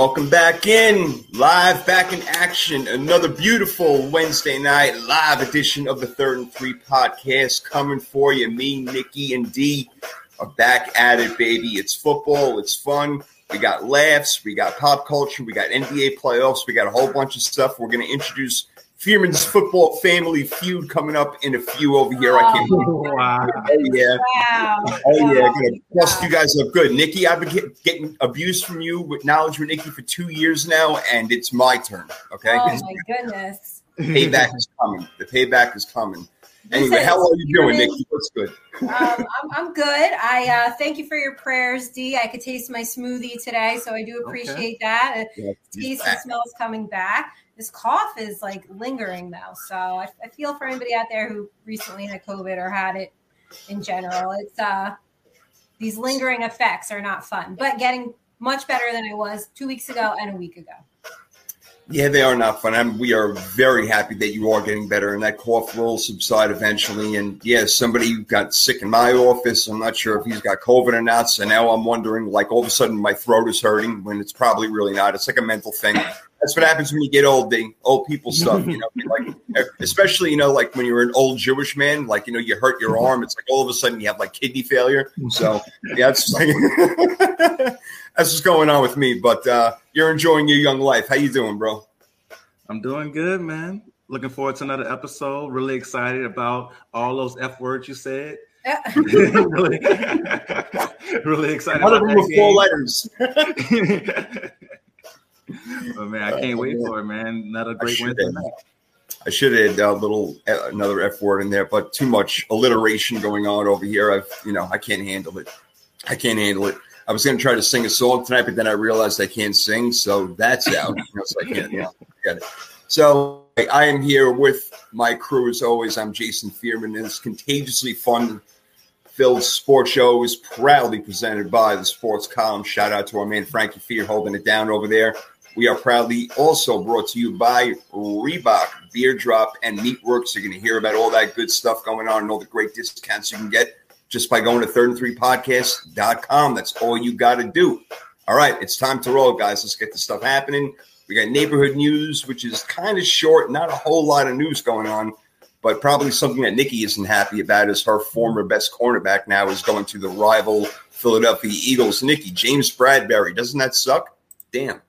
Welcome back in. Live back in action. Another beautiful Wednesday night live edition of the Third and Three podcast coming for you. Me, Nikki, and D are back at it, baby. It's football. It's fun. We got laughs. We got pop culture. We got NBA playoffs. We got a whole bunch of stuff. We're going to introduce Fearman's football family feud coming up in a few over here. I can't believe. Wow. Oh, yeah. Wow. Oh yeah, Wow. good. Plus, you guys look good. Nikki, I've been get, getting abuse from you with knowledge with Nikki for two years now, and it's my turn. Okay, Oh my goodness. payback is coming. The payback is coming. Anyway, how are you doing, Nikki? What's good? Um, I'm, I'm good. I uh, thank you for your prayers, D. I could taste my smoothie today, so I do appreciate that. Yeah, Taste and smell is coming back. This cough is like lingering though, so I, I feel for anybody out there who recently had COVID or had it in general. It's uh, these lingering effects are not fun, but getting much better than I was two weeks ago and a week ago. Yeah, they are not fun. I'm, we are very happy that you are getting better, and that cough will subside eventually. And yeah, somebody got sick in my office. I'm not sure if he's got COVID or not. So now I'm wondering, like, all of a sudden my throat is hurting when it's probably really not. It's like a mental thing. That's what happens when you get old. The old people stuff, you know, like especially you know, like when you're an old Jewish man, like you know, you hurt your arm. It's like all of a sudden you have like kidney failure. So yeah, it's like that's what's going on with me. But uh, you're enjoying your young life. How you doing, bro? I'm doing good, man. Looking forward to another episode. Really excited about all those F words you said. really, really excited One of them were four letters. But man, I can't wait for it, man. Another great should Wednesday have. night. I should have had a little uh, another F word in there, but too much alliteration going on over here. I've you know I can't handle it. I can't handle it. I was going to try to sing a song tonight, but then I realized I can't sing, so that's out. You know, so I can't. Yeah, forget it. So I am here with my crew as always. I'm Jason Fearman, and this contagiously fun filled sports show is proudly presented by the Sports Column. Shout out to our man Frankie Fear holding it down over there. We are proudly also brought to you by Reebok, Beer Drop, and Meatworks. You're going to hear about all that good stuff going on and all the great discounts you can get just by going to third and three podcast.com. That's all you got to do. All right, it's time to roll, guys. Let's get the stuff happening. We got neighborhood news, which is kind of short, not a whole lot of news going on, but probably something that Nikki isn't happy about is her former best cornerback now is going to the rival Philadelphia Eagles. Nikki, James Bradberry, doesn't that suck? Damn.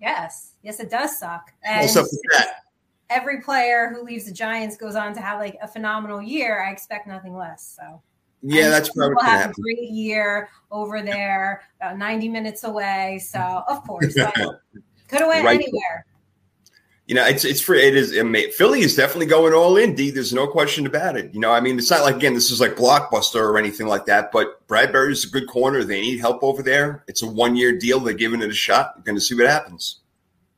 Yes, yes, it does suck. And What's up with that? every player who leaves the Giants goes on to have like a phenomenal year. I expect nothing less. So Yeah, that's probably to have a great year over there, about 90 minutes away. So of course, could have went Right. anywhere. You know, it's it's for it is. I mean, Philly is definitely going all in. D, there's no question about it. You know, I mean, it's not like again, this is like blockbuster or anything like that. But Bradberry's a good corner. They need help over there. It's a one year deal. They're giving it a shot. We're going to see what happens.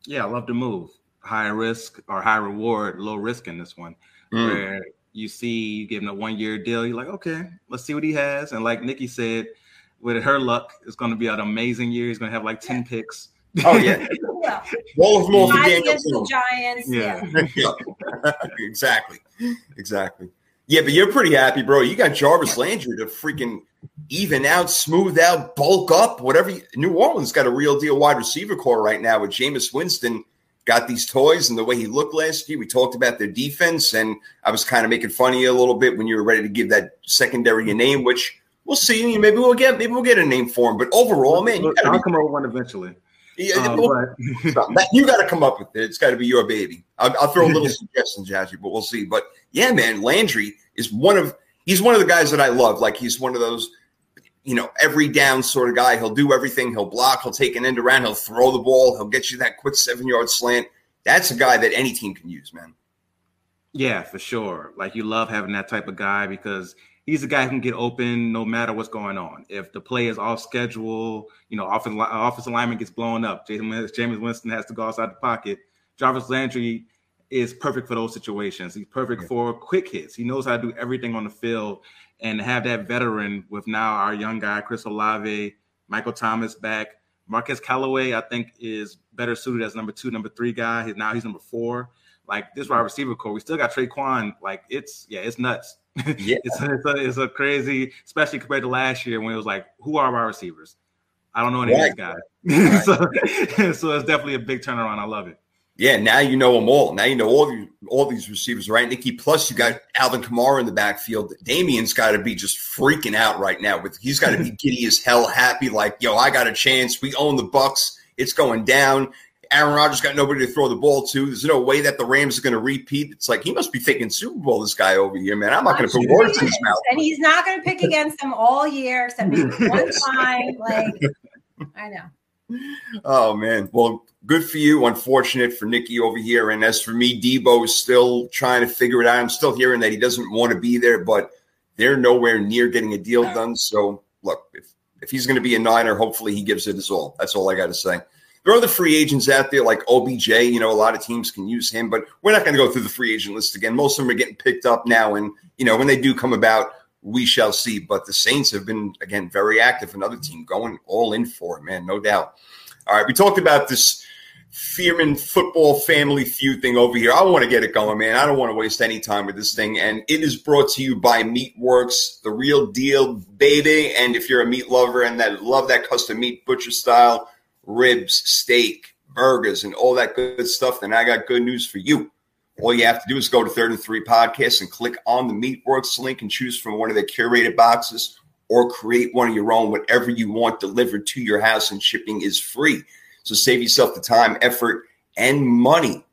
Yeah, I love the move. High risk or high reward, low risk in this one. Mm. Where you see you give him a one year deal, you're like, okay, let's see what he has. And like Nikki said, with her luck, it's going to be an amazing year. He's going to have like 10 picks. Oh yeah, Well, all of them all for Daniel the Jones. Giants. Yeah. Yeah. Yeah. exactly, exactly. Yeah, but you're pretty happy, bro. You got Jarvis Landry to freaking even out, smooth out, bulk up, whatever. You, New Orleans got a real deal wide receiver core right now with Jameis Winston. Got these toys and the way he looked last year. We talked about their defense, and I was kind of making fun of you a little bit when you were ready to give that secondary a name, which we'll see. Maybe we'll get maybe we'll get a name for him. But overall, man, you I'll got come over one eventually. To Uh, but you got to come up with it. It's got to be your baby. I'll, I'll throw a little suggestions at you, but we'll see. But yeah, man, Landry is one of he's one of the guys that I love. Like he's one of those, you know, every down sort of guy. He'll do everything. He'll block. He'll take an end around. He'll throw the ball. He'll get you that quick seven yard slant. That's a guy that any team can use, man. yeah, for sure. Like you love having that type of guy because he's a guy who can get open no matter what's going on. If the play is off schedule, you know, offensive, offensive lineman gets blown up, James, James Winston has to go outside the pocket. Jarvis Landry is perfect for those situations. He's perfect Yeah. for quick hits. He knows how to do everything on the field and have that veteran with now our young guy, Chris Olave, Michael Thomas back. Marquez Callaway, I think, is better suited as number two, number three guy. He's now he's number four. Like this wide receiver core, we still got Tre'Quan. Like it's yeah, it's nuts. Yeah. it's, a, it's, a, it's a crazy, especially compared to last year when it was like, who are our receivers? I don't know any Right. of these guys. so, so it's definitely a big turnaround. I love it. Yeah, now you know them all. Now you know all the, all these receivers, right, Nikki? Plus, you got Alvin Kamara in the backfield. Damien's got to be just freaking out right now. With he's got to be giddy as hell, happy like, yo, I got a chance. We own the Bucks. It's going down. Aaron Rodgers got nobody to throw the ball to. There's no way that the Rams are going to repeat. It's like he must be thinking Super Bowl. This guy over here, man. I'm not going to put words in his mouth. And he's not going to pick against them all year, except maybe one time. Like, I know. Oh man. Well, good for you. Unfortunate for Nikki over here. And as for me, Deebo is still trying to figure it out. I'm still hearing that he doesn't want to be there, but they're nowhere near getting a deal done. So look, if if he's going to be a Niner, hopefully he gives it his all. That's all I got to say. Are other free agents out there like OBJ. You know, a lot of teams can use him, but we're not going to go through the free agent list again. Most of them are getting picked up now, and you know when they do come about, we shall see. But the Saints have been again very active. Another team going all in for it, man, no doubt. All right, we talked about this Fearman football family feud thing over here. I want to get it going, man. I don't want to waste any time with this thing. And it is brought to you by Meatworks, the real deal, baby. And if you're a meat lover and that love that custom meat butcher style, ribs, steak, burgers, and all that good stuff, then I got good news for you. All you have to do is go to Third and Three Podcast and click on the Meatworks link and choose from one of their curated boxes or create one of your own, whatever you want delivered to your house, and shipping is free. So save yourself the time, effort, and money.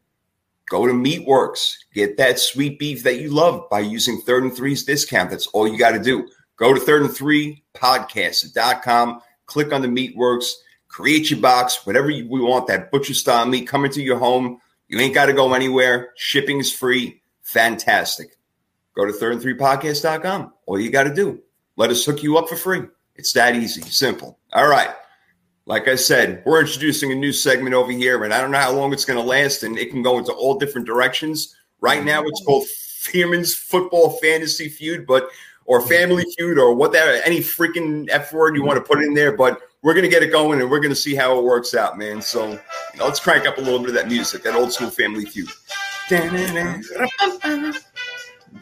Go to Meatworks. Get that sweet beef that you love by using Third and Three's discount. That's all you got to do. Go to Third and Three Podcast.com, click on the Meatworks, create your box, whatever you, we want, that butcher style meat coming to your home. You ain't got to go anywhere. Shipping is free. Fantastic. Go to Third and Three Podcast.com. All you got to do. Let us hook you up for free. It's that easy, simple. All right. Like I said, we're introducing a new segment over here, and I don't know how long it's going to last, and it can go into all different directions. Right now, it's called Fearman's Football Fantasy Feud, but or Family Feud, or whatever, any freaking F word you want to put in there. But we're going to get it going, and we're going to see how it works out, man. So you know, let's crank up a little bit of that music, that old school Family Feud. I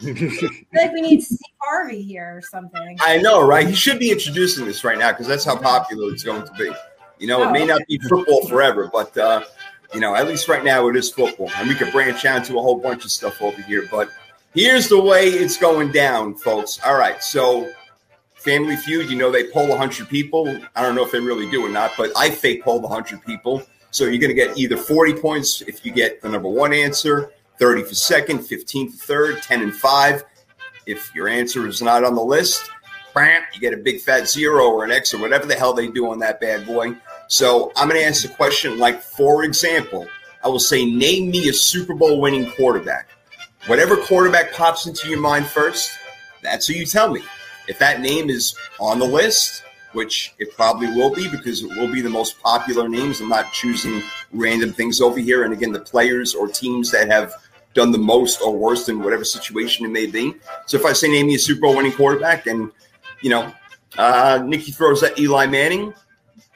feel like we need Steve Harvey here or something. I know, right? He should be introducing this right now because that's how popular it's going to be. You know, it may not be football forever, but uh, you know, at least right now it is football, and we could branch out into a whole bunch of stuff over here. But here's the way it's going down, folks. All right, so Family Feud, you know, they poll 100 people. I don't know if they really do or not, but I fake polled 100 people. So you're going to get either 40 points if you get the number one answer, 30 for second, 15 for third, 10 and five. If your answer is not on the list, you get a big fat zero or an X or whatever the hell they do on that bad boy. So I'm going to ask a question like, for example, I will say, name me a Super Bowl winning quarterback. Whatever quarterback pops into your mind first, that's who you tell me. If that name is on the list, which it probably will be because it will be the most popular names. I'm not choosing random things over here. And again, the players or teams that have done the most or worst in whatever situation it may be. So if I say name me a Super Bowl winning quarterback and, you know, uh, Nikki throws at Eli Manning,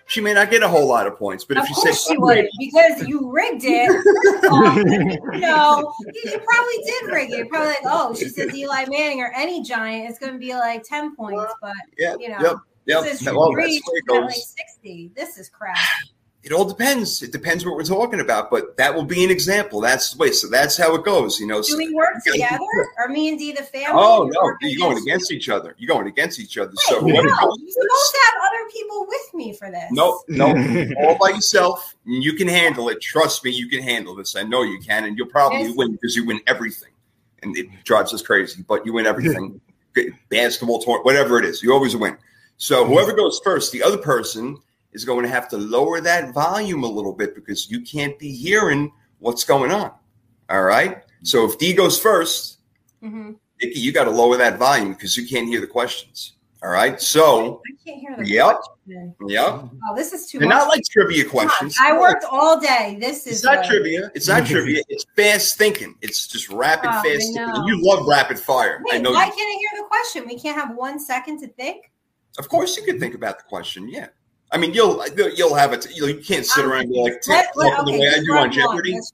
she may not get a whole lot of points. But Of if you say she would, because you rigged it. Um, you know, you, you probably did rig it. Probably like, oh, she says Eli Manning or any giant, it's going to be like 10 points. But, yeah, you know, yep, yep. this is Well, that's Reed, the way it she's got goes. like 60. This is crap. It all depends. It depends what we're talking about, but that will be an example. That's the way. So that's how it goes. You know. Do So- we work together? Are me and D, the family? oh no, you're going against each other. You're going against each other. Wait, So no, you're goes supposed to have other people with me for this. no, no, all by yourself. You can handle it. Trust me, you can handle this. I know you can, and you'll probably Yes. win because you win everything, and it drives us crazy. But you win everything. Basketball tournament, whatever it is, you always win. So whoever goes first, the other person is going to have to lower that volume a little bit because you can't be hearing what's going on. All right. So if D goes first, hmm Nikki, you got to lower that volume because you can't hear the questions. All right. So, I can't hear the Yep. question. yeah, Oh, this is too they're much. not like trivia questions. I worked all day. This is It's not trivia. It's not trivia. It's fast thinking. It's just rapid, Oh, fast thinking. You love rapid fire. I know. why You, can't I hear the question? We can't have one second to think. of course, you can think about the question. Yeah. I mean, you'll you'll have it. You, know, you can't sit Um, around and be like Let- let- talking the way I do on Jeopardy. Let's,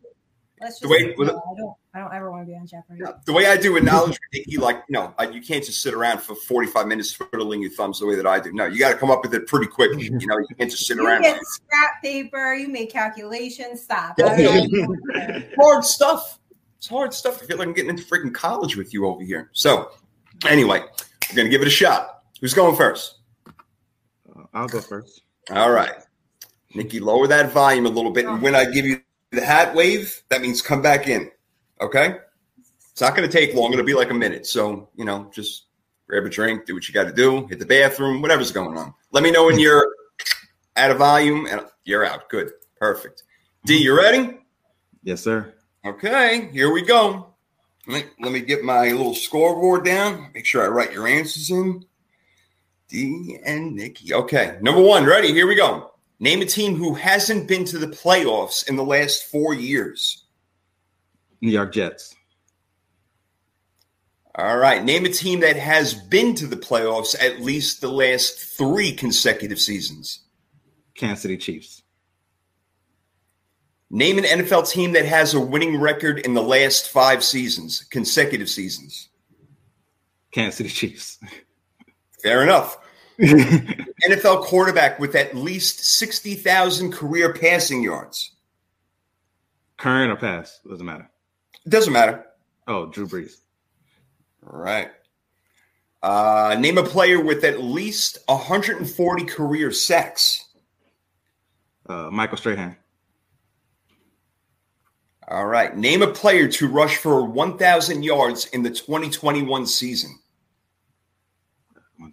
Let's just. The way- no, I don't. I don't ever want to be on Jeopardy. The way I do with knowledge, Nikki, like no, you can't just sit around for forty-five minutes twiddling your thumbs the way that I do. No, you got to come up with it pretty quick. You know, you can't just sit You around. get scrap paper. You make calculations. Stop. Yeah. I don't know. hard stuff. It's hard stuff. I feel like I'm getting into freaking college with you over here. So, anyway, we're gonna give it a shot. Who's going first? Uh, I'll go first. All right, Nikki, lower that volume a little bit, and when I give you the hat wave, that means come back in. Okay, it's not gonna take long. It'll be like a minute. So, you know, just grab a drink, do what you got to do, hit the bathroom, whatever's going on. Let me know when you're out of volume, and you're out. Good, perfect. D, you ready? Yes, sir. Okay, here we go. Let me, let me get my little scoreboard down. Make sure I write your answers in. D and Nikki. Okay, number one, ready? Here we go. Name a team who hasn't been to the playoffs in the last four years. New York Jets. All right, name a team that has been to the playoffs at least the last three consecutive seasons. Kansas City Chiefs. Name an NFL team that has a winning record in the last five seasons, consecutive seasons. Kansas City Chiefs. Fair enough. NFL quarterback with at least 60,000 career passing yards. Current or past? Doesn't matter. It doesn't matter. Oh, Drew Brees. All right. Uh, name a player with at least 140 career sacks. Uh, Michael Strahan. All right. Name a player to rush for 1,000 yards in the 2021 season.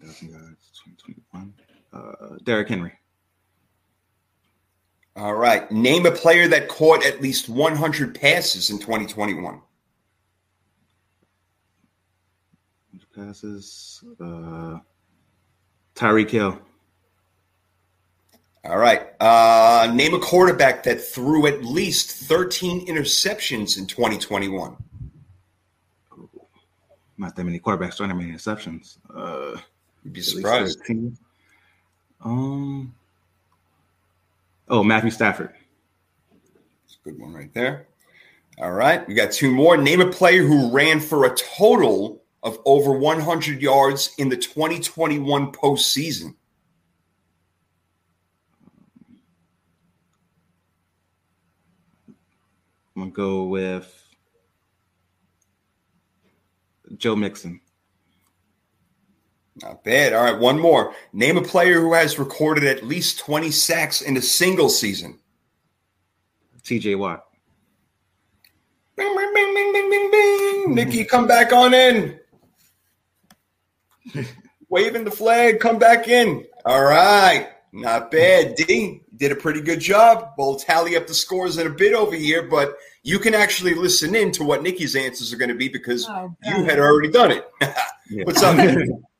1,000 yards, 2021. Uh, Derrick Henry. All right. Name a player that caught at least 100 passes in 2021. Passes. Uh, Tyreek Hill. All right. Uh, name a quarterback that threw at least 13 interceptions in 2021. Not that many quarterbacks throwing that many interceptions. Uh, You'd be surprised. Um. Oh, Matthew Stafford. That's a good one right there. All right. We got two more. Name a player who ran for a total of over 100 yards in the 2021 postseason. I'm gonna go with Joe Mixon. Not bad. All right. One more. Name a player who has recorded at least 20 sacks in a single season. T.J. Watt. Bing, bing, bing, bing, bing, bing, bing. Nikki, come back on in. Waving the flag, come back in. All right. Not bad. D did a pretty good job. We'll tally up the scores in a bit over here, but you can actually listen in to what Nikki's answers are going to be because Oh, you had already done it. What's up, Nathan?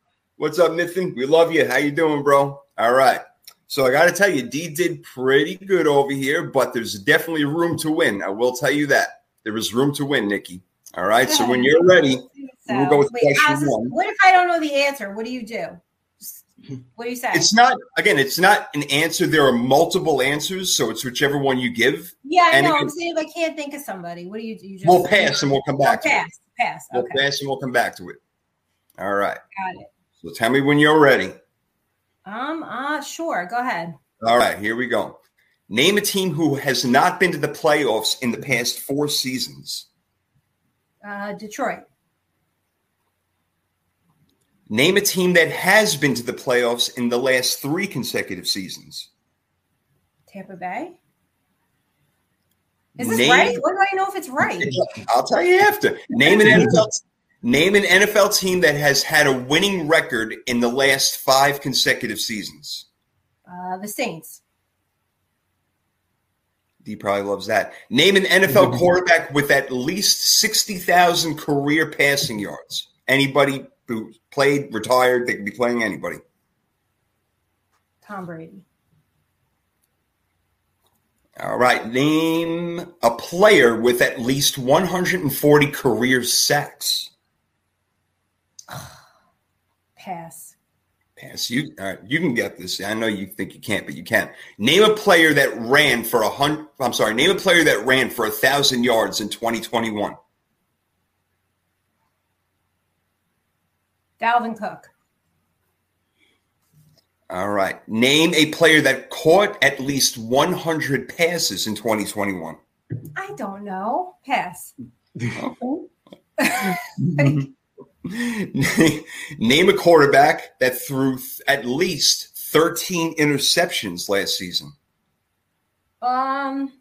What's up, Nathan? We love you. How you doing, bro? All right. So I got to tell you, D did pretty good over here, but there's definitely room to win. I will tell you that there is room to win, Nikki. All right. So when you're ready, We'll go with Wait, question one. What if I don't know the answer? What do you do? What do you say? it's not again. It's not an answer. There are multiple answers, so it's whichever one you give. yeah, I and know. it- I'm saying if I can't think of somebody, what do you do? You just We'll pass and we'll come back. to it. pass, pass. We'll pass and we'll come back to it. All right. got it. So tell me when you're ready. Um, uh, sure. Go ahead. All right, here we go. Name a team who has not been to the playoffs in the past four seasons. Uh, Detroit, Name a team that has been to the playoffs in the last three consecutive seasons. Tampa Bay. Is this Name- right? What do I know if it's right? I'll tell you after. Name an NFL. Name an NFL team that has had a winning record in the last five consecutive seasons. Uh, the Saints. D probably loves that. Name an NFL quarterback with at least sixty thousand career passing yards. Anybody who played, retired, they could be playing anybody. Tom Brady. All right. Name a player with at least 140 career sacks. Pass. Pass. You all right, you can get this. I know you think you can't, but you can. Name a player that ran for a hundred. I'm sorry. Name a player that ran for a thousand yards in 2021. Dalvin Cook. All right. Name a player that caught at least 100 passes in 2021. I don't know. Pass. Name a quarterback that threw th- at least 13 interceptions last season. Um.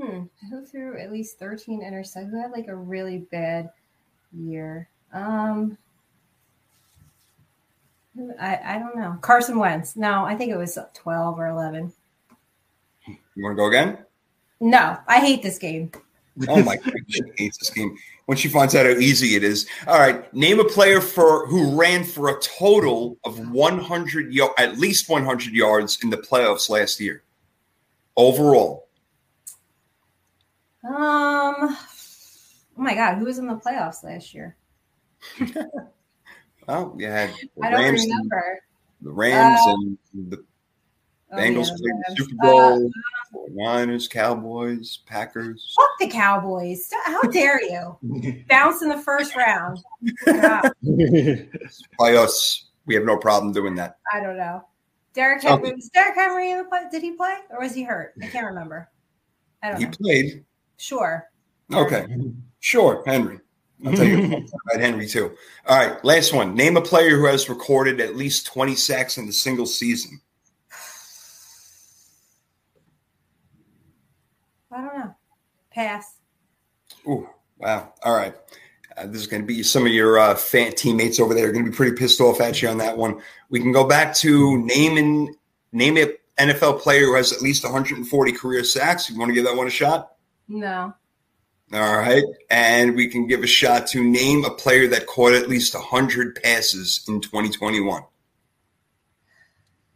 Hmm. Who threw at least 13 interceptions? Who had like a really bad year? Um. I, I don't know. Carson Wentz. No, I think it was 12 or 11. You want to go again? No, I hate this game. Oh my God, she hates this game. When she finds out how easy it is. All right, name a player for who ran for a total of 100 y- at least 100 yards in the playoffs last year. Overall, Um. Oh my God, who was in the playoffs last year? well, you had I don't Rams, and, remember. the Rams Uh, and the Oh, Bengals yeah, played the. Super Uh, Bowl. Niners, Cowboys, Packers. fuck the Cowboys. How dare you? Bounce in the first round. By us, we have no problem doing that. I don't know. Derrick Henry Okay. was Derrick Henry in the play? Did he play or was he hurt? I can't remember. I don't He know. played. Sure. Okay, sure, Henry. I'll tell you about Henry too. All right, last one. Name a player who has recorded at least 20 sacks in a single season. I don't know. Pass. Ooh, wow. All right. Uh, this is going to be some of your uh, fan teammates over there are going to be pretty pissed off at you on that one. We can go back to name and name it NFL player who has at least 140 career sacks. You want to give that one a shot? No. All right. And we can give a shot to name a player that caught at least 100 passes in 2021.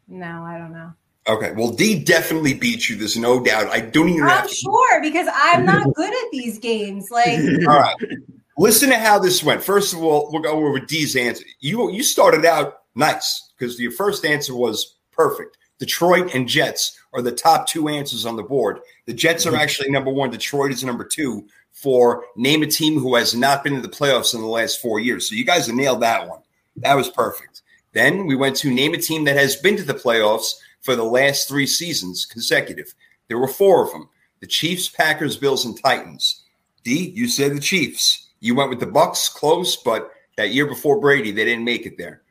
No, I don't know. Okay. Well, D definitely beat you. There's no doubt. I don't even have I'm to. sure because I'm not good at these games. Like All right. Listen to how this went. First of all, we'll go over D's answer. You you started out nice because your first answer was perfect. Detroit and Jets are the top two answers on the board. The Jets are mm-hmm. actually number one. Detroit is number two for name a team who has not been in the playoffs in the last four years. So you guys have nailed that one. That was perfect. Then we went to name a team that has been to the playoffs for the last three seasons consecutive. There were four of them: the Chiefs, Packers, Bills, and Titans. D, you said the Chiefs. You went with the Bucks, close, but that year before Brady, they didn't make it there.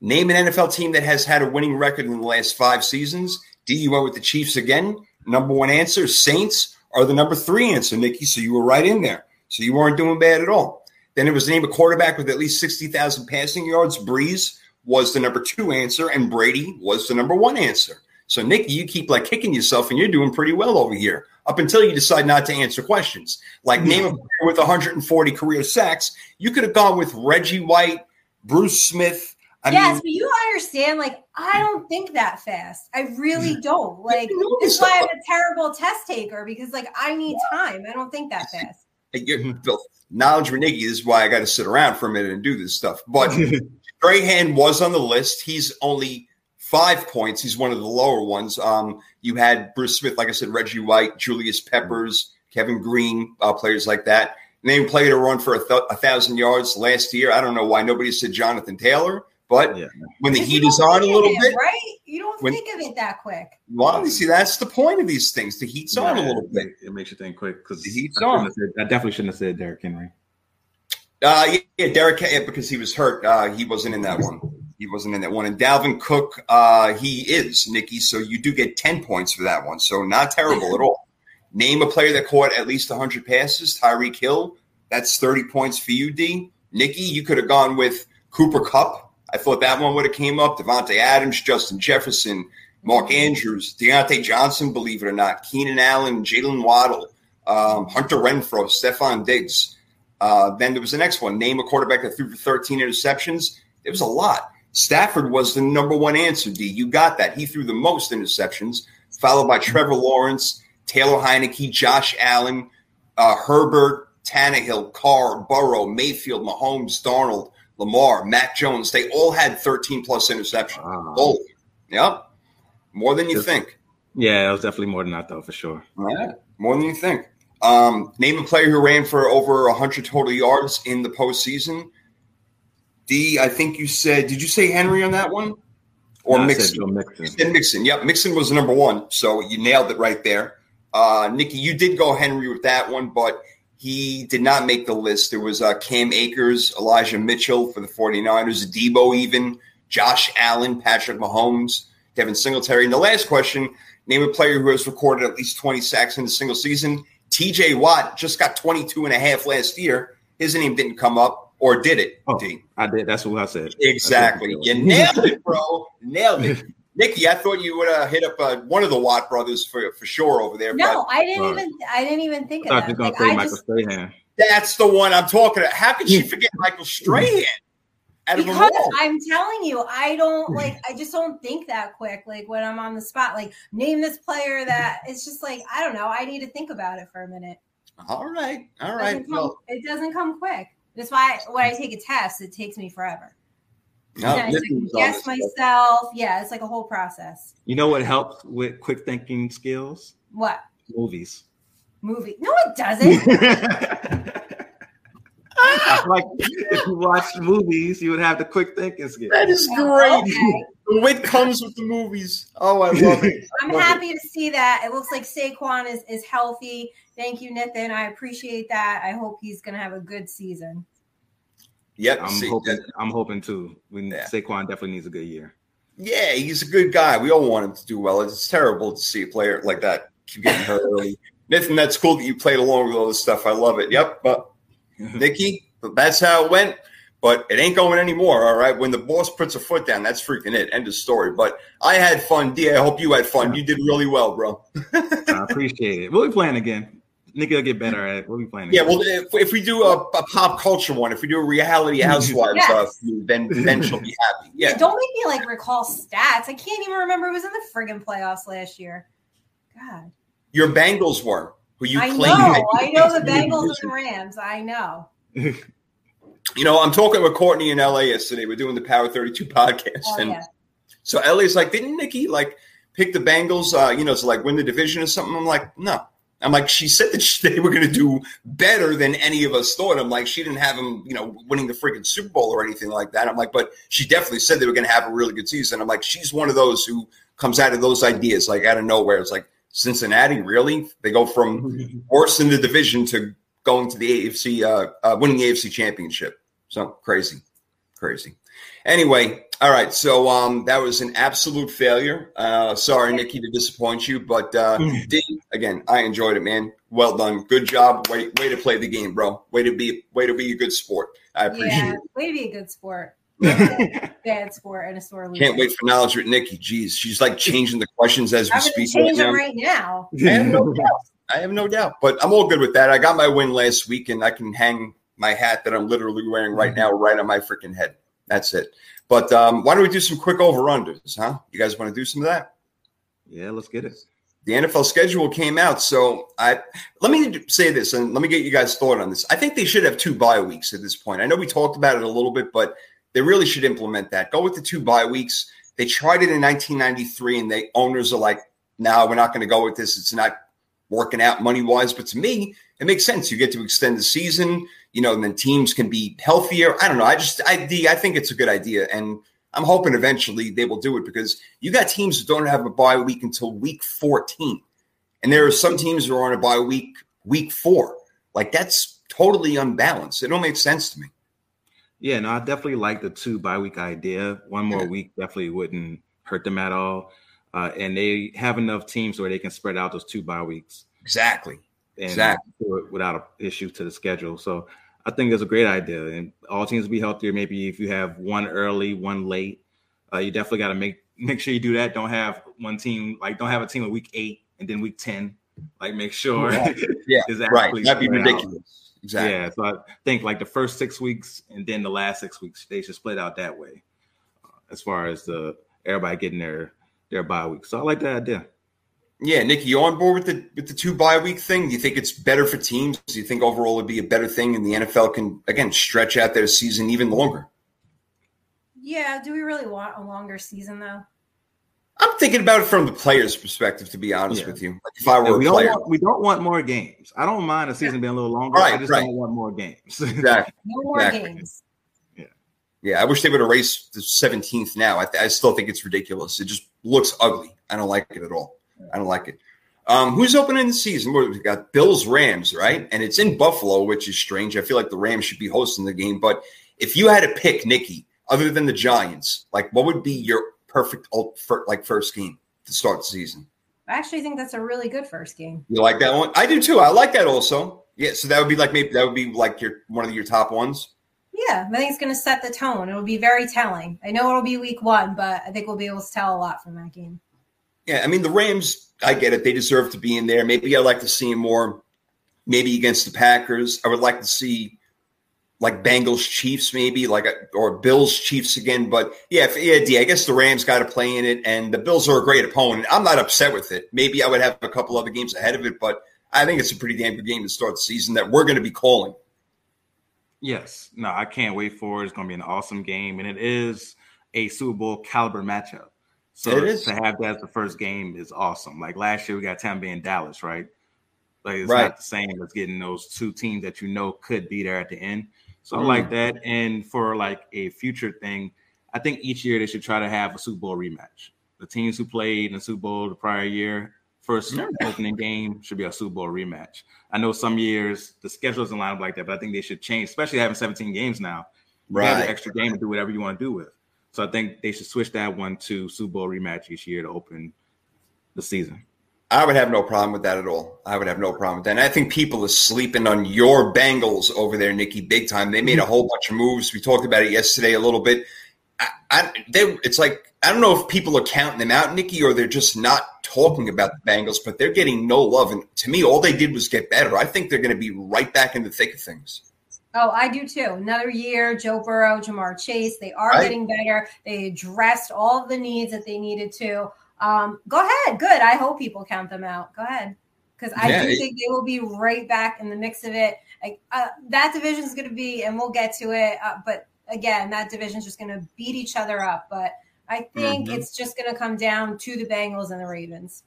Name an NFL team that has had a winning record in the last five seasons. D, you went with the Chiefs again. Number one answer, Saints are the number three answer, Nikki. So you were right in there. So you weren't doing bad at all. Then it was name a quarterback with at least 60,000 passing yards. Brees was the number two answer, and Brady was the number one answer. So, Nikki, you keep like kicking yourself, and you're doing pretty well over here up until you decide not to answer questions. Like hmm. name a player with 140 career sacks. You could have gone with Reggie White, Bruce Smith. I yes, mean, but you understand, like, I don't think that fast. I really hmm. don't. Like, know this is this why I'm a terrible test taker because, like, I need time. I don't think that fast. you're- knowledge for Nikki this is why I got to sit around for a minute and do this stuff. But Strahan was on the list. He's only five points. He's one of the lower ones. Um, you had Bruce Smith, like I said, Reggie White, Julius Peppers, Kevin Greene, uh, players like that. Name played a run for a, th- a thousand yards last year. I don't know why nobody said Jonathan Taylor, but Yeah. when the heat is on a little it, bit, right? You don't when- think of it that quick. well, you see, that's the point of these things. The heat's on a little bit. It, it makes you think quick because The heat's I, on. said- I definitely shouldn't have said Derrick Henry. Uh, yeah, Derrick, because he was hurt. Uh, he wasn't in that one. He wasn't in that one. And Dalvin Cook, uh, he is, Nikki. So you do get 10 points for that one. So not terrible at all. Name a player that caught at least 100 passes. Tyreek Hill, that's 30 points for you, D. Nikki, you could have gone with Cooper Kupp. I thought that one would have came up. Davante Adams, Justin Jefferson, Mark Andrews, Diontae Johnson, believe it or not, Keenan Allen, Jaylen Waddle, um, Hunter Renfrow, Stefon Diggs. Uh, then there was the next one. Name a quarterback that threw for 13 interceptions. It was a lot. Stafford was the number one answer, D. You got that. He threw the most interceptions, followed by Trevor Lawrence, Taylor Heinicke, Josh Allen, uh, Herbert, Tannehill, Carr, Burrow, Mayfield, Mahomes, Darnold, Lamar, Mac Jones, they all had 13 plus interceptions. Wow. All. Yep. More than you Just- think. Yeah, it was definitely more than that, though, for sure. Yeah, more than you think. Um, name a player who ran for over 100 total yards in the postseason. D, I think you said, did you say Henry on that one? Or No, Mixon? Joe You said Mixon. Yep, Mixon was number one. So you nailed it right there. Uh, Nikki, you did go Henry with that one, but he did not make the list. There was uh, Cam Akers, Elijah Mitchell for the 49ers, Deebo even, Josh Allen, Patrick Mahomes, Devin Singletary. And the last question name a player who has recorded at least 20 sacks in a single season. TJ Watt just got 22 and a half last year. His name didn't come up, or did it? Oh. D? I did. That's what I said. Exactly. That's You nailed it, bro. Nailed it. Nikki, I thought you would uh, hit up uh, one of the Watt brothers for, for sure over there. No, I didn't Right. even. I didn't even think I of that. Like, I Michael just Strahan. that's the one I'm talking about. How could she forget Michael Strahan? Out of them because? I'm telling you, I don't hmm. like. I just don't think that quick. Like when I'm on the spot, like name this player hmm. that. It's just like I don't know. I need to think about it for a minute. All right, all right. It doesn't come, Well, it doesn't come quick. That's why when I take a test, it takes me forever. no, And I Nikki second guess this. myself. Yeah, it's like a whole process. You know what helps with quick thinking skills? What Movies. movie? No, it doesn't. like if you watch movies, you would have the quick thinking skill. That is great. okay. The wit comes with the movies. Oh, I love it. I I'm love it. happy to see that. It looks like Saquon is, is healthy. Thank you, Nathan. I appreciate that. I hope he's going to have a good season. Yep. I'm see, hoping. that- I'm hoping too. We Yeah. Saquon definitely needs a good year. yeah, he's a good guy. We all want him to do well. It's terrible to see a player like that keep getting hurt early. Nathan, that's cool that you played along with all this stuff. I love it. Yep. But Nikki, that's how it went. But it ain't going anymore. All right. When the boss puts a foot down, that's freaking it. End of story. But I had fun. D, I hope you had fun. You did really well, bro. I appreciate it. We'll be playing again. Nikki will get better at it. We'll be playing Yeah. Well, if, if we do a, a pop culture one, if we do a reality housewives, Yes. uh, then then she'll be happy. Yeah. Don't make me like recall stats. I can't even remember who was in the friggin' playoffs last year. God. Your Bengals were who you I claimed. know. I know the Bengals and Rams. I know. You know, I'm talking with Courtney in LA yesterday. We're doing the Power 32 podcast, Oh, and yeah. so LA's like, didn't Nikki like pick the Bengals? Uh, you know, to like win the division or something. I'm like, no. I'm like, she said that she, they were going to do better than any of us thought. I'm like, she didn't have them, you know, winning the freaking Super Bowl or anything like that. I'm like, but she definitely said they were going to have a really good season. I'm like, she's one of those who comes out of those ideas like out of nowhere. It's like Cincinnati, really? They go from worst in the division to going to the AFC, uh, uh, winning the AFC championship. So crazy, crazy. Anyway, all right. So um, that was an absolute failure. Uh, sorry, Nikki, to disappoint you, but uh, D, again, I enjoyed it, man. Well done, good job. Way, way to play the game, bro. Way to be, way to be a good sport. I appreciate Yeah. it. Way to be a good sport. Bad sport and a sore loser. Can't wait for knowledge with Nikki. Jeez, she's like changing the questions as we I'm speak. change right them now. right now. I have no doubt. I have no doubt. But I'm all good with that. I got my win last week, and I can hang my hat that I'm literally wearing right now right on my freaking head. That's it. But um, why don't we do some quick over unders, huh? You guys want to do some of that? yeah, let's get it. The NFL schedule came out, so I let me say this, and let me get you guys' thought on this. I think they should have two bye weeks at this point. I know we talked about it a little bit, but they really should implement that. Go with the two bye weeks. They tried it in 1993, and the owners are like, "No, we're not going to go with this. It's not working out money wise." But to me, it makes sense. You get to extend the season, you know, and then teams can be healthier. I don't know. I just, I, I think it's a good idea, and I'm hoping eventually they will do it because you got teams that don't have a bye week until week 14. And there are some teams who are on a bye week, week four. Like that's totally unbalanced. It don't make sense to me. Yeah, no, I definitely like the two bye week idea. One more Yeah. week definitely wouldn't hurt them at all. Uh, and they have enough teams where they can spread out those two bye weeks Exactly. and Exactly. without an issue to the schedule. So I think that's a great idea, and all teams will be healthier. Maybe if you have one early, one late, uh, you definitely got to make make sure you do that. Don't have one team like don't have a team at week eight and then week ten. Like make sure Yeah, is Right. That'd be ridiculous. out. Ridiculous. Exactly. Yeah, so I think like the first six weeks and then the last six weeks they should split out that way, uh, as far as the everybody getting their their bye week. So I like that idea. Yeah, Nikki, you on board with the with the two bye week thing? Do you think it's better for teams? Do you think overall it'd be a better thing, and the NFL can again stretch out their season even longer? Yeah. Do we really want a longer season though? I'm thinking about it from the player's perspective, to be honest Yeah. with you. Like if I were Yeah, we a don't player, want we don't want more games. I don't mind the season being a little longer. Right, I just right. don't want more games. exactly. No more Exactly. games. Yeah, yeah. I wish they would erase the 17th now. I, th- I still think it's ridiculous. It just looks ugly. I don't like it at all. I don't like it. Um, who's opening the season? What, we got Bills Rams, right? And it's in Buffalo, which is strange. I feel like the Rams should be hosting the game. But if you had to pick, Nikki, other than the Giants, like what would be your perfect like first game to start the season? I actually think that's a really good first game. You like that one? I do too. I like that also. Yeah, so that would be like maybe that would be like your one of your top ones. Yeah, I think it's going to set the tone. It'll be very telling. I know it'll be week one, but I think we'll be able to tell a lot from that game. Yeah, I mean the Rams. I get it; they deserve to be in there. Maybe I'd like to see him more. Maybe against the Packers, I would like to see like Bengals Chiefs, maybe like a, or Bills Chiefs again. But yeah, if, yeah, D, I guess the Rams got to play in it, and the Bills are a great opponent. I'm not upset with it. Maybe I would have a couple other games ahead of it, but I think it's a pretty damn good game to start the season that we're going to be calling. yes. No, I can't wait for it. It's going to be an awesome game, and it is a Super Bowl caliber matchup. So to have that as the first game is awesome. Like last year, we got Tampa Bay and Dallas, right? Like it's Right. not the same as getting those two teams that you know could be there at the end. So I Mm. like that. And for like a future thing, I think each year they should try to have a Super Bowl rematch. The teams who played in the Super Bowl the prior year, first Yeah. opening game should be a Super Bowl rematch. I know some years the schedule doesn't line up like that, but I think they should change, especially having 17 games now. You have an extra game to do whatever you want to do with. So I think they should switch that one to Super Bowl rematch each year to open the season. I would have no problem with that at all. I would have no problem with that. And I think people are sleeping on your Bengals over there, Nikki, big time. They made a whole bunch of moves. We talked about it yesterday a little bit. I, I, they, it's like I don't know if people are counting them out, Nikki, or they're just not talking about the Bengals, but they're getting no love. And to me, all they did was get better. I think they're going to be right back in the thick of things. Oh, I do too. Another year, Joe Burrow, Ja'Marr Chase, they are Right. getting better. They addressed all the needs that they needed to. Um, go ahead. Good. I hope people count them out. Go ahead. Because I Yeah, do it- think they will be right back in the mix of it. Like uh, that division is going to be, and we'll get to it. Uh, but again, that division is just going to beat each other up. But I think Mhm. it's just going to come down to the Bengals and the Ravens.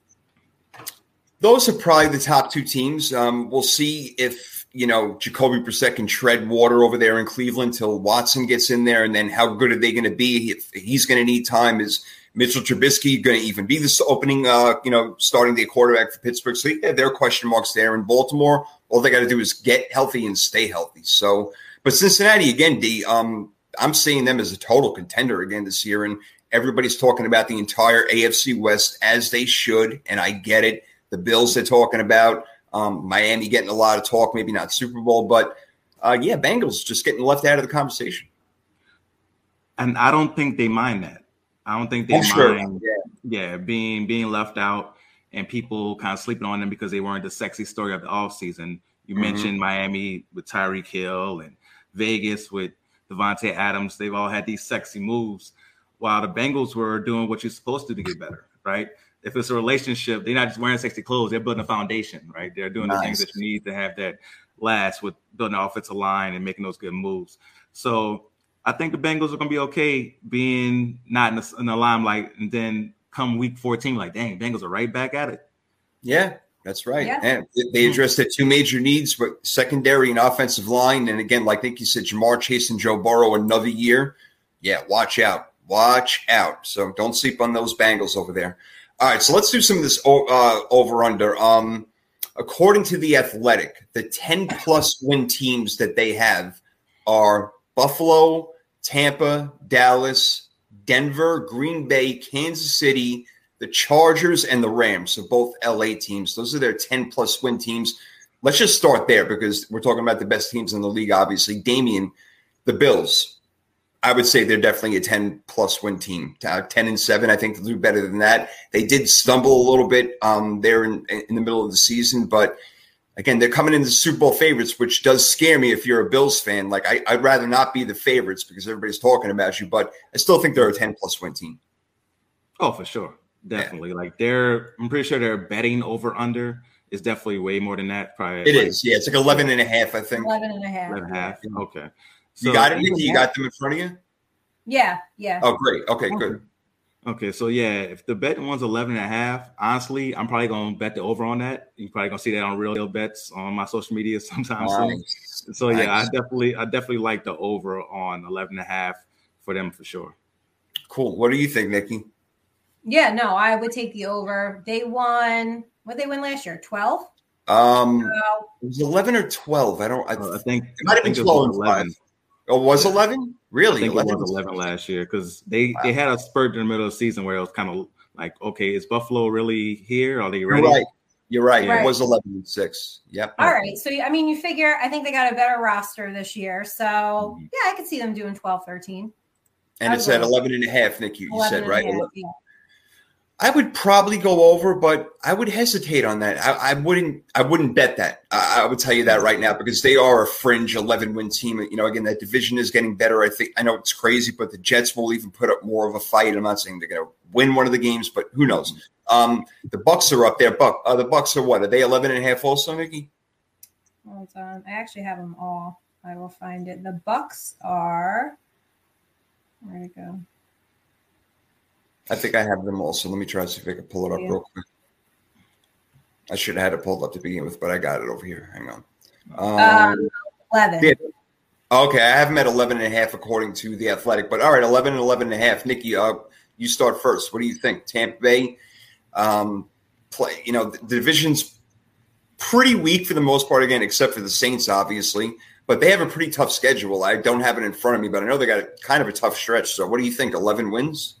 Those are probably the top two teams. Um, we'll see if you know Jacoby Brissett can tread water over there in Cleveland till Watson gets in there, and then how good are they going to be? If he's going to need time, is Mitchell Trubisky going to even be this opening? Uh, you know, starting the quarterback for Pittsburgh. So yeah, there are question marks there. In Baltimore, all they got to do is get healthy and stay healthy. So, but Cincinnati again, D. Um, I'm seeing them as a total contender again this year, and everybody's talking about the entire AFC West as they should, and I get it the Bills they're talking about. Um, Miami getting a lot of talk, maybe not Super Bowl, but uh, yeah, Bengals just getting left out of the conversation. And I don't think they mind that. I don't think they sure. mind yeah, being being left out and people kind of sleeping on them because they weren't the sexy story of the offseason. You Mhm. mentioned Miami with Tyreek Hill and Vegas with Davante Adams. They've all had these sexy moves while the Bengals were doing what you're supposed to do to get better, right? If it's a relationship, they're not just wearing sexy clothes, they're building a foundation, right? They're doing the things that you need to have that last with building an offensive line and making those good moves. So I think the Bengals are going to be okay being not in the, in the limelight, and then come week 14, like, dang, Bengals are right back at it. Yeah, that's right. Yeah. And they addressed their two major needs, but secondary and offensive line. And again, like Nick you said, Ja'Marr Chase and Joe Burrow another year. Yeah, watch out. Watch out. So don't sleep on those Bengals over there. All right, so let's do some of this uh, over under. Um, according to the Athletic, the 10 plus win teams that they have are Buffalo, Tampa, Dallas, Denver, Green Bay, Kansas City, the Chargers, and the Rams. So both LA teams. Those are their 10 plus win teams. Let's just start there because we're talking about the best teams in the league, obviously. Damien, the Bills. I would say they're definitely a 10 plus win team. Uh, 10 and 7, I think they'll do better than that. They did stumble a little bit um, there in, in the middle of the season, but again, they're coming in the Super Bowl favorites, which does scare me if you're a Bills fan. Like, I, I'd rather not be the favorites because everybody's talking about you, but I still think they're a 10 plus win team. Oh, for sure. definitely. Yeah. Like they're, I'm pretty sure they're betting over under is definitely way more than that. Probably it like, is. Yeah, it's like 11 and a half, I think. 11 and a half. 11 and a half. Okay. So, you got it, Nikki? You got them in front of you? Yeah, yeah. Oh, great. Okay, good. Okay, so yeah, if the bet one's 11 and a half, honestly, I'm probably going to bet the over on that. You're probably going to see that on real deal bets on my social media sometime nice. soon. So yeah, nice. I definitely I definitely like the over on 11 and a half for them for sure. Cool. What do you think, Nikki? Yeah, no, I would take the over. They won what they win last year? 12? Um so, it was 11 or 12. I don't I, uh, I think it might have been 12 11. Oh, was 11? Really? I think 11 it was 11 last year because they wow. they had a spurt in the middle of the season where it was kind of like, okay, is Buffalo really here? Are they ready? You're right. You're right. right. It was 11 and 6. Yep. All right. So, I mean, you figure I think they got a better roster this year. So, mm-hmm. yeah, I could see them doing 12, 13. And it's at 11 and a half, Nick, you, you said, right? Half, yeah. I would probably go over, but I would hesitate on that. I, I wouldn't. I wouldn't bet that. I, I, would tell you that right now because they are a fringe eleven win team. You know, again, that division is getting better. I think. I know it's crazy, but the Jets will even put up more of a fight. I'm not saying they're going to win one of the games, but who knows? Um, the Bucs are up there. Buck. Uh, the Bucs are what? Are they 11 and a half also, Nikki? Hold on. I actually have them all. I will find it. The Bucs are. Where'd it go? I think I have them all. So let me try to see if I can pull it up yeah. real quick. I should have had it pulled up to begin with, but I got it over here. Hang on. Um, um, 11. Yeah. Okay, I have them at 11 and a half according to the athletic, but all right, 11 and 11 and a half. Nikki, uh, you start first. What do you think? Tampa Bay, um, play, you know, the, the division's pretty weak for the most part, again, except for the Saints, obviously, but they have a pretty tough schedule. I don't have it in front of me, but I know they got a, kind of a tough stretch. So what do you think? 11 wins?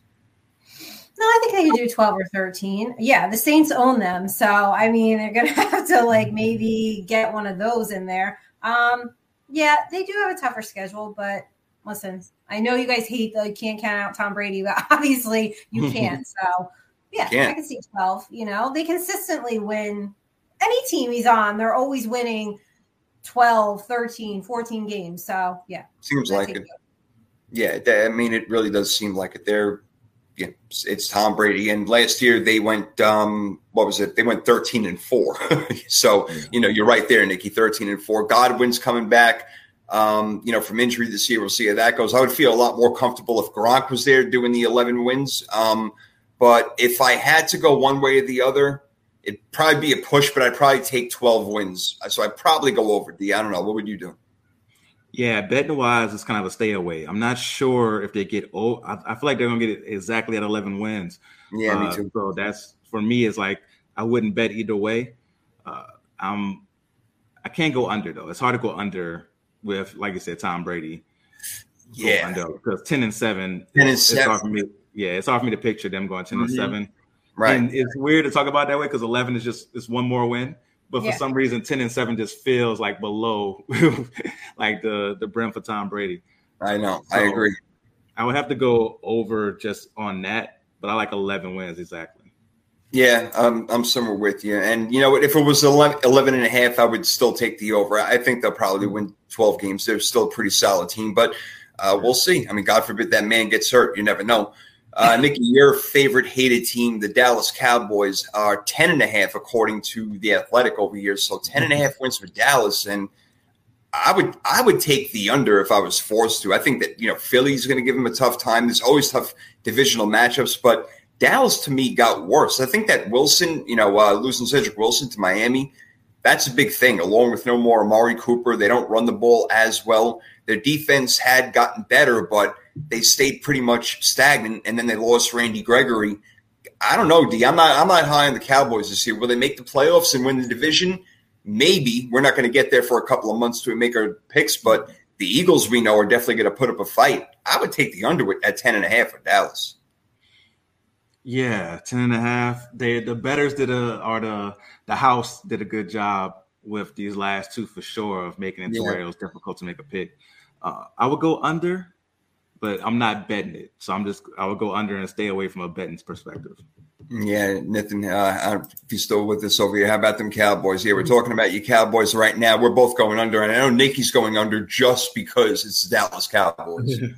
No, I think I could do 12 or 13. Yeah, the Saints own them. So, I mean, they're going to have to like maybe get one of those in there. Um, yeah, they do have a tougher schedule, but listen, I know you guys hate that you can't count out Tom Brady, but obviously you can't. So, yeah, I can see 12. You know, they consistently win any team he's on, they're always winning 12, 13, 14 games. So, yeah. Seems like it. Yeah, I mean, it really does seem like it. They're yeah, it's Tom Brady. And last year they went, um, what was it? They went 13 and four. so, you know, you're right there, Nikki, 13 and four. Godwin's coming back, um, you know, from injury this year. We'll see how that goes. I would feel a lot more comfortable if Gronk was there doing the 11 wins. Um, but if I had to go one way or the other, it'd probably be a push, but I'd probably take 12 wins. So I'd probably go over D. I don't know. What would you do? Yeah, betting wise, it's kind of a stay away. I'm not sure if they get oh, I, I feel like they're gonna get it exactly at 11 wins. Yeah, uh, me too. So that's for me. It's like I wouldn't bet either way. Uh, I'm I can't go under though. It's hard to go under with like you said, Tom Brady. Yeah, because 10 and seven. 10 and seven. hard for me. Yeah, it's hard for me to picture them going 10 mm-hmm. and seven. Right. And it's weird to talk about that way because 11 is just it's one more win but yeah. for some reason 10 and 7 just feels like below like the the brim for Tom Brady. I know. So I agree. I would have to go over just on that, but I like 11 wins exactly. Yeah, I'm I'm somewhere with you. And you know, if it was 11, 11 and a half, I would still take the over. I think they'll probably win 12 games. They're still a pretty solid team, but uh, we'll see. I mean, God forbid that man gets hurt. You never know. Uh, Nikki, your favorite hated team, the Dallas Cowboys, are 10 and a half according to the athletic over here. So 10 and a half wins for Dallas. And I would I would take the under if I was forced to. I think that, you know, Philly's going to give them a tough time. There's always tough divisional matchups, but Dallas to me got worse. I think that Wilson, you know, uh, losing Cedric Wilson to Miami, that's a big thing. Along with no more Amari Cooper, they don't run the ball as well. Their defense had gotten better, but – they stayed pretty much stagnant, and then they lost Randy Gregory. I don't know, D. I'm not I'm not high on the Cowboys this year. Will they make the playoffs and win the division? Maybe. We're not going to get there for a couple of months to make our picks, but the Eagles we know are definitely going to put up a fight. I would take the under at 10 and a half for Dallas. Yeah, 10 and a half. They the betters did a or the the house did a good job with these last two for sure of making it to yeah. where it was difficult to make a pick. Uh, I would go under but I'm not betting it. So I'm just I would go under and stay away from a betting perspective. Yeah, Nathan, uh, if you're still with us over here, how about them Cowboys? Yeah, we're talking about you Cowboys right now. We're both going under, and I know Nikki's going under just because it's the Dallas Cowboys.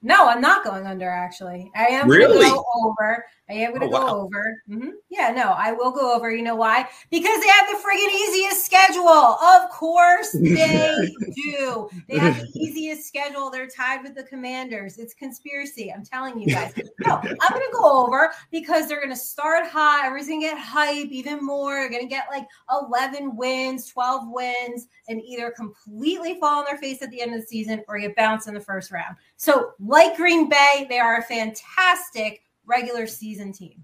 No, I'm not going under. Actually, I am really? go over. I am going to oh, go wow. over. Mm-hmm. Yeah, no, I will go over. You know why? Because they have the friggin' easiest schedule. Of course they do. They have the easiest schedule. They're tied with the Commanders. It's conspiracy. I'm telling you guys. No, I'm going to go over because they're going to start high. Everybody's going to get hype even more. They're going to get like 11 wins, 12 wins, and either completely fall on their face at the end of the season or get bounced in the first round. So, like Green Bay, they are a fantastic regular season team.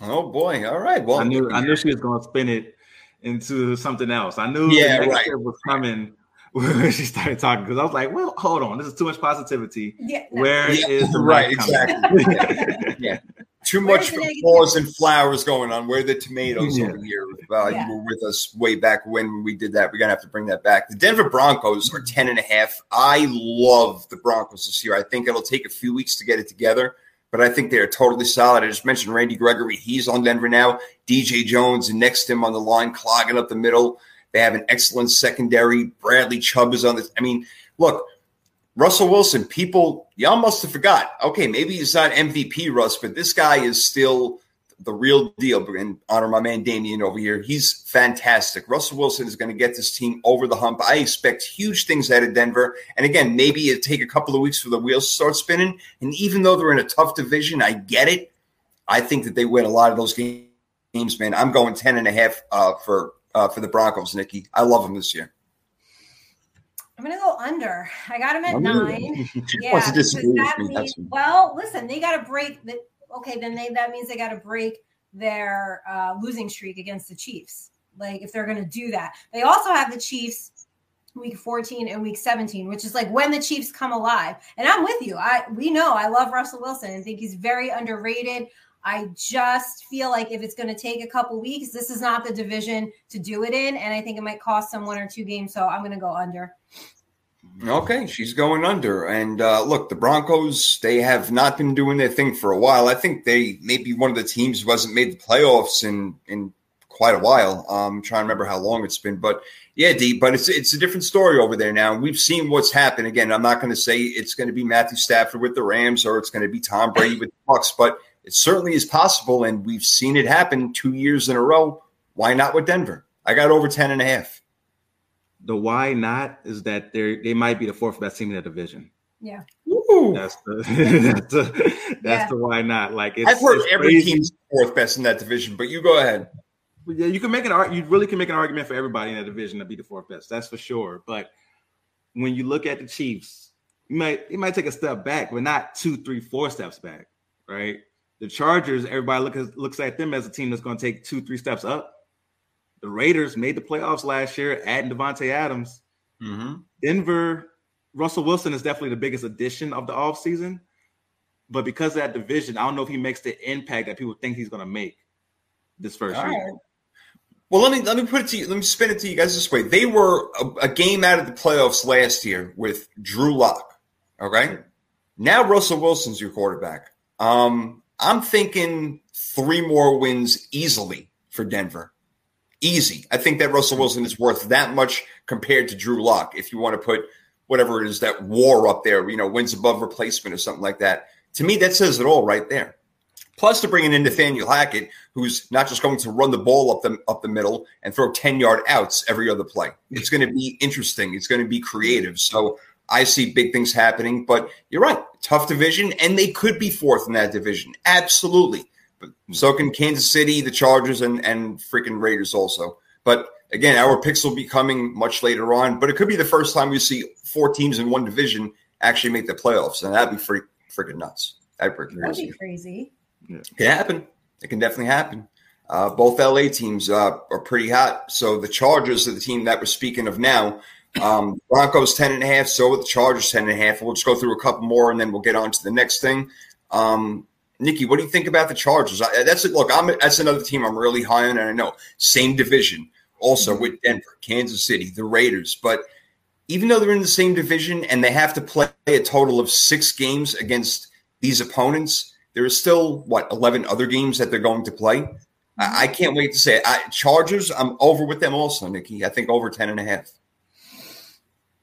Oh boy! All right. Well, I knew I knew she was going to spin it into something else. I knew yeah, the right. was coming when she started talking because I was like, "Well, hold on, this is too much positivity. Yeah, no. Where yeah, is the right? Exactly. yeah. yeah. Too much applause and flowers going on. Where the tomatoes yeah. over here? Uh, yeah. You were with us way back when we did that. We're gonna have to bring that back. The Denver Broncos are 10 and a half. I love the Broncos this year. I think it'll take a few weeks to get it together but I think they're totally solid. I just mentioned Randy Gregory. He's on Denver now. DJ Jones next to him on the line, clogging up the middle. They have an excellent secondary. Bradley Chubb is on this. I mean, look, Russell Wilson, people, y'all must have forgot. Okay, maybe he's not MVP, Russ, but this guy is still the real deal. And honor my man Damien over here. He's fantastic. Russell Wilson is going to get this team over the hump. I expect huge things out of Denver. And again, maybe it take a couple of weeks for the wheels to start spinning. And even though they're in a tough division, I get it. I think that they win a lot of those games, man. I'm going 10 and a half uh, for uh, for the Broncos, Nikki. I love them this year. I'm gonna go under. I got them at nine. yeah, that means, well, listen, they got to break the okay, then they that means they got to break their uh, losing streak against the Chiefs. Like if they're going to do that, they also have the Chiefs week 14 and week 17 which is like when the chiefs come alive. And i'm with you. I we know i love russell wilson and think he's very underrated. I just feel like if it's going to take a couple weeks this is not the division to do it in and i think it might cost them one or two games so i'm going to go under Okay, she's going under. And uh, look, the Broncos, they have not been doing their thing for a while. I think they maybe one of the teams who hasn't made the playoffs in in quite a while. Um, I'm trying to remember how long it's been, but yeah, deep. But it's it's a different story over there now. We've seen what's happened. Again, I'm not going to say it's going to be Matthew Stafford with the Rams or it's going to be Tom Brady with the Bucs, but it certainly is possible, and we've seen it happen two years in a row. Why not with Denver? I got over 10 and a half the why not is that they they might be the fourth best team in the division. Yeah. Ooh. That's the that's, the, that's yeah. the why not. Like it's, I've heard every crazy. team's fourth best in that division, but you go ahead. Yeah, you can make an you really can make an argument for everybody in that division to be the fourth best. That's for sure. But when you look at the Chiefs, you might you might take a step back, but not two, three, four steps back, right? The Chargers, everybody looks looks at them as a team that's going to take two, three steps up. The Raiders made the playoffs last year, adding Davante Adams. Mm-hmm. Denver, Russell Wilson is definitely the biggest addition of the offseason. But because of that division, I don't know if he makes the impact that people think he's going to make this first All year. Right. Well, let me let me put it to you. Let me spin it to you guys this way. They were a, a game out of the playoffs last year with Drew Lock. Okay, now Russell Wilson's your quarterback. Um, I'm thinking three more wins easily for Denver. Easy. I think that Russell mm-hmm. Wilson is worth that much compared to Drew Lock. If you want to put whatever it is that war up there, you know, wins above replacement or something like that. To me, that says it all right there. Plus, to bring in Nathaniel Hackett, who's not just going to run the ball up the up the middle and throw ten yard outs every other play. It's going to be interesting. It's going to be creative. So I see big things happening. But you're right, tough division, and they could be fourth in that division. Absolutely. But so can Kansas City, the Chargers, and and freaking Raiders also. But again, our picks will be coming much later on. But it could be the first time we see four teams in one division actually make the playoffs, and that'd be freak, freaking nuts. That'd be crazy. That'd be crazy. Yeah. It can happen. It can definitely happen. Uh, both LA teams uh, are pretty hot. So the Chargers are the team that we're speaking of now. Um, Broncos 10 and a half. So with the Chargers 10 and a half. We'll just go through a couple more and then we'll get on to the next thing. Um, Nikki, what do you think about the Chargers? I, that's. Look, I'm that's another team I'm really high on, and I know same division also mm-hmm. with Denver, Kansas City, the Raiders. But even though they're in the same division and they have to play a total of six games against these opponents, there is still what eleven other games that they're going to play. I, I mm-hmm. can't wait to say it. I, Chargers. I'm over with them also, Nikki. I think over ten and a half.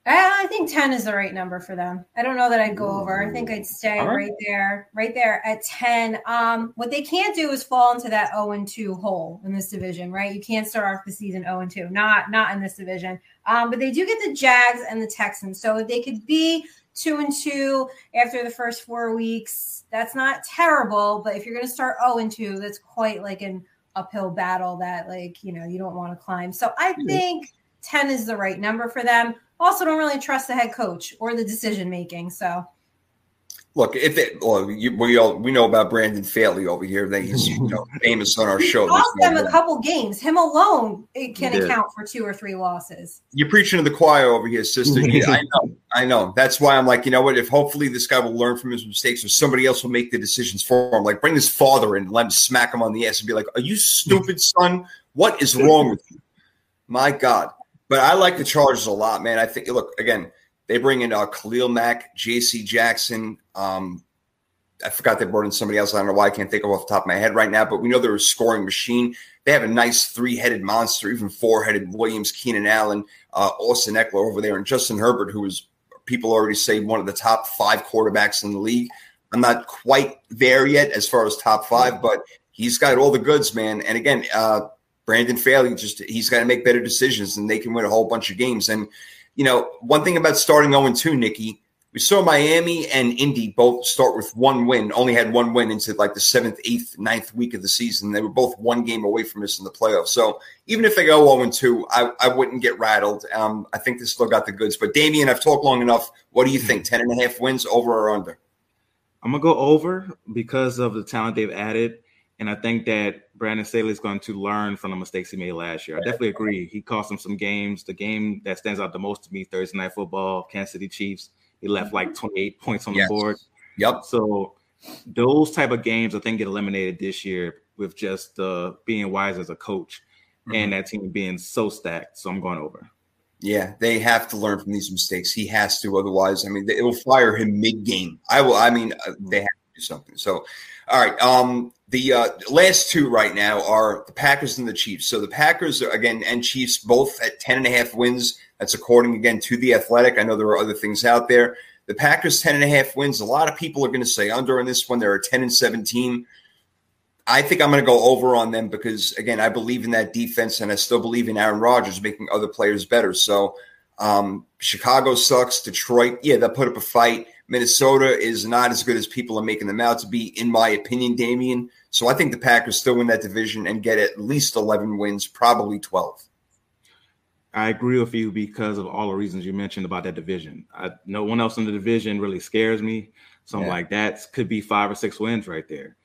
I think 10 is the right number for them. I don't know that I'd go over. I think I'd stay right. right. there, right there at 10. Um, what they can't do is fall into that 0 and 2 hole in this division, right? You can't start off the season 0 and 2, not not in this division. Um, but they do get the Jags and the Texans. So they could be two and two after the first four weeks. That's not terrible, but if you're gonna start 0 and 2, that's quite like an uphill battle that like you know you don't want to climb. So I think 10 is the right number for them also don't really trust the head coach or the decision making. So, look, if it, well, you, we all we know about Brandon Staley over here. That he's you know famous on our show. Lost them a couple games. Him alone it can account for two or three losses. You're preaching to the choir over here, sister. yeah, I know, I know. That's why I'm like, you know what? If hopefully this guy will learn from his mistakes, or somebody else will make the decisions for him. Like bring his father in, let him smack him on the ass, and be like, "Are you stupid, son? What is wrong with you?" My God. But I like the Chargers a lot, man. I think look again, they bring in uh, Khalil Mack, J.C. Jackson. Um, I forgot they brought in somebody else. I don't know why I can't think of off the top of my head right now, but we know they're a scoring machine. They have a nice three-headed monster, even four-headed Williams, Keenan Allen, uh, Austin Ekeler over there, and Justin Herbert, who is people already say one of the top five quarterbacks in the league. I'm not quite there yet as far as top five, but he's got all the goods, man. And again, uh, Brandon Staley just he's got to make better decisions, and they can win a whole bunch of games. And you know, one thing about starting 0 2, Nikki, we saw Miami and Indy both start with one win, only had one win into like the seventh, eighth, ninth week of the season. They were both one game away from us in the playoffs. So even if they go 0 2, I, I wouldn't get rattled. Um, I think they still got the goods. But Damien, I've talked long enough. What do you think? 10 and a half wins over or under? I'm to go over because of the talent they've added. And I think that Brandon Staley is going to learn from the mistakes he made last year. I definitely agree. He cost him some games. The game that stands out the most to me, Thursday Night Football, Kansas City Chiefs. He left like 28 points on yes. the board. Yep. So those type of games, I think, get eliminated this year with just uh, being wise as a coach mm-hmm. and that team being so stacked. So I'm going over. Yeah, they have to learn from these mistakes. He has to, otherwise, I mean, it will fire him mid-game. I will. I mean, uh, they have to do something. So, all right. Um, the uh, last two right now are the Packers and the Chiefs. So the Packers are, again and Chiefs both at 10 and a half wins. That's according again to the Athletic. I know there are other things out there. The Packers 10 and a half wins. A lot of people are going to say under on this one. They're a 10 and 17. I think I'm going to go over on them because again, I believe in that defense and I still believe in Aaron Rodgers making other players better. So um, Chicago sucks. Detroit, yeah, they'll put up a fight. Minnesota is not as good as people are making them out to be, in my opinion, Damien. So I think the Packers still win that division and get at least 11 wins, probably 12. I agree with you because of all the reasons you mentioned about that division. I, no one else in the division really scares me. So I'm yeah. like, that could be five or six wins right there.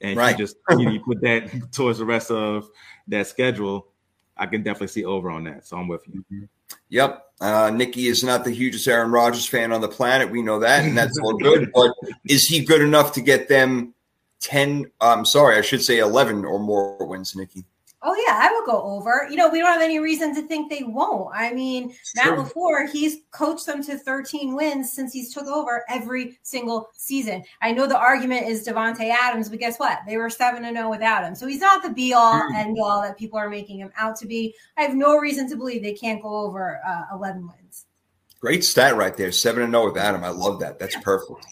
And right. you just you, you put that towards the rest of that schedule. I can definitely see over on that. So I'm with you. Mm-hmm. Yep. Uh, Nikki is not the hugest Aaron Rodgers fan on the planet. We know that, and that's all good. But is he good enough to get them 10? I'm sorry, I should say 11 or more wins, Nikki. Oh yeah, I would go over. You know, we don't have any reason to think they won't. I mean, Matt. LaFleur, he's coached them to 13 wins since he's took over every single season. I know the argument is Davante Adams, but guess what? They were seven and zero oh without him, so he's not the be all mm. end all that people are making him out to be. I have no reason to believe they can't go over uh, 11 wins. Great stat right there, seven and zero oh without him. I love that. That's perfect.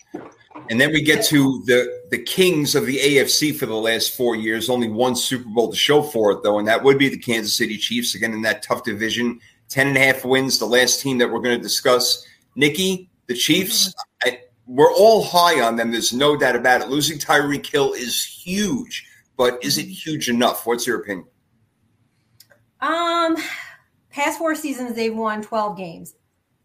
And then we get to the the kings of the AFC for the last four years. Only one Super Bowl to show for it, though, and that would be the Kansas City Chiefs again in that tough division. Ten and a half wins. The last team that we're going to discuss, Nikki, the Chiefs. I, we're all high on them. There's no doubt about it. Losing Tyreek Hill is huge, but is it huge enough? What's your opinion? Um, past four seasons they've won 12 games.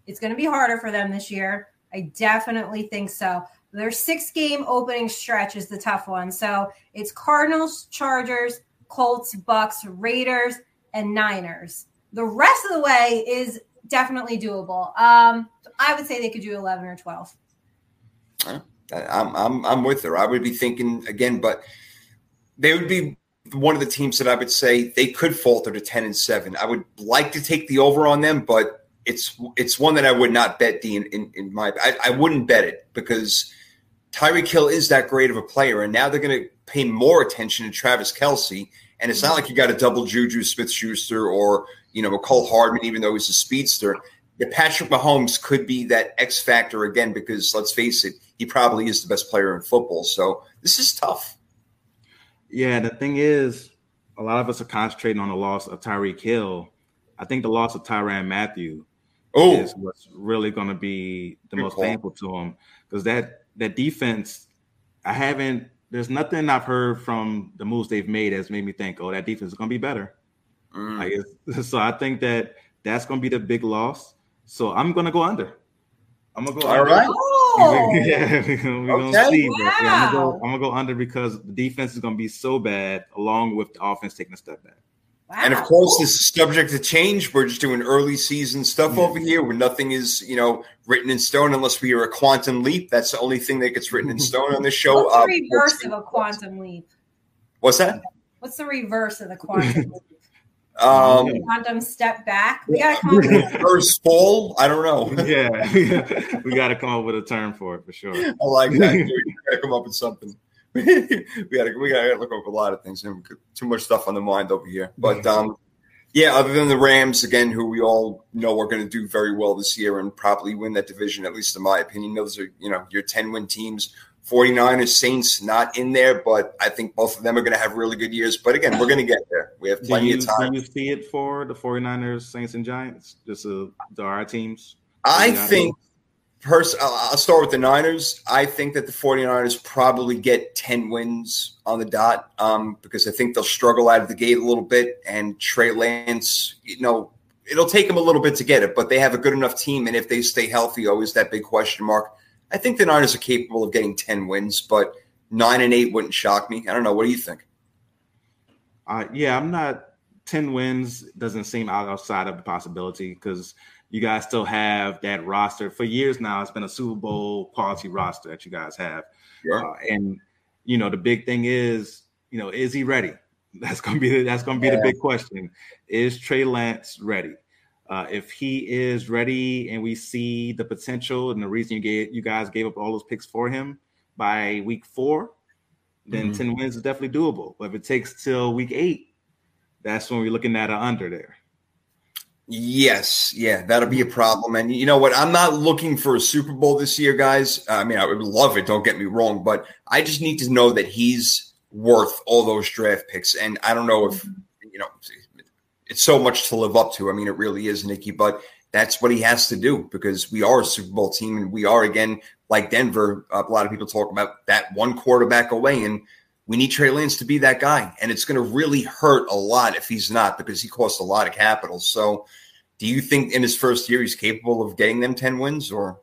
It's going to be harder for them this year. I definitely think so. Their six game opening stretch is the tough one. So it's Cardinals, Chargers, Colts, Bucs, Raiders, and Niners. The rest of the way is definitely doable. Um, I would say they could do 11 or 12. I'm, I'm, I'm with her. I would be thinking again, but they would be one of the teams that I would say they could falter to 10 and 7. I would like to take the over on them, but it's it's one that I would not bet Dean in, in my I, I wouldn't bet it because Tyreek Hill is that great of a player, and now they're going to pay more attention to Travis Kelce. And it's not like you got a double JuJu Smith-Schuster or you know Mecole Hardman, even though he's a speedster. that Patrick Mahomes could be that X factor again because let's face it, he probably is the best player in football. So this is tough. Yeah, the thing is, a lot of us are concentrating on the loss of Tyreek Hill. I think the loss of Tyrann Mathieu oh. is what's really going to be the Good most point. painful to him because that that defense, I haven't. There's nothing I've heard from the moves they've made that's made me think, oh, that defense is going to be better. Mm. I guess, so I think that that's going to be the big loss. So I'm going to go under. I'm gonna go. All under. right. Oh. yeah, we're gonna, okay. see. Wow. Yeah, I'm, gonna go, I'm gonna go under because the defense is gonna be so bad, along with the offense taking a step back. Wow. And of course, this is subject to change. We're just doing early season stuff yeah. over here where nothing is, you know, written in stone unless we are a quantum leap. That's the only thing that gets written in stone on this show. What's the uh, reverse of a quantum leap? What's that? What's the reverse of the quantum leap? Um, quantum step back. We gotta come up with first fall. I don't know. yeah, we gotta come up with a term for it for sure. I like that. we gotta come up with something. we gotta we gotta look over a lot of things. Too much stuff on the mind over here. But um, yeah, other than the Rams again, who we all know are going to do very well this year and probably win that division, at least in my opinion. Those are you know your ten win teams 49ers, Saints not in there, but I think both of them are going to have really good years. But again, we're going to get there. We have plenty you, of time. Do you see it for the 49ers, Saints, and Giants? Just uh, our teams? I think, pers- I'll start with the Niners. I think that the 49ers probably get 10 wins on the dot um, because I think they'll struggle out of the gate a little bit. And Trey Lance, you know, it'll take them a little bit to get it, but they have a good enough team. And if they stay healthy, always that big question mark I think the Niners are capable of getting 10 wins, but nine and eight wouldn't shock me. I don't know. What do you think? Uh, yeah, I'm not 10 wins doesn't seem outside of the possibility because you guys still have that roster for years now. It's been a Super Bowl quality roster that you guys have. Uh, and you know, the big thing is, you know, is he ready? That's gonna be the, that's gonna be yeah. the big question. Is Trey Lance ready? Uh, if he is ready and we see the potential and the reason you gave you guys gave up all those picks for him by week four, then mm-hmm. 10 wins is definitely doable. But if it takes till week eight, that's when we're looking at an under there. Yes, yeah, that'll be a problem. And you know what? I'm not looking for a Super Bowl this year, guys. I mean, I would love it, don't get me wrong, but I just need to know that he's worth all those draft picks. And I don't know if, mm-hmm. you know, it's so much to live up to. I mean, it really is, Nikki, but that's what he has to do because we are a Super Bowl team and we are, again, like Denver. A lot of people talk about that one quarterback away, and we need Trey Lance to be that guy. And it's going to really hurt a lot if he's not because he costs a lot of capital. So, do you think in his first year he's capable of getting them 10 wins or?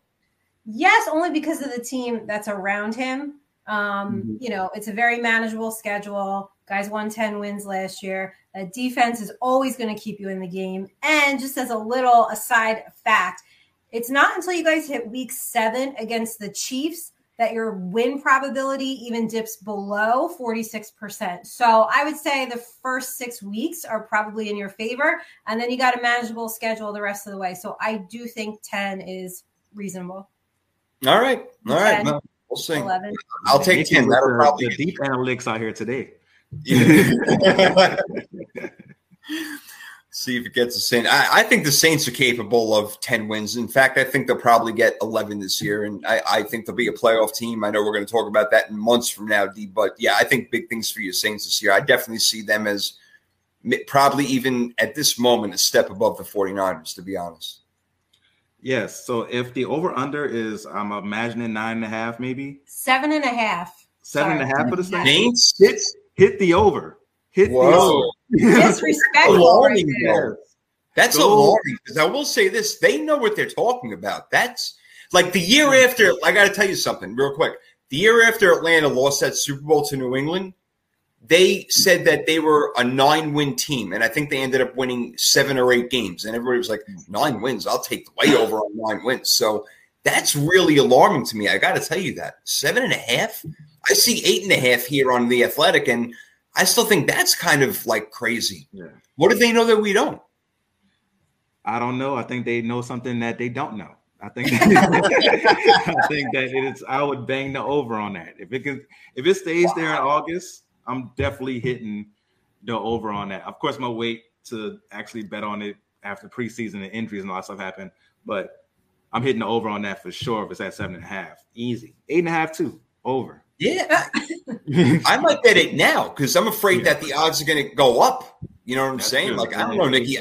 Yes, only because of the team that's around him. Um, mm-hmm. You know, it's a very manageable schedule. Guys won 10 wins last year. A defense is always going to keep you in the game. And just as a little aside fact, it's not until you guys hit week seven against the Chiefs that your win probability even dips below 46%. So I would say the first six weeks are probably in your favor. And then you got a manageable schedule the rest of the way. So I do think 10 is reasonable. All right. All 10, right. we'll see. 11. I'll take 10. That'll probably the deep analytics out here today. See if it gets the Saints. I, I, think the Saints are capable of 10 wins. In fact, I think they'll probably get 11 this year. And I, I think they'll be a playoff team. I know we're going to talk about that in months from now, D. But yeah, I think big things for your Saints this year. I definitely see them as probably even at this moment a step above the 49ers, to be honest. Yes. So if the over under is, I'm imagining nine and a half, maybe seven and a half. Seven Sorry. and a half for the Saints. Saints? hit the over. Hit Whoa. the over. Disrespectful. Right there. That's Go. alarming because I will say this: they know what they're talking about. That's like the year hmm. after. I got to tell you something real quick. The year after Atlanta lost that Super Bowl to New England, they said that they were a nine-win team, and I think they ended up winning seven or eight games. And everybody was like, nine wins, I'll take the way over on nine wins." So that's really alarming to me. I got to tell you that seven and a half. I see eight and a half here on the Athletic, and I still think that's kind of like crazy. Yeah. What do they know that we don't? I don't know. I think they know something that they don't know. I think I think that it is. I would bang the over on that. If it can, if it stays wow. there in August, I'm definitely hitting the over on that. Of course, gonna wait to actually bet on it after preseason and injuries and all that stuff happened, but I'm hitting the over on that for sure. If it's at seven and a half, easy. Eight and a half too. Over. Yeah, I might bet it now because I'm afraid yeah. that the odds are going to go up. You know what I'm That's saying? True. Like I don't know, Nikki.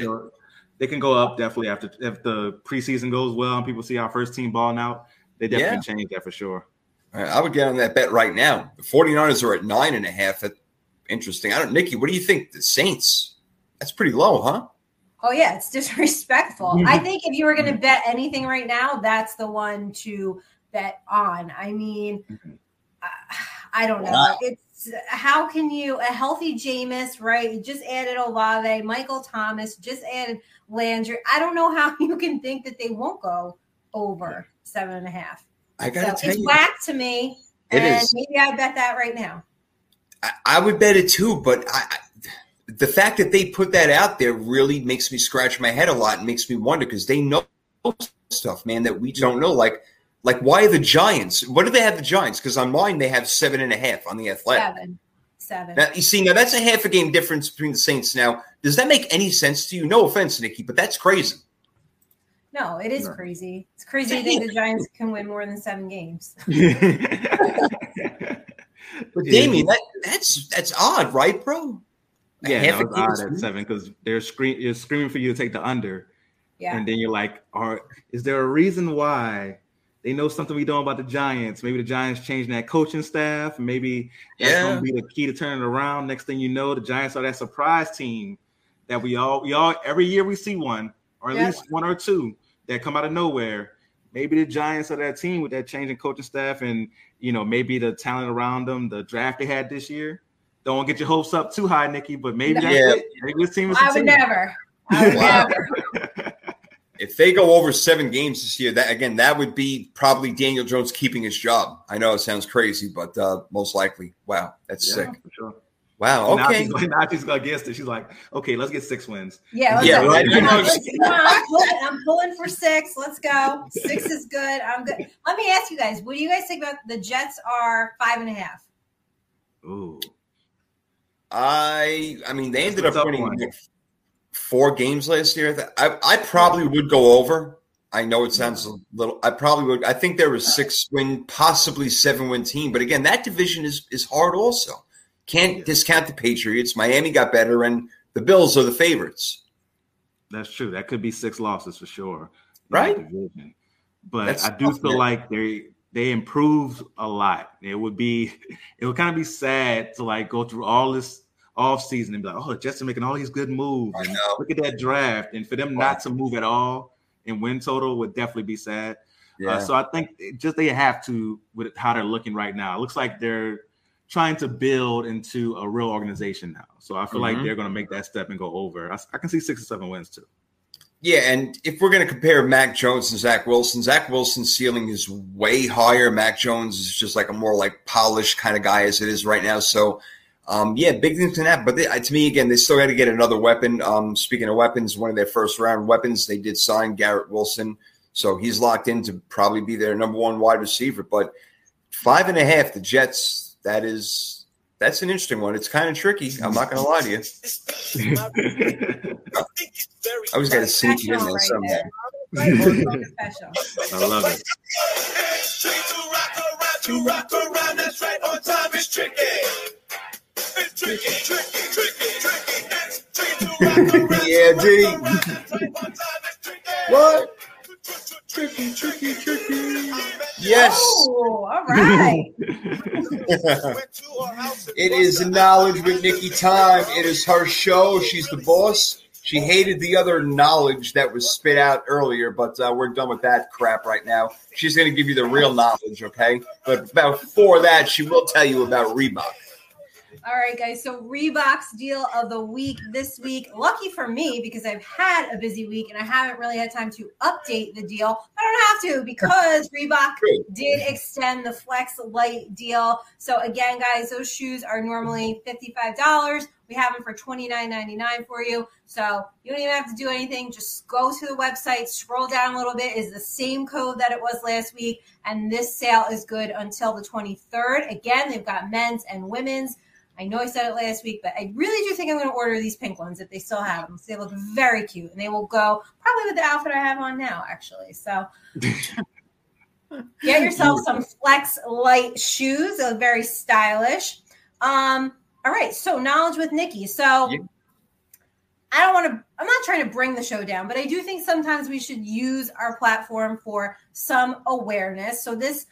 They can go up definitely after if the preseason goes well and people see our first team balling out. They definitely yeah. change that for sure. I would get on that bet right now. The 49ers are at nine and a half. That's interesting. I don't, Nikki, what do you think? The Saints, that's pretty low, huh? Oh yeah, it's disrespectful. I think if you were going to bet anything right now, that's the one to bet on. I mean, mm-hmm. I, I don't know. Wow. It's how can you a healthy Jameis, right? You just added Olave, Michael Thomas, just added Landry. I don't know how you can think that they won't go over seven and a half. I gotta so tell it's you, whack to me. It is. Maybe I bet that right now. I, I would bet it too, but I, I, the fact that they put that out there really makes me scratch my head a lot and makes me wonder because they know stuff, man, that we don't know. Like, like why the Giants? What do they have the Giants? Because on mine they have seven and a half on the Athletic. Seven. Seven. Now, you see, now that's a half a game difference between the Saints. Now, does that make any sense to you? No offense, Nikki, but that's crazy. No, it is crazy. It's crazy to think the Giants can win more than seven games. but Damien, that, that's that's odd, right, bro? Yeah, that was odd at seven because they're scream you're screaming for you to take the under. Yeah. And then you're like, are is there a reason why they know something we don't about the Giants? Maybe the Giants changing that coaching staff. Maybe that's yeah. gonna be the key to turning around. Next thing you know, the Giants are that surprise team that we all we all every year we see one or at yeah. least one or two that come out of nowhere. Maybe the Giants are that team with that changing coaching staff, and you know maybe the talent around them, the draft they had this year. Don't get your hopes up too high, Nikki, but maybe that's yeah. it. Maybe this team is. I would team. never. I would never. if they go over seven games this year, that again, that would be probably Daniel Jones keeping his job. I know it sounds crazy, but uh, most likely, wow, that's yeah, sick. Sure. Wow. Okay. Now she's, now she's against it. She's like, okay, let's get six wins. Yeah. Yeah. Right. I'm, pulling, I'm pulling for six. Let's go. Six is good. I'm good. Let me ask you guys, what do you guys think about the Jets are five and a half? Ooh. I I mean they ended up winning four games last year. I I probably would go over. I know it sounds a little. I probably would. I think there was six win, possibly seven win team. But again, that division is is hard. Also, can't discount the Patriots. Miami got better, and the Bills are the favorites. That's true. That could be six losses for sure. Right. But That's I do feel like they they improved a lot. It would be it would kind of be sad to like go through all this off season and be like, oh, are making all these good moves. Look at that draft, and for them not to move at all and win total would definitely be sad. Uh, yeah. Uh, so I think just they have to with how they're looking right now. It looks like they're trying to build into a real organization now. So I feel mm-hmm. like they're going to make that step and go over. I, I, can see six or seven wins too. Yeah, and if we're going to compare Mac Jones and Zach Wilson, Zach Wilson's ceiling is way higher. Mac Jones is just like a more like polished kind of guy as it is right now. So, um, yeah, big things can happen. But they, to me, again, they still got to get another weapon. Um, speaking of weapons, one of their first round weapons, they did sign Garrett Wilson, so he's locked in to probably be their number one wide receiver. But five and a half, the Jets that is that's an interesting one. It's kind of tricky. I'm not going to lie to you. I always got to sneak it in there somehow. I love it. To rock around, that's right on time. It's tricky. It's tricky, tricky, tricky, tricky. yeah, G. What? Tricky, tricky, tricky. Yes. Oh, all right. it is knowledge with Nikki time. It is her show. She's the boss. She hated the other knowledge that was spit out earlier, but uh, we're done with that crap right now. She's going to give you the real knowledge, okay? But before that, she will tell you about Reebok. All right, guys. So Reebok's deal of the week this week. Lucky for me because I've had a busy week and I haven't really had time to update the deal. I don't have to because Reebok did extend the Flex Light deal. So again, guys, those shoes are normally fifty-five dollars. We have them for $29.99 for you. So you don't even have to do anything. Just go to the website, scroll down a little bit, is the same code that it was last week. And this sale is good until the 23rd. Again, they've got men's and women's. I know I said it last week, but I really do think I'm going to order these pink ones if they still have them. So they look very cute, and they will go probably with the outfit I have on now, actually. So get yourself some Flex Light shoes. They look very stylish. Um, all right, so knowledge with Nikki. So. Yeah. I don't want to, I'm not trying to bring the show down, but I do think sometimes we should use our platform for some awareness. So, this,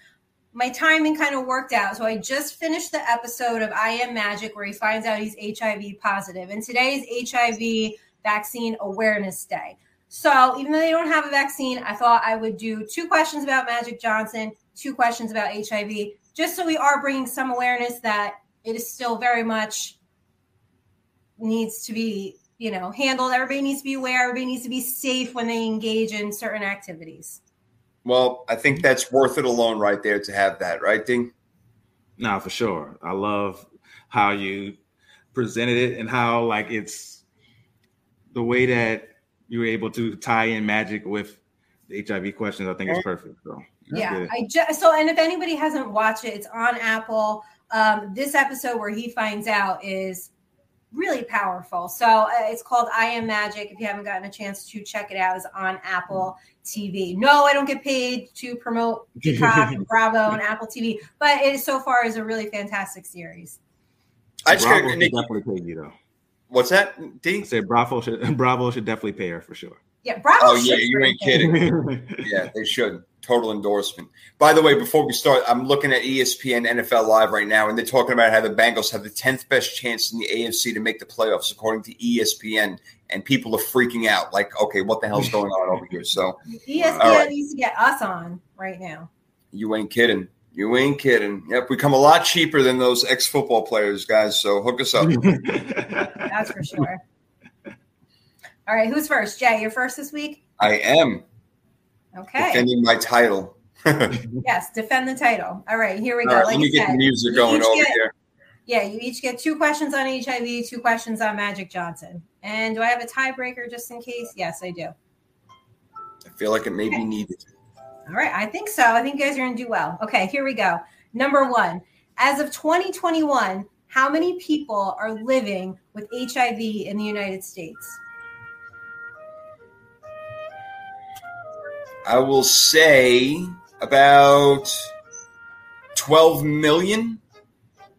my timing kind of worked out. So, I just finished the episode of I Am Magic where he finds out he's HIV positive. And today is HIV Vaccine Awareness Day. So, even though they don't have a vaccine, I thought I would do two questions about Magic Johnson, two questions about HIV, just so we are bringing some awareness that it is still very much needs to be you know handled everybody needs to be aware everybody needs to be safe when they engage in certain activities Well, I think that's worth it alone right there to have that, right, Ding? Nah, for sure. I love how you presented it and how like it's the way that you were able to tie in magic with the HIV questions. I think it's perfect. So yeah good. i just so and if anybody hasn't watched it it's on apple um this episode where he finds out is really powerful so uh, it's called i am magic if you haven't gotten a chance to check it out it's on apple tv no i don't get paid to promote peacock and bravo and apple tv but it so far is a really fantastic series I just Bravo got should Nick, definitely pay you though. what's that, I D? said Bravo should Bravo should definitely pay her for sure. yeah bravo Oh yeah, you ain't it. kidding. Yeah, they should. Total endorsement. By the way, before we start, I'm looking at ESPN NFL Live right now, and they're talking about how the Bengals have the 10th best chance in the AFC to make the playoffs, according to ESPN. And people are freaking out. Like, okay, what the hell's going on over here? So espn All right. needs to get us on right now you ain't kidding. You ain't kidding. Yep, we come a lot cheaper than those ex football players, guys. So hook us up. That's for sure. All right, who's first? Jay, you're first this week? I am Okay. defending my title. Yes, defend the title. All right, here we go. right, like let me I get said, the music going over get- here. Yeah, you each get two questions on HIV, two questions on Magic Johnson. And do I have a tiebreaker just in case? Yes, I do. I feel like it may be needed. All right, I think so. I think you guys are going to do well. Okay, here we go. Number one, as of 2021, how many people are living with HIV in the United States? I will say about 12 million.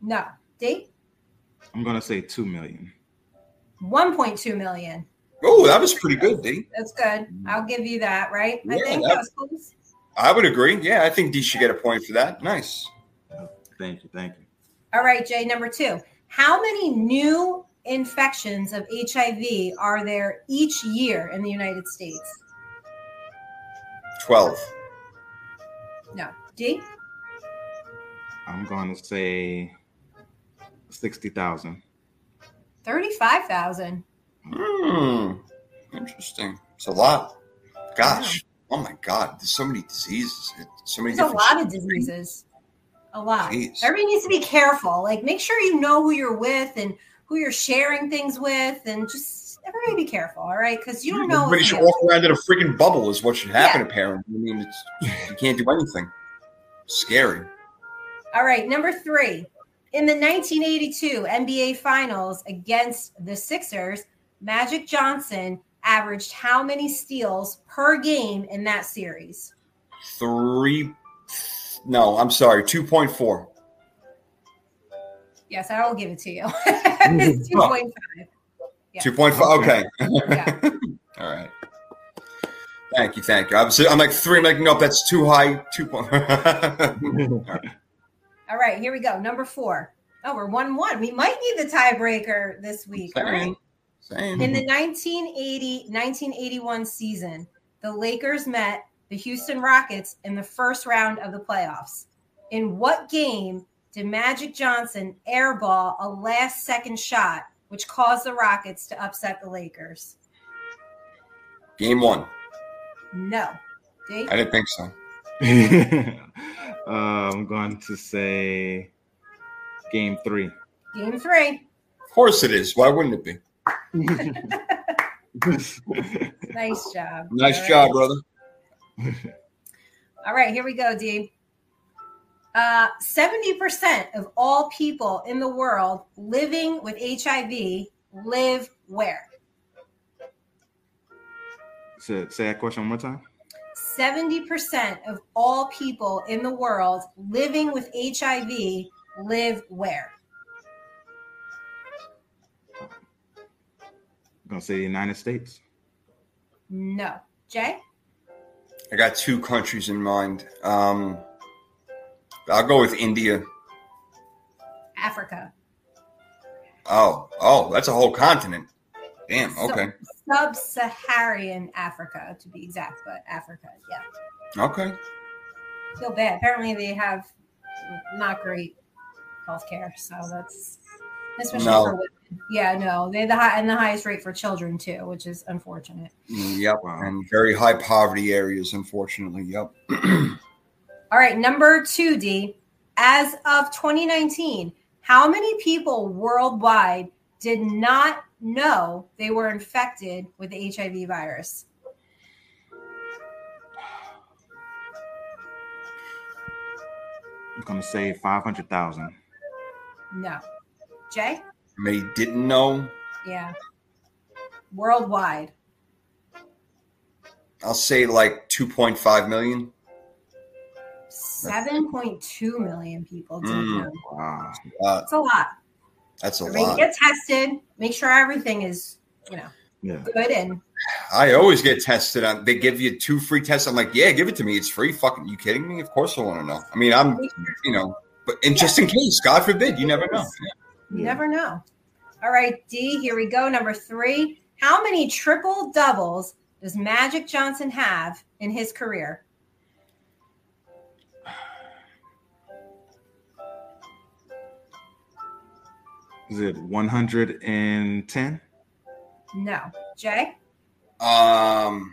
No. Date? I'm gonna say two million. 1.2 million. Oh, that was pretty good, D. That's good. I'll give you that, right? I Yeah, think that- that was close. I would agree. Yeah, I think D should get a point for that. Nice. Thank you, thank you. All right, Jay, number two. How many new infections of HIV are there each year in the United States? 12. No. D? I'm gonna say sixty thousand. 35,000. Hmm. Interesting. It's a lot. Gosh. Oh my God. There's so many diseases. So many There's a lot of diseases. A lot. Jeez. Everybody needs to be careful. Like, make sure you know who you're with and who you're sharing things with, and just everybody be careful, all right? Because you don't know. Everybody should walk around in a freaking bubble, is what should happen, Yeah. apparently. I mean, it's, you can't do anything. Scary. All right, number three. In the 1982 NBA Finals against the Sixers, Magic Johnson averaged how many steals per game in that series? Three. No, I'm sorry. 2.4. Yes, I will give it to you. Mm-hmm. it's 2.5. Yeah. 2.5. Okay. Yeah. All right. Thank you. Thank you. I'm, I'm like three. I'm like, nope, that's too high. Two point. All right, here we go. Number four. Oh, we're 1 1. We might need the tiebreaker this week. All right. Same. In the 1980 1981 season, the Lakers met the Houston Rockets in the first round of the playoffs. In what game did Magic Johnson airball a last second shot, which caused the Rockets to upset the Lakers? Game one. No. Dave? I didn't think so. Uh, I'm going to say game three. Game three. Of course it is. Why wouldn't it be? Nice job. Nice All right. job, brother. All right, here we go, Dee. Uh, 70% of all people in the world living with HIV live where? Say, say that question one more time. 70% of all people in the world living with HIV live where? I'm gonna say the United States. No. Jay? I got two countries in mind. Um, I'll go with India. Africa. Oh, oh, that's a whole continent. Damn. So- Okay. Sub-Saharan Africa, to be exact, but Africa, yeah. Okay. Feel bad. Apparently, they have not great health care, so that's especially No. for women. Yeah, no, they the high and the highest rate for children too, which is unfortunate. Mm, Yep. And very high poverty areas, unfortunately. Yep. All right, number two, D. As of 2019, how many people worldwide did not know they were infected with the HIV virus? I'm gonna say five hundred thousand. No. Jay? They didn't know. Yeah. Worldwide. I'll say like 2.5 million. 7.2 million people did Mm. know. Wow. Uh, That's a lot. That's a Everybody lot. get tested. Make sure everything is, you know, Yeah. good and I always get tested on. They give you two free tests. I'm like, yeah, give it to me. It's free. Fucking, you kidding me? Of course I want to know. I mean, I'm, you know, but and just in case, God forbid, you never know. You never know. All right, D, here we go. Number three. How many triple doubles does Magic Johnson have in his career? Is it one hundred and ten? No. Jay? Um.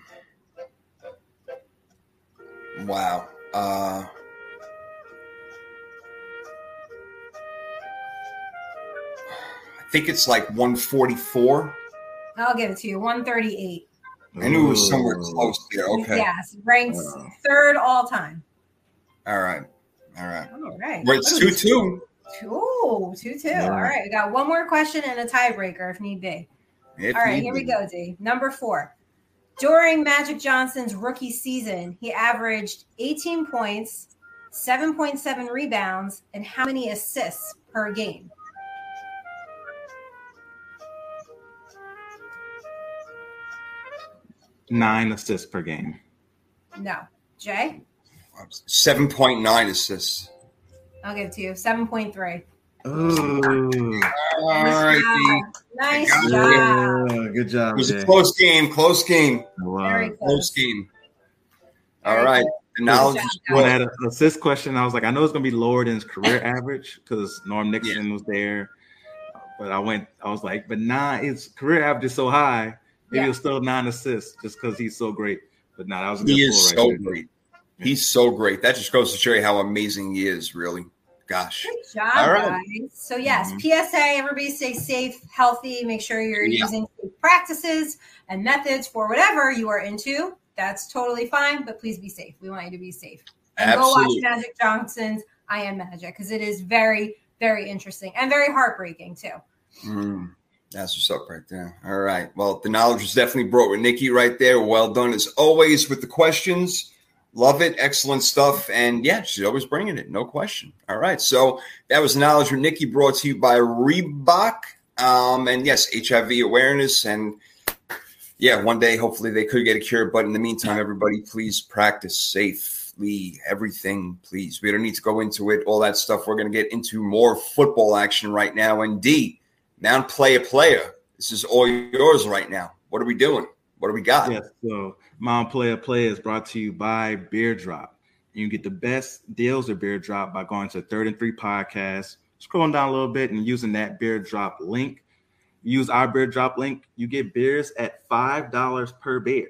Wow. Uh. I think it's like 144. I'll give it to you. 138. I knew it was somewhere close there. Okay. Yes, ranked Wow. third all time. All right. All right. All right. Well, it's 2 2. Two, two, two. Yeah. All right. We got one more question and a tiebreaker if need be. All right, here we go, D. Number four. During Magic Johnson's rookie season, he averaged 18 points, 7.7 rebounds, and how many assists per game? Nine assists per game. No. Jay? 7.9 assists. I'll give it to you. 7.3. Ooh. All right. D. Nice I got job. Yeah, good job, It was Jay. a close game. Close game. Wow. Very Close close. game. Very All right. good. The knowledge job, is guys. When that assist question, I was like, I know it's gonna be lower than his career average because Norm Nixon was there. But I went, I was like, but nah, his career average is so high. Maybe Yeah. it was still nine assists just because he's so great. But nah, that was a good He is right so there. great. He's so great. That just goes to show you how amazing he is, really. Gosh. Good job, All right. guys. So, yes, Mhm. PSA, everybody stay safe, healthy. Make sure you're Yeah. using practices and methods for whatever you are into. That's totally fine, but please be safe. We want you to be safe. And Absolutely. go watch Magic Johnson's I Am Magic because it is very, very interesting and very heartbreaking, too. Mm, that's what's up right there. All right. Well, the knowledge was definitely brought with Nikki right there. Well done as always with the questions. Love it. Excellent stuff. And yeah, she's always bringing it. No question. All right. So that was knowledge with Nikki brought to you by Reebok. Um, and yes, HIV awareness. And yeah, one day, hopefully they could get a cure. But in the meantime, everybody, please practice safely. Everything, please. We don't need to go into it. All that stuff. We're going to get into more football action right now. And D, Mount Player Player. This is all yours right now. What are we doing? What do we got? Yes. So Mount Player Play is brought to you by Beer Drop. You get the best deals of Beer Drop by going to Third and Three Podcast, scrolling down a little bit and using that Beer Drop link. Use our Beer Drop link, you get beers at five dollars per beer.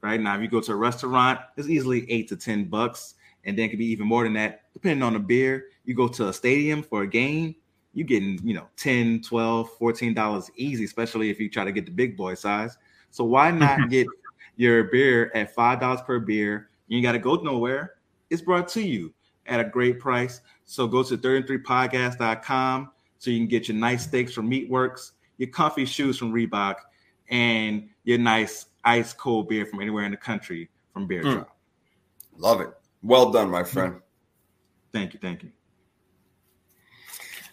Right now, if you go to a restaurant, it's easily eight to ten bucks, and then it could be even more than that, depending on the beer. You go to a stadium for a game, you're getting you know 10 12 14 dollars easy especially if you try to get the big boy size so why not get your beer at five dollars per beer you ain't got to go nowhere it's brought to you at a great price. So go to 33podcast.com so you can get your nice steaks from Meatworks, your comfy shoes from Reebok, and your nice ice cold beer from anywhere in the country from Beer mm. Drop. Love it. Well done, my friend. Thank you. Thank you.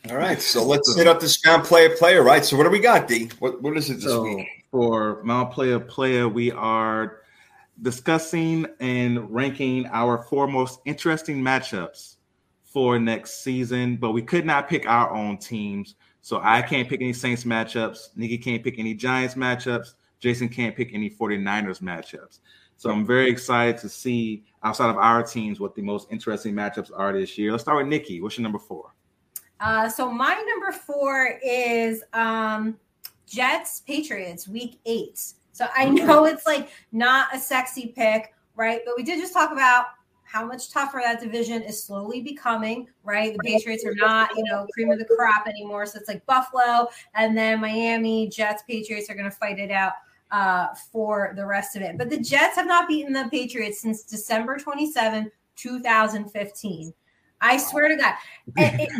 All right, so let's hit up this Mount Player Player. Right, so what do we got, D? What what is it this so week? For Mount Player Player, we are discussing and ranking our four most interesting matchups for next season, but we could not pick our own teams. So I can't pick any Saints matchups. Nikki can't pick any Giants matchups. Jason can't pick any 49ers matchups. So I'm very excited to see outside of our teams what the most interesting matchups are this year. Let's start with Nikki. What's your number four? Uh, so my number four is um, Jets Patriots Week Eight. So I know it's like not a sexy pick, right? But we did just talk about how much tougher that division is slowly becoming, right? The Patriots are not, you know, cream of the crop anymore. So it's like Buffalo and then Miami, Jets, Patriots are going to fight it out uh, for the rest of it. But the Jets have not beaten the Patriots since December 27, 2015. I swear to God,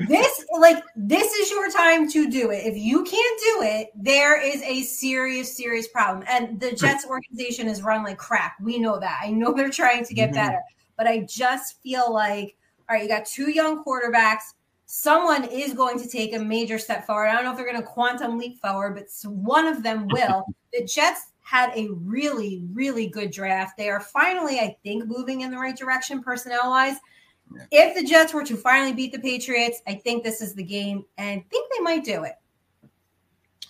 this like this is your time to do it. If you can't do it, there is a serious, serious problem. And the Jets organization is run like crap. We know that. I know they're trying to get mm-hmm. better, but I just feel like, all right, you got two young quarterbacks. Someone is going to take a major step forward. I don't know if they're going to quantum leap forward, but one of them will. the Jets had a really, really good draft. They are finally, I think, moving in the right direction personnel wise. If the Jets were to finally beat the Patriots, I think this is the game and I think they might do it.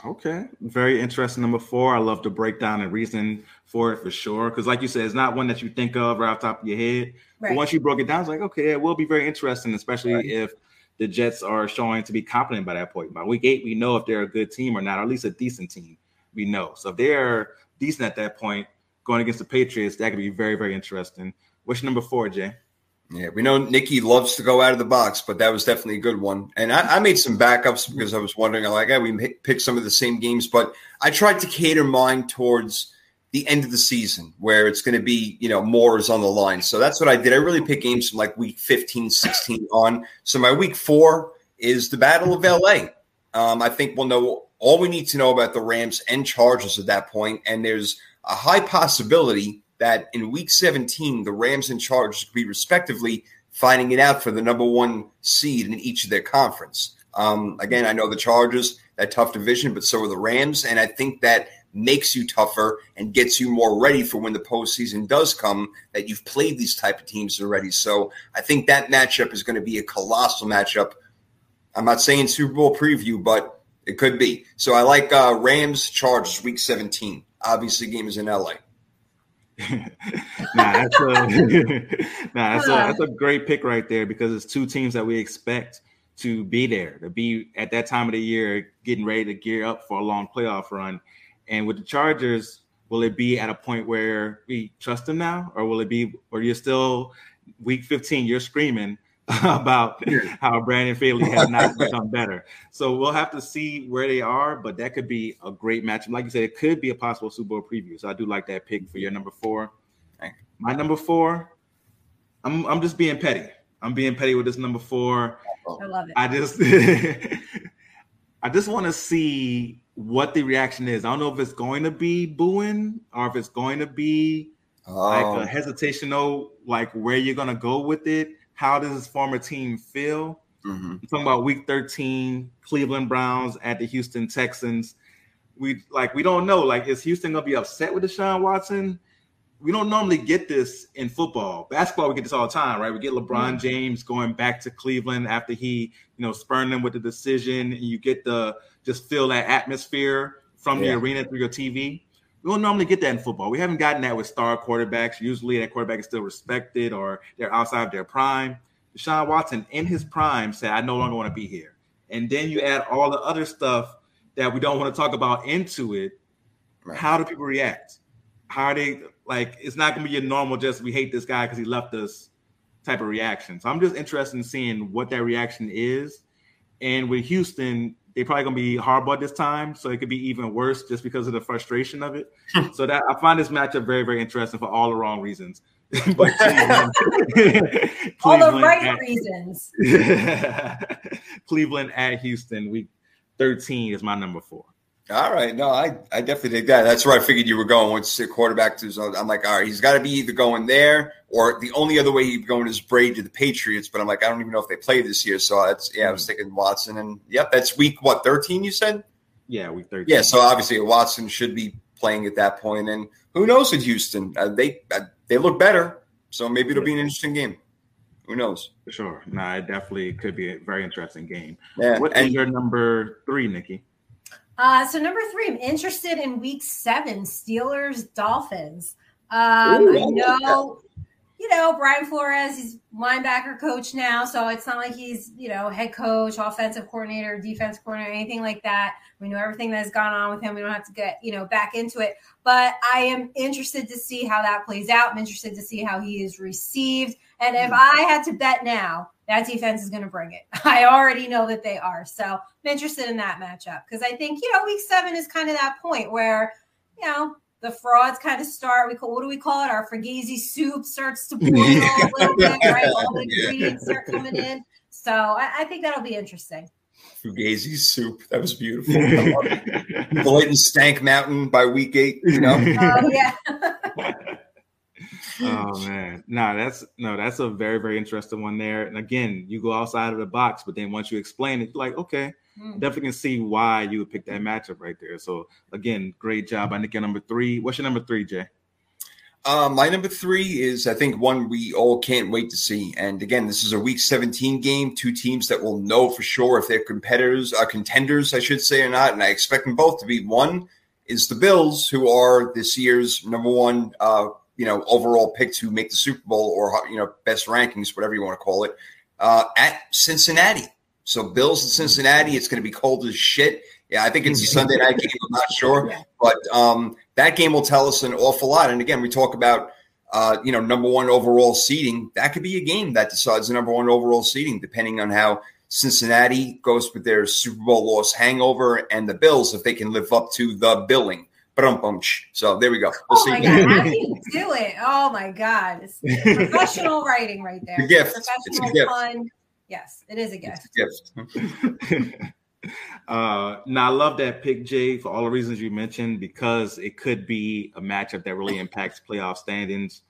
Okay. Very interesting. Number four. I love to break down and reason for it for sure. Because, like you said, it's not one that you think of right off top of your head. Right. But once you broke it down, it's like, okay, it will be very interesting, especially right. if the Jets are showing to be confident by that point. By week eight, we know if they're a good team or not, or at least a decent team. We know. So if they're decent at that point, going against the Patriots, that could be very, very interesting. What's your number four, Jay? Yeah, we know Nikki loves to go out of the box, but that was definitely a good one. And I, I made some backups because I was wondering, like, hey, we picked some of the same games, but I tried to cater mine towards the end of the season where it's going to be, you know, more is on the line. So that's what I did. I really picked games from like week 15, 16 on. So my week four is the Battle of LA. Um, I think we'll know all we need to know about the Rams and Chargers at that point, and there's a high possibility that in week 17, the Rams and Chargers could be respectively finding it out for the number one seed in each of their conference. Um, again, I know the Chargers, that tough division, but so are the Rams. And I think that makes you tougher and gets you more ready for when the postseason does come that you've played these type of teams already. So I think that matchup is going to be a colossal matchup. I'm not saying Super Bowl preview, but it could be. So I like uh, Rams Chargers week 17. Obviously, game is in LA. nah, that's a, nah, that's a that's a great pick right there because it's two teams that we expect to be there, to be at that time of the year, getting ready to gear up for a long playoff run. And with the Chargers, will it be at a point where we trust them now, or will it be, or you're still week 15, you're screaming about how Brandon Staley has not become better. So we'll have to see where they are, but that could be a great match. Like you said, it could be a possible Super Bowl preview. So I do like that pick for your number four. My number four, I'm I'm just being petty. I'm being petty with this number four. Oh. I love it. I just I just want to see what the reaction is. I don't know if it's going to be booing or if it's going to be oh. like a oh. hesitational, like where you're gonna go with it how does his former team feel? Mm-hmm. I'm talking about week 13, Cleveland Browns at the Houston Texans. We like we don't know. Like, is Houston gonna be upset with Deshaun Watson? We don't normally get this in football. Basketball, we get this all the time, right? We get LeBron mm-hmm. James going back to Cleveland after he, you know, spurned them with the decision, and you get the just feel that atmosphere from yeah. the arena through your TV. We don't normally get that in football. We haven't gotten that with star quarterbacks. Usually, that quarterback is still respected or they're outside of their prime. Deshaun Watson, in his prime, said, "I no longer want to be here." And then you add all the other stuff that we don't want to talk about into it. Right. How do people react? How are they like? It's not going to be your normal just we hate this guy because he left us type of reaction. So I'm just interested in seeing what that reaction is. And with Houston, they probably gonna be Harbaugh this time, so it could be even worse just because of the frustration of it. Hmm. so that I find this matchup very, very interesting for all the wrong reasons. but Cleveland, all the right at, reasons. Cleveland at Houston, week 13 is my number four. All right. No, I, I definitely think that. That's where I figured you were going once the quarterback to zone. I'm like, all right, he's got to be either going there or the only other way he'd going is Brady to the Patriots. But I'm like, I don't even know if they play this year. So that's, yeah, I was thinking Watson. And yep, that's week, what, 13, you said? Yeah, week 13. Yeah. So obviously Watson should be playing at that point. And who knows in Houston? Uh, they, uh, they look better. So maybe it'll be an interesting game. Who knows? For sure. No, it definitely could be a very interesting game. Yeah. What and, is your number three, Nikki? Uh, so number three, I'm interested in week seven, Steelers Dolphins. Um, Ooh, I know, you know, Brian Flores, he's linebacker coach now, so it's not like he's, you know, head coach, offensive coordinator, defense coordinator, anything like that. We know everything that's gone on with him. We don't have to get, you know, back into it. But I am interested to see how that plays out. I'm interested to see how he is received. And if I had to bet now, that defense is going to bring it. I already know that they are. So I'm interested in that matchup because I think, you know, week seven is kind of that point where, you know, the frauds kind of start. We call what do we call it? Our Fugazi soup starts to boil a little bit, right? All the ingredients are coming in. So I, I think that'll be interesting. Fugazi soup. That was beautiful. Blatant Stank Mountain by week eight, you know? Oh, yeah. Oh man, no, that's no, that's a very very interesting one there. And again, you go outside of the box, but then once you explain it, like okay, mm. definitely can see why you would pick that matchup right there. So again, great job. I think your number three. What's your number three, Jay? Uh, my number three is, I think, one we all can't wait to see. And again, this is a Week 17 game. Two teams that will know for sure if they're competitors, uh, contenders, I should say, or not. And I expect them both to be. One is the Bills, who are this year's number one uh, you know overall pick to make the Super Bowl or you know best rankings, whatever you want to call it, uh, at Cincinnati. So Bills in Cincinnati, it's going to be cold as shit. Yeah, I think it's a Sunday night game. I'm not sure, but um, that game will tell us an awful lot. And again, we talk about uh, you know number one overall seeding. That could be a game that decides the number one overall seeding, depending on how Cincinnati goes with their Super Bowl loss hangover, and the Bills if they can live up to the billing. So there we go. We'll oh see. my god, how do you do it? Oh my god, it's professional writing right there. It's a gift. It's a gift. Fun. Yes, it is a gift. It's a gift. uh, now I love that pick, Jay, for all the reasons you mentioned, because it could be a matchup that really impacts playoff standings,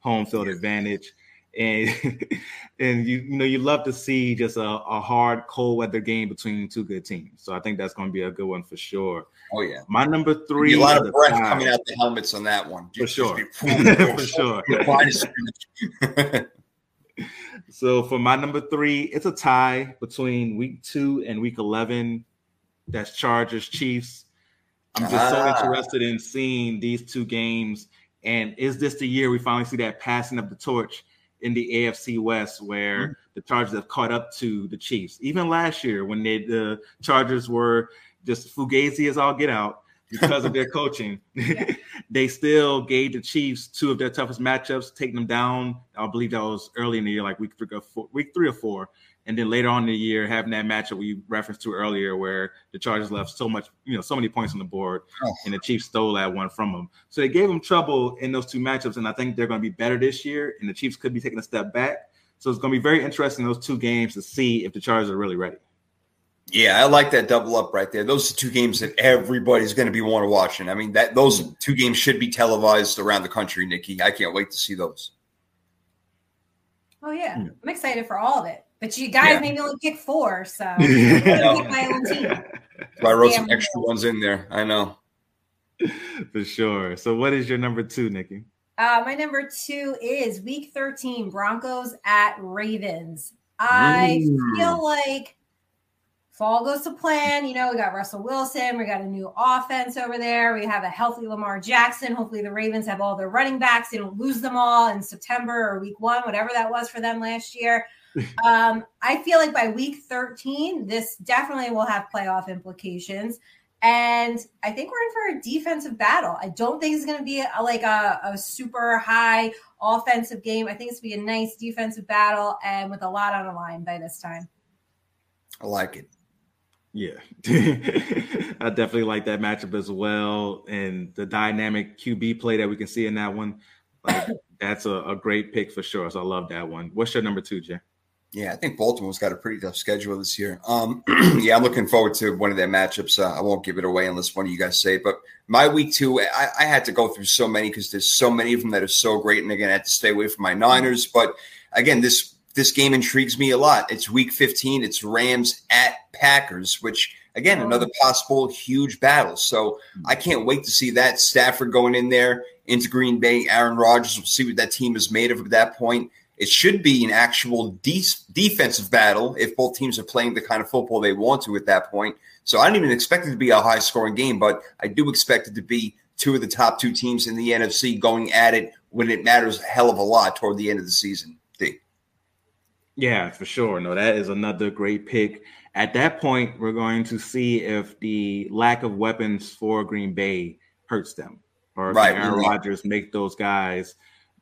home field advantage and and you you know you love to see just a, a hard cold weather game between two good teams. So I think that's going to be a good one for sure. Oh yeah, my number three. A lot of breath five. coming out the helmets on that one for sure. for sure. so for my number three, it's a tie between week two and week eleven. That's Chargers Chiefs. I'm just ah. so interested in seeing these two games. And is this the year we finally see that passing of the torch? in the AFC West where mm-hmm. the Chargers have caught up to the Chiefs. Even last year when they, the Chargers were just fugazi as all get out because of their coaching, they still gave the Chiefs two of their toughest matchups, taking them down. I believe that was early in the year, like week three or four, week three or four, and then later on in the year having that matchup we referenced to earlier where the Chargers left so much, you know, so many points on the board oh. and the Chiefs stole that one from them. So they gave them trouble in those two matchups, and I think they're going to be better this year, and the Chiefs could be taking a step back. So it's going to be very interesting those two games to see if the Chargers are really ready. Yeah, I like that double up right there. Those are two games that everybody's going to be want to watch. And I mean, that those two games should be televised around the country, Nikki. I can't wait to see those. Oh yeah, hmm. I'm excited for all of it. But you guys yeah. made me only pick four, so I pick my own team. So I wrote Damn some extra ones in there. I know. For sure. So what is your number two, Nikki? Uh, my number two is week 13, Broncos at Ravens. I mm. feel like fall goes to plan. You know, we got Russell Wilson, we got a new offense over there. We have a healthy Lamar Jackson. Hopefully, the Ravens have all their running backs. They don't lose them all in September or week one, whatever that was for them last year um, I feel like by week 13, this definitely will have playoff implications. And I think we're in for a defensive battle. I don't think it's going to be a, like a, a, super high offensive game. I think it's going to be a nice defensive battle and with a lot on the line by this time. I like it. Yeah, I definitely like that matchup as well. And the dynamic QB play that we can see in that one Like, that's a, a great pick for sure. So I love that one. What's your number two, Jay? Yeah, I think Baltimore's got a pretty tough schedule this year. Um, yeah, I'm looking forward to one of their matchups. Uh, I won't give it away unless one of you guys say it. But my week two, I, I had to go through so many because there's so many of them that are so great, and again, I had to stay away from my Niners. But again, this this game intrigues me a lot. It's week 15. It's Rams at Packers, which again oh. another possible huge battle. So hmm. I can't wait to see that Stafford going in there into Green Bay. Aaron Rodgers. We'll see what that team is made of at that point. It should be an actual de- defensive battle if both teams are playing the kind of football they want to at that point. So I don't even expect it to be a high scoring game, but I do expect it to be two of the top two teams in the NFC going at it when it matters a hell of a lot toward the end of the season. Yeah, for sure. No, that is another great pick. At that point, we're going to see if the lack of weapons for Green Bay hurts them, or if Right, Aaron right. Rodgers make those guys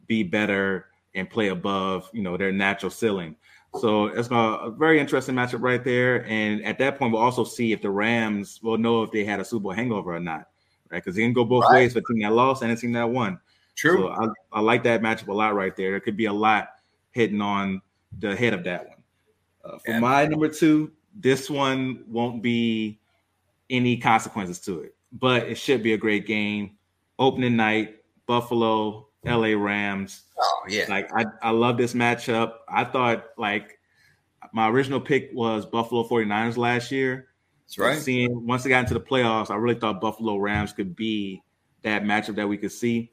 be better and play above, you know, their natural ceiling. So it's a very interesting matchup right there. And at that point, we'll also see if the Rams will know if they had a Super Bowl hangover or not, right? Because it can go both Right. ways for team that lost and a team that won. True. So I, I like that matchup a lot right there. There could be a lot hitting on the head of that one. Uh, for Yeah. my number two, this one won't be any consequences to it, but it should be a great game. Opening night, Buffalo, LA Rams. oh yeah. Like I, I love this matchup. I thought like my original pick was Buffalo 49ers last year. That's right. Seeing once they got into the playoffs, I really thought Buffalo Rams could be that matchup that we could see.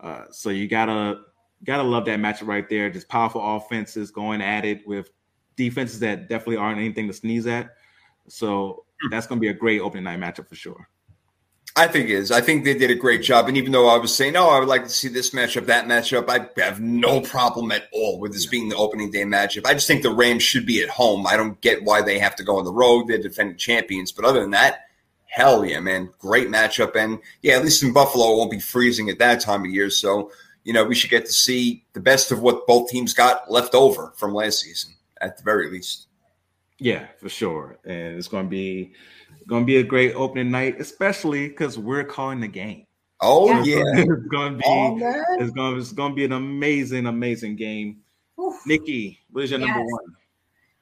Uh, so you gotta gotta love that matchup right there. Just powerful offenses going at it with defenses that definitely aren't anything to sneeze at. So hmm. that's gonna be a great opening night matchup for sure. I think it is. I think they did a great job. And even though I was saying, oh, I would like to see this matchup, that matchup, I have no problem at all with this being the opening day matchup. I just think the Rams should be at home. I don't get why they have to go on the road. They're defending champions. But other than that, hell yeah, man. Great matchup. And yeah, at least in Buffalo, it won't be freezing at that time of year. So, you know, we should get to see the best of what both teams got left over from last season, at the very least. Yeah, for sure. And it's gonna be gonna be a great opening night, especially because we're calling the game. Oh, Yeah. yeah. it's gonna be Oh, it's gonna it's gonna be an amazing, amazing game. Oof. Nikki, what is your number Yes. one?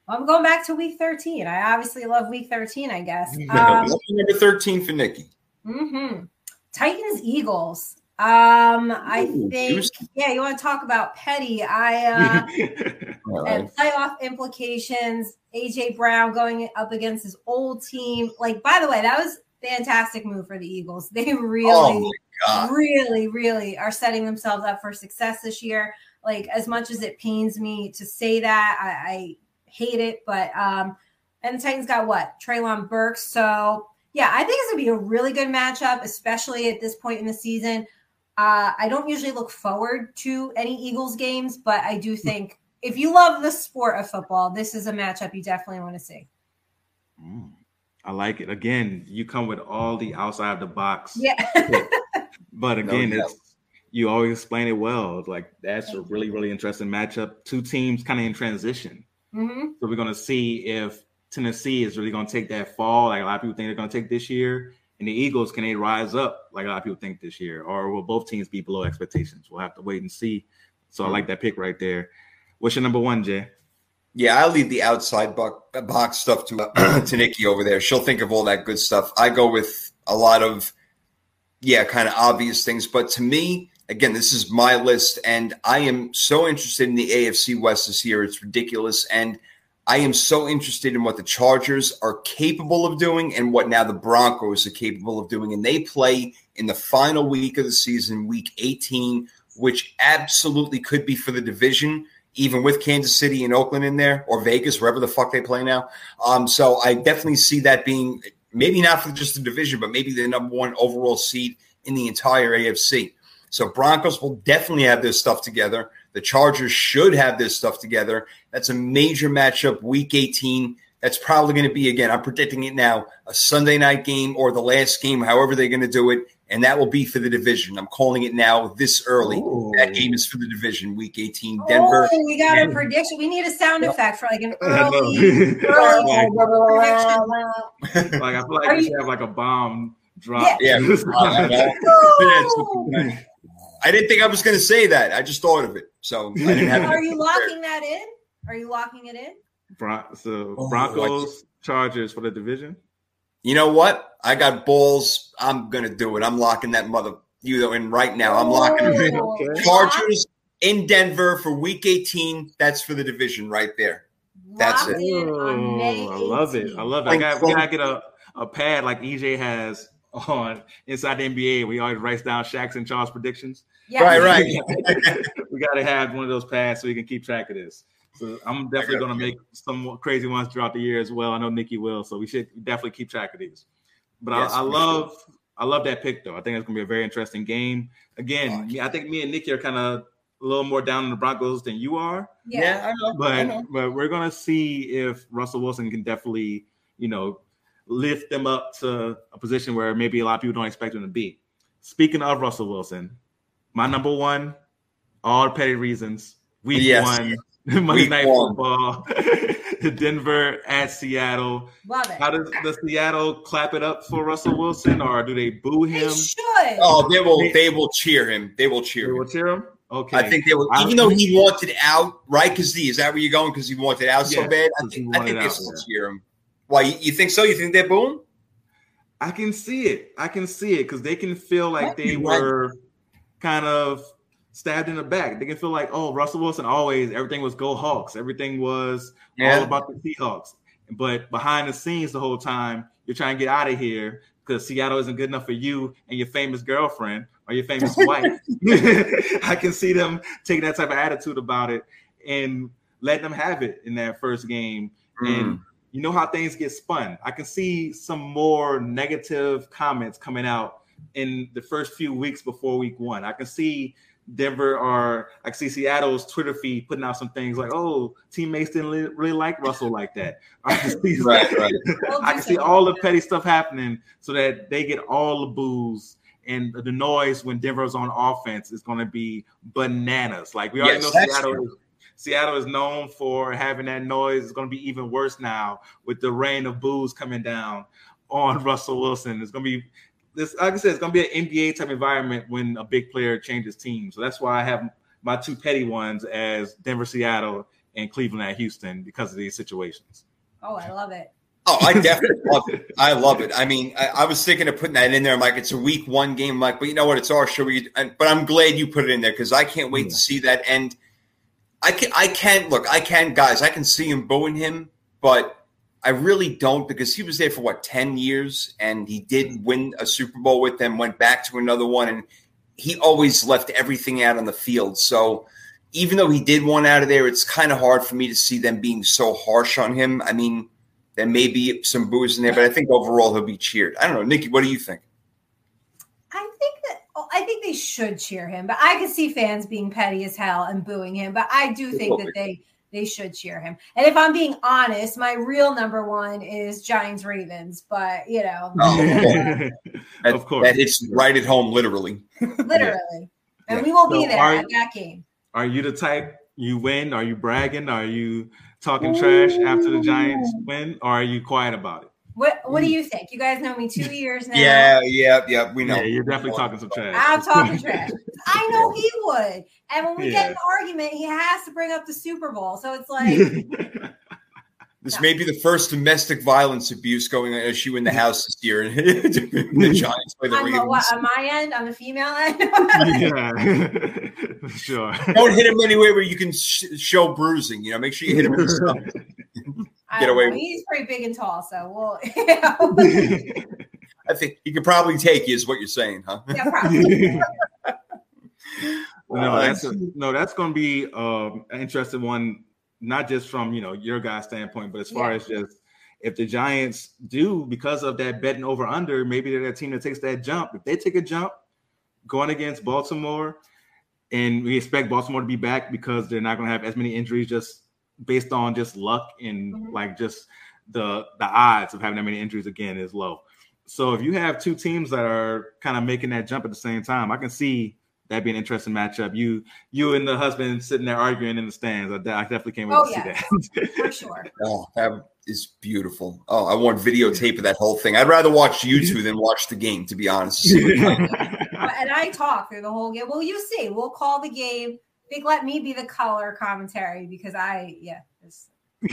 I'm going back to week 13. I obviously love week 13, I guess. Um, Lucky number 13 for Nikki. Mm-hmm. Titans Eagles. Um, I Ooh, think juicy. yeah, you want to talk about petty. I uh and playoff implications. AJ Brown going up against his old team. Like, by the way, that was fantastic move for the Eagles. They really, Oh, really, really are setting themselves up for success this year. Like, as much as it pains me to say that, I, I hate it. But um, and the Titans got what? Treylon Burks. So yeah, I think it's gonna be a really good matchup, especially at this point in the season. Uh, I don't usually look forward to any Eagles games, but I do think if you love the sport of football, this is a matchup you definitely want to see. Mm, I like it. Again, you come with all the outside of the box. Yeah. But again, doubt. it's you always explain it well. Like that's a really, really interesting matchup. Two teams kind of in transition. hmm So we're gonna see if Tennessee is really gonna take that fall, like a lot of people think they're gonna take this year. And the Eagles, can they rise up like a lot of people think this year? Or will both teams be below expectations? We'll have to wait and see. So I like that pick right there. What's your number one, Jay? Yeah, I'll leave the outside box stuff to to Nikki over there. She'll think of all that good stuff. I go with a lot of yeah, kind of obvious things. But to me, again, this is my list, and I am so interested in the AFC West this year. It's ridiculous, and I am so interested in what the Chargers are capable of doing and what now the Broncos are capable of doing. And they play in the final week of the season, week 18, which absolutely could be for the division, even with Kansas City and Oakland in there or Vegas, wherever the fuck they play now. Um, so I definitely see that being maybe not for just the division, but maybe the number one overall seed in the entire AFC. So Broncos will definitely have their stuff together. The Chargers should have this stuff together. That's a major matchup, week 18. That's probably going to be, again, I'm predicting it now, a Sunday night game or the last game, however they're going to do it. And that will be for the division. I'm calling it now this early. Ooh. That game is for the division, week 18. Denver. Oh, we got a prediction. We need a sound effect for like an I early, early prediction. Like I feel like Are we you- should have like a bomb drop. Yeah. Woo! I didn't think I was going to say that. I just thought of it. So I didn't have. Are you locking that in? Are you locking it in? Bron- so Oh, I Broncos, Chargers for the division. You know what? I got balls. I'm going to do it. I'm locking that mother you in right now. I'm locking it in. Oh, Okay. Chargers in Denver for Week 18. That's for the division right there. That's Locked it. in on May Oh, I love it. I love it. I got, we gotta get a, a pad like EJ has on Inside the NBA. We always write down Shaq's and Charles predictions. Yeah. Right, right. we got to have one of those pads so we can keep track of this. So I'm definitely going to make some crazy ones throughout the year as well. I know Nikki will, so we should definitely keep track of these. But Yes, I, I for love, I love that pick though. I think it's going to be a very interesting game. Again, Oh, me- I think me and Nikki are kind of a little more down on the Broncos than you are Yeah. I know. I but know. but we're gonna see if Russell Wilson can definitely you know lift them up to a position where maybe a lot of people don't expect them to be. Speaking of Russell Wilson, my number one, all petty reasons, week Yes. one, Monday Week Night one. Football, Denver at Seattle. Love it. How does the Seattle clap it up for Russell Wilson, or do they boo him? They him? should. Oh, they will. They will cheer him. They will cheer. They cheer will him. cheer him. Okay, I think they will. I- Even though he wanted out, right? Because is that where you're going? Because he wanted out so bad. I 'cause he think, I think they out, still yeah. cheer him. Why? You, think so? You think they're booing? I can see it. I can see it because they can feel like they right. were kind of stabbed in the back. They can feel like, oh, Russell Wilson always everything was go Hawks. Everything was all about the Seahawks. But behind the scenes the whole time, you're trying to get out of here because Seattle isn't good enough for you and your famous girlfriend or your famous wife. I can see them taking that type of attitude about it and letting them have it in that first game. Mm. And you know how things get spun. I can see some more negative comments coming out in the first few weeks before week one. I can see Denver or I can see Seattle's Twitter feed putting out some things like, "Oh, teammates didn't li- really like Russell like that." I can see, Right, right. I can see all the petty stuff happening so that they get all the boos and the noise when Denver's on offense is going to be bananas. Like we already Yes, know Seattle true. Is Seattle is known for having that noise. It's going to be even worse now with the rain of boos coming down on Russell Wilson. It's going to be this. Like I said, it's going to be an NBA type environment when a big player changes teams. So that's why I have my two petty ones as Denver, Seattle, and Cleveland at Houston because of these situations. Oh, I love it. Oh, I definitely love it. I love it. I mean, I, I was thinking of putting that in there. I'm like, it's a week one game. I'm like, but you know what? It's our show. We, but I'm glad you put it in there because I can't wait Yeah. to see that. And I can, I can look, I can, guys, I can see him booing him, but I really don't because he was there for what ten years and he did win a Super Bowl with them. Went back to another one, and he always left everything out on the field. So even though he did one out of there, it's kind of hard for me to see them being so harsh on him. I mean, there may be some boos in there, but I think overall he'll be cheered. I don't know, Nikki. What do you think? I think oh, I think they should cheer him, but I could see fans being petty as hell and booing him. But I do think that they they should cheer him. And if I'm being honest, my real number one is Giants Ravens. But you know, Oh, okay. That, Of course. that hits right at home, literally. literally, and Yeah. we will be So there are- at that game. Are you the type you win? Are you bragging? Are you talking trash after the Giants oh. win? Or are you quiet about it? What What do mm. you think? You guys know me two years now. Yeah, yeah, yeah. We know. Yeah, you're definitely talking some trash. I'm talking trash. I know he would. And when we Yeah. get an argument, he has to bring up the Super Bowl. So it's like, This may be the first domestic violence abuse going on issue in the house this year. and the Giants play the I'm a, what, on my end, on the female end. yeah, sure. Don't hit him anywhere where you can sh- show bruising. You know, make sure you hit him in the stomach. I Get away know. with- He's pretty big and tall, so we'll. You know. I think he could probably take you, is what you're saying, huh? yeah, probably. no, that's a, no, that's going to be um, an interesting one, not just from you know your guy's standpoint, but as far Yeah. as just if the Giants do because of that betting over under, maybe they're that team that takes that jump. If they take a jump going against Baltimore, and we expect Baltimore to be back because they're not going to have as many injuries, just based on just luck and Mhm. like just the the odds of having that many injuries again is low. So if you have two teams that are kind of making that jump at the same time, I can see that'd be an interesting matchup. You you and the husband sitting there arguing in the stands. I, I definitely can't wait Oh, to see that. For sure. Oh, that is beautiful. Oh, I want videotape of that whole thing. I'd rather watch YouTube than watch the game, to be honest. and I talk through the whole game. Well, you see, we'll call the game. Big let me be the color commentary because I yeah.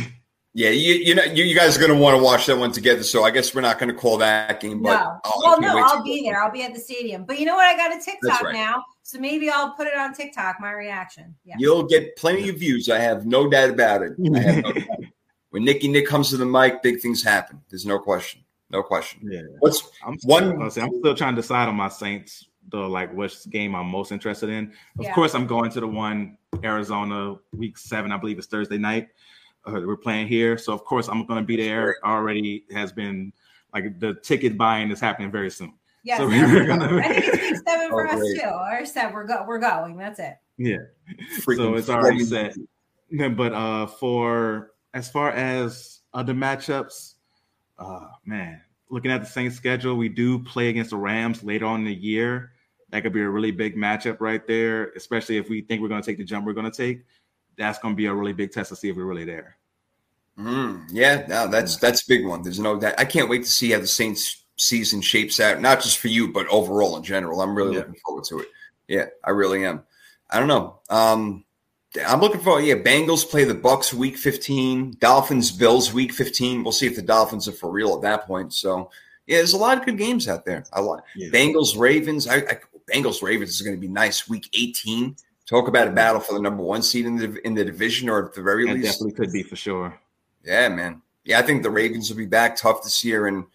Yeah, you you know you, you guys are going to want to watch that one together. So I guess we're not going to call that game. But no, I'll, well, no, I'll be there. I'll be at the stadium. But you know what? I got a TikTok right. now, so maybe I'll put it on TikTok. My reaction. Yeah, you'll get plenty of views. I have no doubt about it. No doubt. when Nicky Nick comes to the mic, big things happen. There's no question. No question. Yeah. What's I'm one? I'm still trying to decide on my Saints. Though, like which game I'm most interested in. Of yeah. course, I'm going to the one Arizona week seven. I believe it's Thursday night uh, we're playing here. So of course I'm going to be there. Already has been like the ticket buying is happening very soon. Yes, so we're gonna... I think it's week seven for oh, us great. too. Or said we're go we're going. That's it. Yeah. Freaking so it's already set. But uh for as far as other matchups, uh man, looking at the same schedule, we do play against the Rams later on in the year. That could be a really big matchup right there, especially if we think we're going to take the jump we're going to take that's going to be a really big test to see if we're really there. Mm, yeah, no, that's that's a big one. There's no that I can't wait to see how the Saints season shapes out, not just for you, but overall in general. I'm really yeah. looking forward to it. Yeah, I really am. I don't know. Um, I'm looking for yeah. Bengals play the Bucs week 15. Dolphins Bills week 15. We'll see if the Dolphins are for real at that point. So yeah, there's a lot of good games out there. I like yeah. Bengals Ravens. I, I Bengals Ravens is going to be nice. Week 18. Talk about a battle for the number one seed in the in the division, or at the very that least, definitely could be for sure. Yeah, man. Yeah, I think the Ravens will be back tough this year, and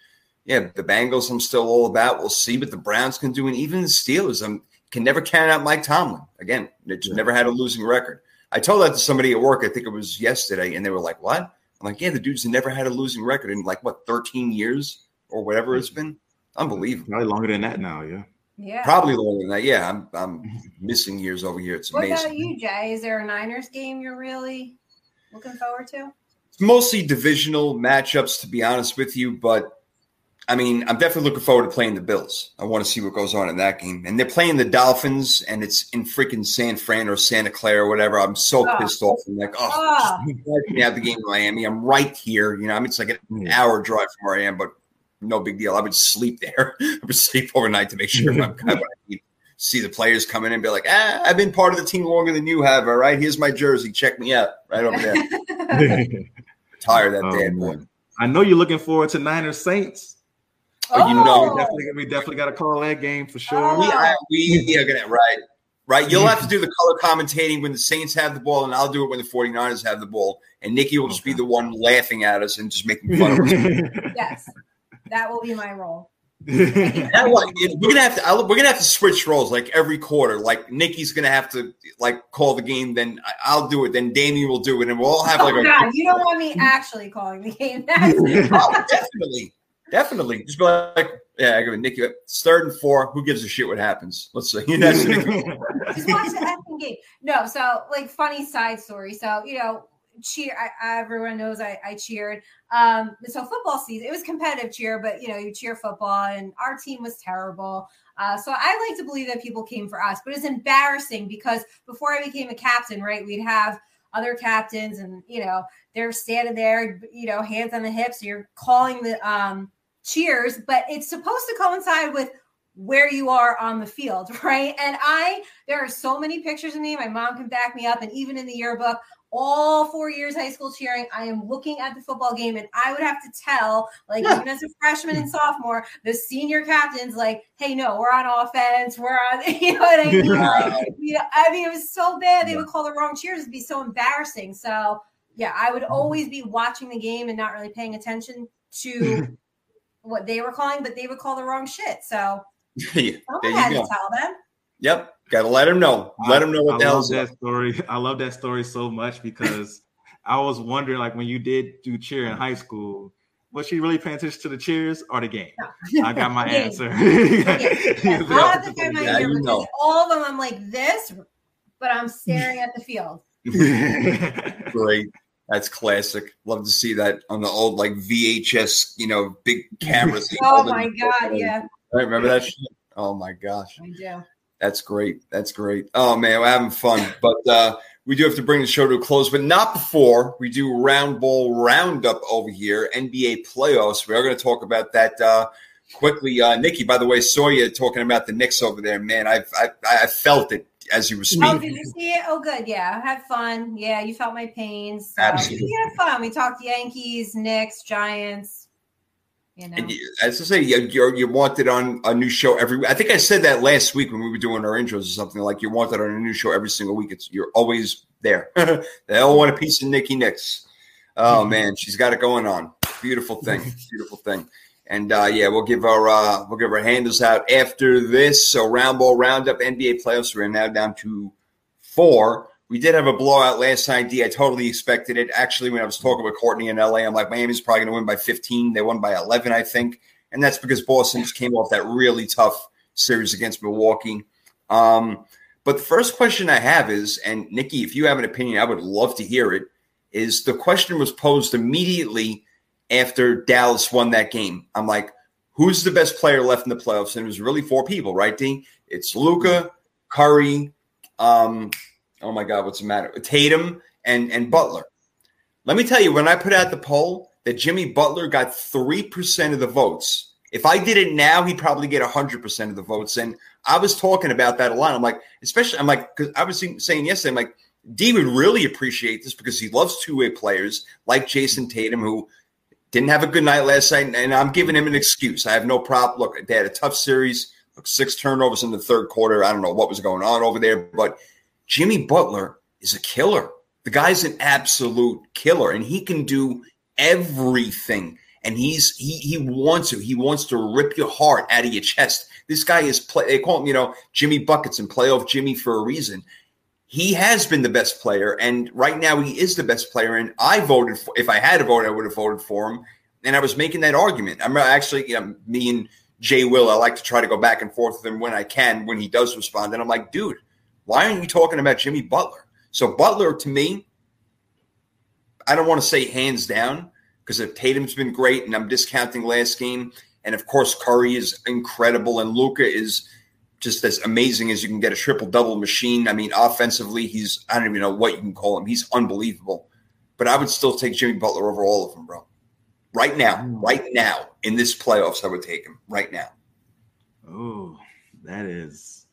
yeah, the Bengals I'm still all about. We'll see what the Browns can do, and even the Steelers. I'm can never count out Mike Tomlin again. They just yeah. never had a losing record. I told that to somebody at work. I think it was yesterday, and they were like, "What?" I'm like, "Yeah, the dude's never had a losing record in like what 13 years or whatever it's been. Unbelievable. Probably longer than that now. Yeah." Yeah. Probably longer than that. Yeah, I'm I'm mm-hmm. missing years over here. It's amazing. What about you, Jay? Is there a Niners game you're really looking forward to? It's mostly divisional matchups, to be honest with you. But I mean, I'm definitely looking forward to playing the Bills. I want to see what goes on in that game. And they're playing the Dolphins, and it's in freaking San Fran or Santa Clara or whatever. I'm so oh. pissed off. I'm like, oh, ah. oh. me have the game in Miami. I'm right here. You know, I mean, it's like an mm. hour drive from where I am, but no big deal. I would sleep there. I would sleep overnight to make sure I'm kind of see the players come in and be like, ah, I've been part of the team longer than you have. All right, here's my jersey. Check me out right over there. Tired that damn boy. I know you're looking forward to Niners Saints. Oh, you know, we definitely, we definitely got to call that game for sure. Oh. We, we are gonna right, right. You'll have to do the color commentating when the Saints have the ball, and I'll do it when the 49ers have the ball. And Nikki will just okay. be the one laughing at us and just making fun of us. yes. That will be my role. we're gonna have to. we're gonna have to switch roles like every quarter. Like Nikki's gonna have to like call the game. Then I'll do it. Then Damien will do it, and we'll all have like. Oh, a, God, you don't want me actually calling the game. oh, definitely, definitely. Just be like, yeah, I go with Nikki. Third and four. Who gives a shit what happens? Let's see. That's Just watch the effing game. No, so like funny side story. So you know cheer. I, everyone knows I, I cheered. Um, so football season, it was competitive cheer, but you know, you cheer football, and our team was terrible. Uh, so I like to believe that people came for us, but it's embarrassing because before I became a captain, right, we'd have other captains, and you know, they're standing there, you know, hands on the hips. You're calling the um, cheers, but it's supposed to coincide with where you are on the field, right? And I, there are so many pictures of me. My mom can back me up, and even in the yearbook, all four years high school cheering. I am looking at the football game, and I would have to tell, like yeah. even as a freshman and sophomore, the senior captains, like, "Hey, no, we're on offense. We're on." You know what I mean? Like, you know, I mean, it was so bad. They would call the wrong cheers. It'd be so embarrassing. So, yeah, I would mm-hmm. always be watching the game and not really paying attention to what they were calling, but they would call the wrong shit. So, yeah, I had to tell them. Yep. Got to let him know. Let him know what I, the hell that story. I love that story so much because I was wondering, like, when you did do cheer in high school, was she really paying attention to the cheers or the game? No. I got my answer. yeah. I'll have to find my yeah, you know. all of them. I'm like this, but I'm staring at the field. Great. That's classic. Love to see that on the old like VHS, you know, big cameras. oh my god, yeah. I remember that shit? Oh my gosh. I do. That's great. That's great. Oh man, we're having fun. But uh, we do have to bring the show to a close, but not before we do round ball roundup over here, NBA playoffs. We are going to talk about that uh, quickly, uh, Nikki. By the way, saw you talking about the Knicks over there, man. I've, I, I felt it as you were speaking. Oh, did you see it? Oh, good. Yeah, had fun. Yeah, you felt my pains. So Absolutely. We had fun. We talked Yankees, Knicks, Giants. You know, And as I say, you're, you're, wanted on a new show every. I think I said that last week when we were doing our intros or something like you're wanted on a new show every single week. It's you're always there. they all want a piece of Nikki Nix. Oh man, she's got it going on. Beautiful thing, beautiful thing. And uh, yeah, we'll give our uh, we'll give our handles out after this. So round ball roundup NBA playoffs. We're now down to four. We did have a blowout last night. D. I totally expected it. Actually, when I was talking with Courtney in LA, I'm like, Miami's probably going to win by 15. They won by 11, I think, and that's because Boston just came off that really tough series against Milwaukee. Um, but the first question I have is, and Nikki, if you have an opinion, I would love to hear it. Is the question was posed immediately after Dallas won that game? I'm like, who's the best player left in the playoffs? And it was really four people, right, D? It's Luka, Curry, um, oh my God, what's the matter? Tatum and and Butler. Let me tell you, when I put out the poll that Jimmy Butler got three percent of the votes. If I did it now, he'd probably get hundred percent of the votes. And I was talking about that a lot. I'm like, especially, I'm like, because I was saying yesterday, I'm like, D would really appreciate this because he loves two way players like Jayson Tatum, who didn't have a good night last night, and I'm giving him an excuse. I have no problem. Look, they had a tough series. Six turnovers in the third quarter. I don't know what was going on over there, but Jimmy Butler is a killer. The guy's an absolute killer, and he can do everything. And he's he he wants to. He wants to rip your heart out of your chest. This guy is play. They call him, you know, Jimmy buckets and playoff Jimmy for a reason. He has been the best player, and right now he is the best player. And I voted for. If I had to vote, I would have voted for him. And I was making that argument. I'm actually, you know, me and Jay Will. I like to try to go back and forth with him when I can when he does respond. And I'm like, dude, why aren't you talking about Jimmy Butler? So Butler, to me, I don't want to say hands down because if Tatum's been great, and I'm discounting last game, and of course Curry is incredible, and Luka is just as amazing as you can get a triple double machine. I mean, offensively, he's I don't even know what you can call him. He's unbelievable. But I would still take Jimmy Butler over all of them, bro. Right now, mm. right now in this playoffs, I would take him right now. Oh, that is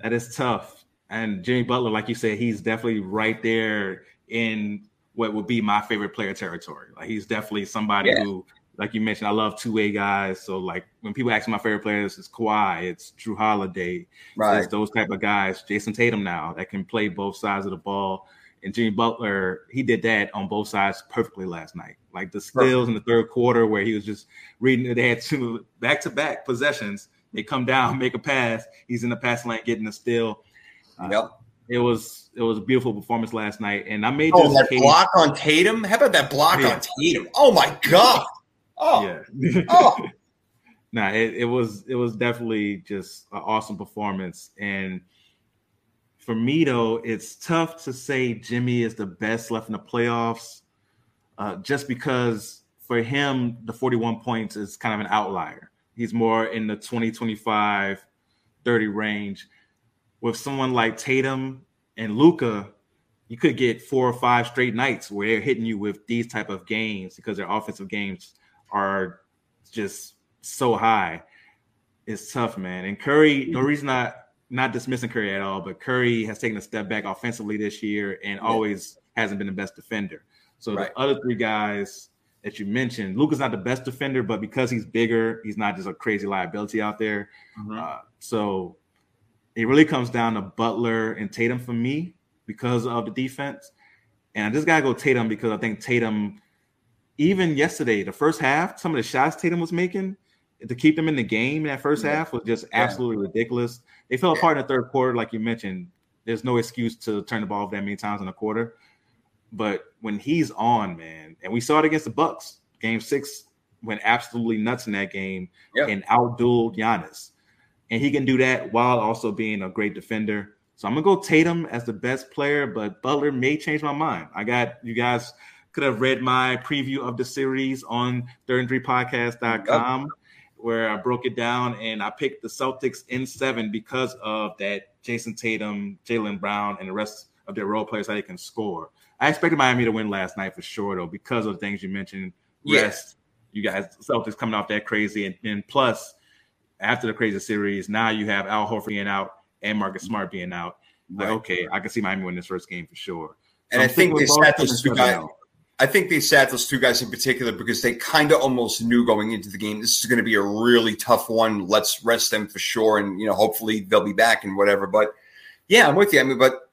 that is tough. And Jimmy Butler, like you said, he's definitely right there in what would be my favorite player territory. Like he's definitely somebody Yeah. who, like you mentioned, I love two way guys. So like when people ask me my favorite players, it's Kawhi, it's Jrue Holiday, Right. it's those type of guys. Jayson Tatum now that can play both sides of the ball. And Jimmy Butler, he did that on both sides perfectly last night. Like the steals in the third quarter where he was just reading they had two back to back possessions. They come down, make a pass. He's in the pass lane getting a steal. Yep. It was it was a beautiful performance last night, and I made Oh, this that case- block on Tatum. How about that block Yeah. on Tatum? Oh my god. Oh, Yeah, oh. nah, it, it was it was definitely just an awesome performance. And for me though, it's tough to say Jimmy is the best left in the playoffs, uh, just because for him the 41 points is kind of an outlier. He's more in the 20, 25, 30 range. With someone like Tatum and Luka, you could get four or five straight nights where they're hitting you with these type of games because their offensive games are just so high. It's tough, man. And Curry, no reason not not dismissing Curry at all, but Curry has taken a step back offensively this year and always hasn't been the best defender. So Right. the other three guys that you mentioned, Luka's not the best defender, but because he's bigger, he's not just a crazy liability out there. Mhm. Uh, so it really comes down to Butler and Tatum for me because of the defense. And I just gotta go Tatum because I think Tatum, even yesterday, the first half, some of the shots Tatum was making to keep them in the game in that first Yeah. half was just Yeah. absolutely ridiculous. They fell Yeah. apart in the third quarter, like you mentioned. There's no excuse to turn the ball over that many times in a quarter. But when he's on, man, and we saw it against the Bucks, game six went absolutely nuts in that game Yeah. and outdueled Giannis. And he can do that while also being a great defender. So I'm gonna go Tatum as the best player, but Butler may change my mind. I got you guys could have read my preview of the series on thirdandthreepodcast.com where I broke it down and I picked the Celtics in seven because of that Jayson Tatum, Jaylen Brown, and the rest of their role players how they can score. I expected Miami to win last night for sure, though, because of the things you mentioned. Yes. Rest, you guys, Celtics coming off that crazy, and, and plus after the crazy series, now you have Al Horford being out and Marcus Smart being out. Like, okay, I can see Miami win this first game for sure. So and I'm I think they sat those two guys. I think they sat those two guys in particular because they kind of almost knew going into the game this is going to be a really tough one. Let's rest them for sure, and you know hopefully they'll be back and whatever. But yeah, I'm with you. I mean, but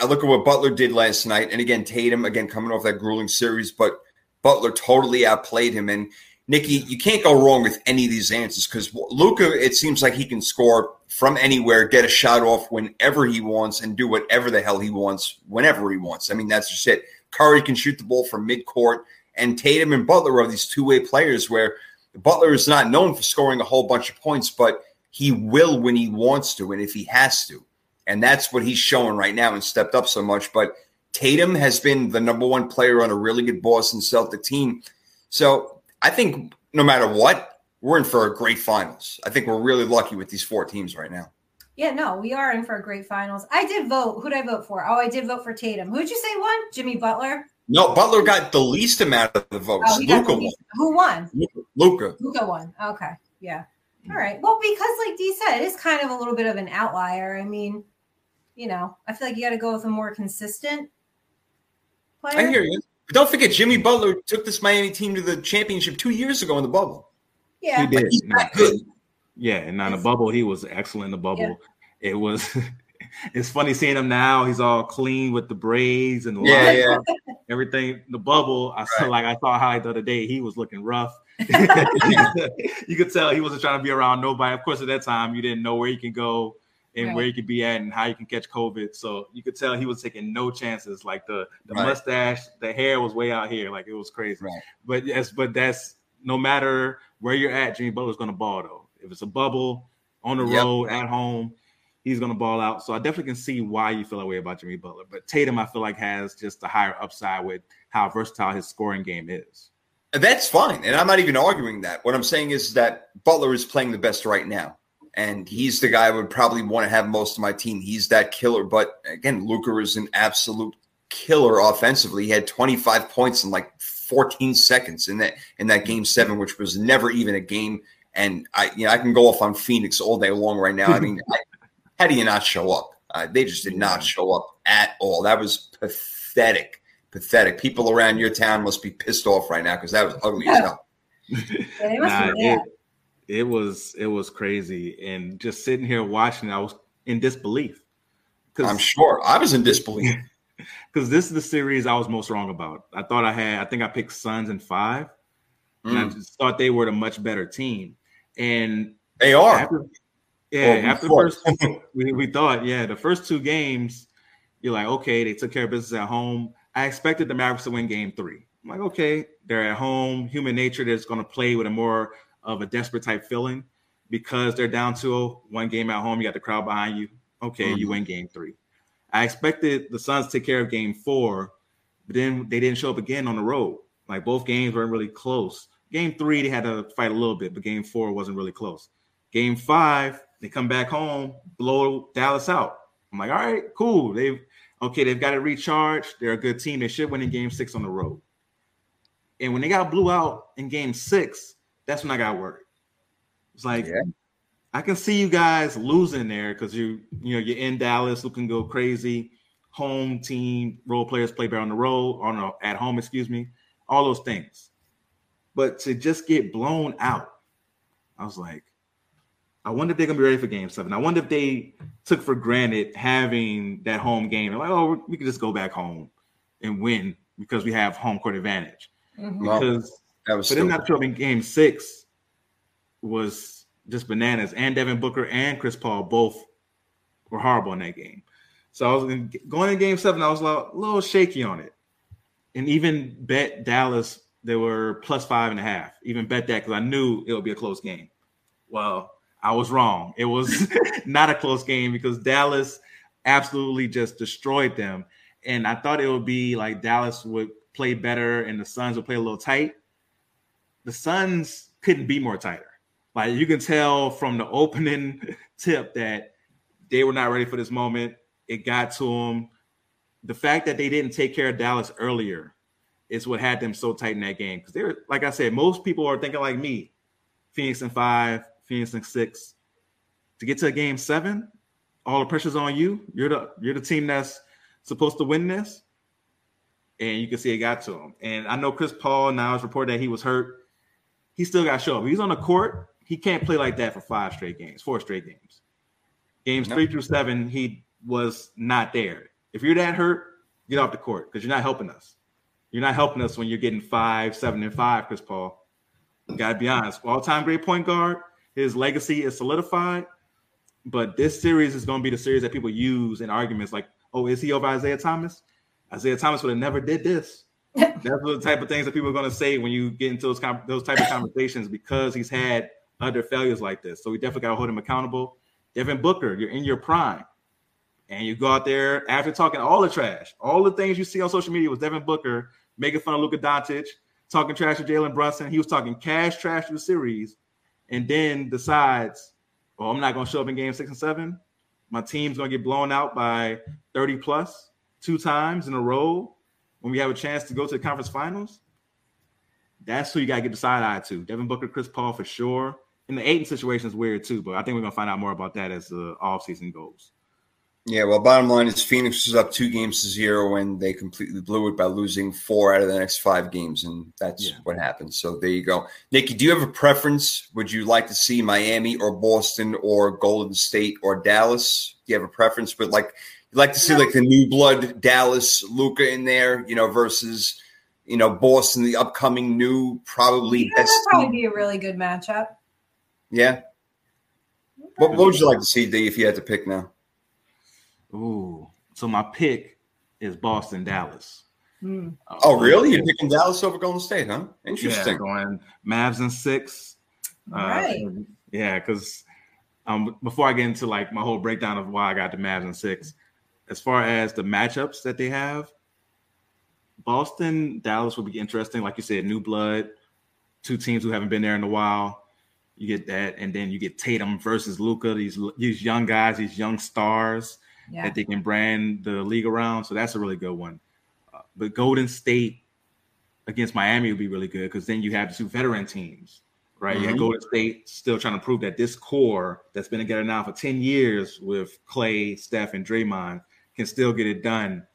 I look at what Butler did last night, and again Tatum again coming off that grueling series, but Butler totally outplayed him. And Nikki, you can't go wrong with any of these answers because Luka, it seems like he can score from anywhere, get a shot off whenever he wants, and do whatever the hell he wants whenever he wants. I mean, that's just it. Curry can shoot the ball from midcourt, and Tatum and Butler are these two way players where Butler is not known for scoring a whole bunch of points, but he will when he wants to and if he has to. And that's what he's showing right now and stepped up so much. But Tatum has been the number one player on a really good Boston Celtic team. So I think no matter what, we're in for a great finals. I think we're really lucky with these four teams right now. Yeah, no, we are in for a great finals. I did vote. Who did I vote for? Oh, I did vote for Tatum. Who'd you say won? Jimmy Butler? No, Butler got the least amount of the votes. Oh, Luka won. Who won? Luka. Luka won. Okay. Yeah. All right. Well, because like Dee said, it is kind of a little bit of an outlier. I mean, you know, I feel like you got to go with a more consistent player. I hear you. But don't forget, Jimmy Butler took this Miami team to the championship two years ago in the bubble. Yeah, he did. Like, good. Yeah, and on the bubble, he was excellent in the bubble. Yeah. It was. it's funny seeing him now. He's all clean with the braids and the yeah, yeah. everything. The bubble. I right. saw like I saw highlight the other day. He was looking rough. you could tell he wasn't trying to be around nobody. Of course, at that time, you didn't know where he can go and right. where you could be at and how you can catch COVID. So you could tell he was taking no chances. Like the the right. mustache, the hair was way out here. Like it was crazy. Right. But yes, but that's no matter where you're at, Jimmy Butler's gonna ball though. If it's a bubble, on the yep. road, at home, he's gonna ball out. So I definitely can see why you feel that way about Jimmy Butler. But Tatum, I feel like has just a higher upside with how versatile his scoring game is. That's fine. And I'm not even arguing that. What I'm saying is that Butler is playing the best right now and he's the guy I would probably want to have most of my team. He's that killer. But again, Luka is an absolute killer offensively. He had 25 points in like 14 seconds in that in that game seven, which was never even a game. And I, you know, I can go off on Phoenix all day long right now. I mean, I, how do you not show up? Uh, they just did not show up at all. That was pathetic, pathetic. People around your town must be pissed off right now because that was ugly yeah. as hell. Yeah, nah, it, it was it was crazy, and just sitting here watching, I was in disbelief. Cause, I'm sure I was in disbelief because this is the series I was most wrong about. I thought I had, I think I picked Suns in five, mm. and I mm. just thought they were the much better team, and they are. After, yeah, well, after the first, we, we thought, yeah, the first two games, you're like, okay, they took care of business at home. I expected the Mavericks to win Game Three. I'm like, okay, they're at home. Human nature that's going to play with a more of a desperate type feeling because they're down to one game at home. You got the crowd behind you. Okay, mm-hmm. you win game three. I expected the Suns to take care of game four, but then they didn't show up again on the road. Like both games weren't really close. Game three, they had to fight a little bit, but game four wasn't really close. Game five, they come back home, blow Dallas out. I'm like, all right, cool. They've okay, they've got it recharged. They're a good team. They should win in game six on the road. And when they got blew out in game six, that's when I got worried. It's like yeah. I can see you guys losing there because you you know you're in Dallas, looking go crazy. Home team role players play better on the road, on the, at home, excuse me, all those things. But to just get blown out, I was like, I wonder if they're gonna be ready for Game Seven. I wonder if they took for granted having that home game. They're like, oh, we can just go back home and win because we have home court advantage. Mm-hmm. Because that was but them not showing game six was just bananas. And Devin Booker and Chris Paul both were horrible in that game. So I was going in game seven, I was like, a little shaky on it. And even bet Dallas, they were plus five and a half. Even bet that because I knew it would be a close game. Well, I was wrong. It was not a close game because Dallas absolutely just destroyed them. And I thought it would be like Dallas would play better and the Suns would play a little tight the Suns couldn't be more tighter. Like you can tell from the opening tip that they were not ready for this moment. It got to them. The fact that they didn't take care of Dallas earlier is what had them so tight in that game. Because they were, like I said, most people are thinking like me. Phoenix and five, Phoenix in six. To get to a game seven, all the pressure's on you. You're the you're the team that's supposed to win this. And you can see it got to him. And I know Chris Paul now is reported that he was hurt. He still got to show up. He's on the court. He can't play like that for five straight games, four straight games. Games three through seven, he was not there. If you're that hurt, get off the court because you're not helping us. You're not helping us when you're getting five, seven, and five, Chris Paul. You gotta be honest. All-time great point guard. His legacy is solidified. But this series is going to be the series that people use in arguments like, oh, is he over Isiah Thomas? Isiah Thomas would have never did this. That's the type of things that people are going to say when you get into those com- those type of conversations because he's had other failures like this. So we definitely got to hold him accountable. Devin Booker, you're in your prime, and you go out there after talking all the trash, all the things you see on social media was Devin Booker making fun of Luka Doncic, talking trash to Jalen Brunson. He was talking cash trash to the series, and then decides, "Oh, I'm not going to show up in Game Six and Seven. My team's going to get blown out by 30 plus two times in a row when we have a chance to go to the conference finals." That's who you got to get the side eye to. Devin Booker, Chris Paul for sure. And the Ayton situation is weird too, but I think we're going to find out more about that as the offseason goes. Yeah, well, bottom line is Phoenix was up two games to zero when they completely blew it by losing four out of the next five games, and that's yeah. what happened. So there you go. Nikki, do you have a preference? Would you like to see Miami or Boston or Golden State or Dallas? Do you have a preference? But like, you like to see like the new blood Dallas Luka in there, you know, versus you know Boston, the upcoming new probably yeah, best. That'd probably be a really good matchup. Yeah. What, what would you like to see, D, if you had to pick now? Ooh, so my pick is Boston Dallas. Mm. Uh, oh, really? You're picking Dallas over Golden State, huh? Interesting. Yeah, going Mavs and six. Uh, right. Yeah, because um, before I get into like my whole breakdown of why I got the Mavs and six, as far as the matchups that they have, Boston, Dallas would be interesting. Like you said, new blood, two teams who haven't been there in a while. You get that, and then you get Tatum versus Luka. These these young guys, these young stars yeah. that they can brand the league around. So that's a really good one. Uh, but Golden State against Miami would be really good because then you have two veteran teams, right? Mm-hmm. You have Golden State still trying to prove that this core that's been together now for 10 years with Klay, Steph, and Draymond can still get it done.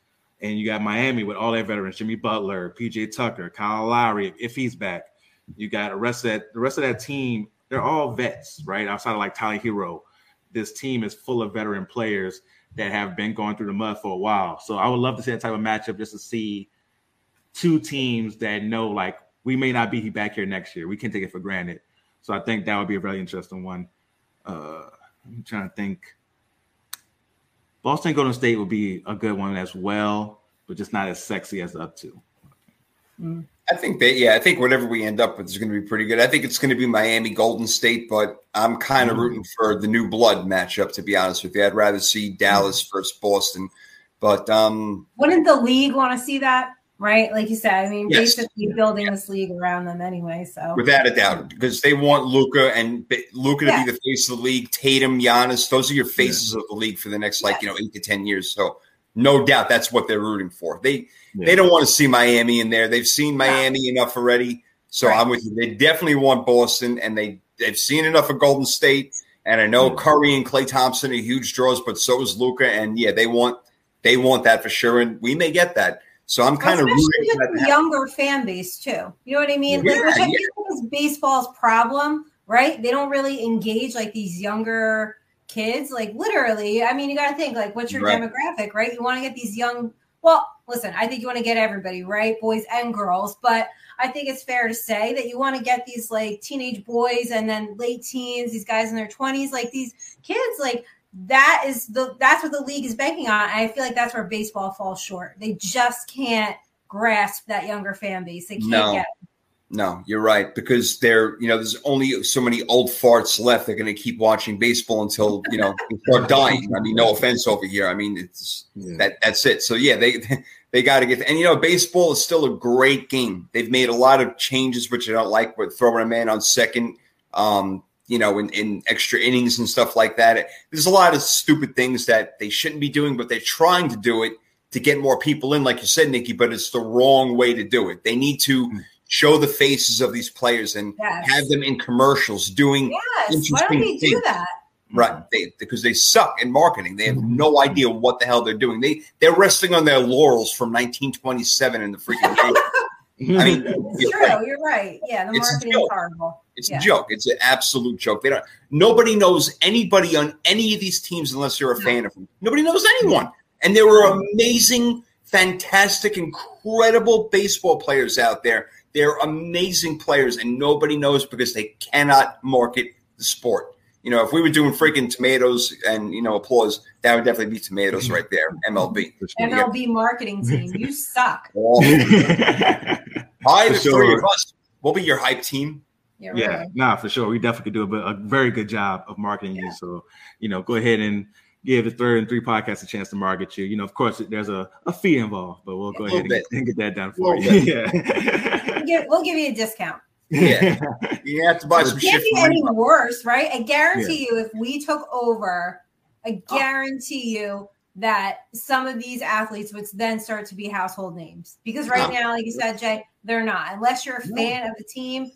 And you got Miami with all their veterans, Jimmy Butler, PJ Tucker, Kyle Lowry, if he's back. You got the rest of that, the rest of that team, they're all vets, right? Outside of like Tyler Herro. This team is full of veteran players that have been going through the mud for a while. So I would love to see that type of matchup just to see two teams that know like we may not be back here next year. We can take it for granted. So I think that would be a really interesting one. Uh, I'm trying to think. Boston Golden State would be a good one as well, but just not as sexy as the up two. Mm. I think that yeah, I think whatever we end up with is going to be pretty good. I think it's going to be Miami Golden State, but I'm kind of mm-hmm. rooting for the new blood matchup. To be honest with you, I'd rather see Dallas mm-hmm. versus Boston. But um, wouldn't the league want to see that? Right, like you said, I mean, yes. basically building this league around them anyway. So without a doubt, because they want Luca and Luka to be the face of the league. Tatum, Giannis, those are your faces yeah. of the league for the next like yes. you know eight to ten years. So no doubt that's what they're rooting for. They yeah. They don't want to see Miami in there. They've seen Miami yeah. enough already. So right. I'm with you. They definitely want Boston, and they they've seen enough of Golden State. And I know Curry and Klay Thompson are huge draws, but so is Luka. And yeah, they want they want that for sure, and we may get that. So I'm kind Especially of rooting younger fan base too. You know what I mean? Yeah, like, which I yeah. is baseball's problem, right? They don't really engage like these younger kids. Like literally, I mean, you got to think like, what's your right. demographic, right? You want to get these young well, listen, I think you want to get everybody, right? Boys and girls. But I think it's fair to say that you want to get these like teenage boys and then late teens, these guys in their 20s, like these kids, like that is the that's what the league is banking on. And I feel like that's where baseball falls short. They just can't grasp that younger fan base. They can't no. get it. No, you're right because they're you know there's only so many old farts left. They're going to keep watching baseball until you know they start dying. I mean, no offense over here. I mean, it's yeah. that that's it. So yeah, they they got to get and you know baseball is still a great game. They've made a lot of changes which I don't like, with throwing a man on second, um, you know, in, in extra innings and stuff like that. There's a lot of stupid things that they shouldn't be doing, but they're trying to do it to get more people in, like you said, Nikki. But it's the wrong way to do it. They need to. Mm show the faces of these players and Yes. have them in commercials doing Yes. Why don't we do that? right they, because they suck in marketing. They have no idea what the hell they're doing. They they're resting on their laurels from 1927 in the freaking game. I mean, It's you're true. right. You're right. Yeah, the It's marketing is horrible. It's Yeah. a joke. It's an absolute joke. They don't. Nobody knows anybody on any of these teams unless you're a No. fan of them. Nobody knows anyone. And there were amazing, fantastic, incredible baseball players out there. They're amazing players, and nobody knows because they cannot market the sport. You know, if we were doing freaking tomatoes and you know applause, that would definitely be tomatoes right there. MLB. MLB marketing team, you suck. All- Hi, For the three of us. We'll be your hype team. Yeah, yeah, really. nah, for sure. We definitely could do a, a very good job of marketing you. So, you know, go ahead and give the third and three podcasts a chance to market you. You know, of course, there's a, a fee involved, but we'll go A ahead and get, and get that done for Little you. We'll Yeah. give, we'll give you a discount. Yeah. You have to buy some Can't be any worse, right? I guarantee you, if we took over, I Oh. guarantee you that some of these athletes would then start to be household names. Because right No. now, like you said, Jay, they're not. Unless you're a No. fan of the team,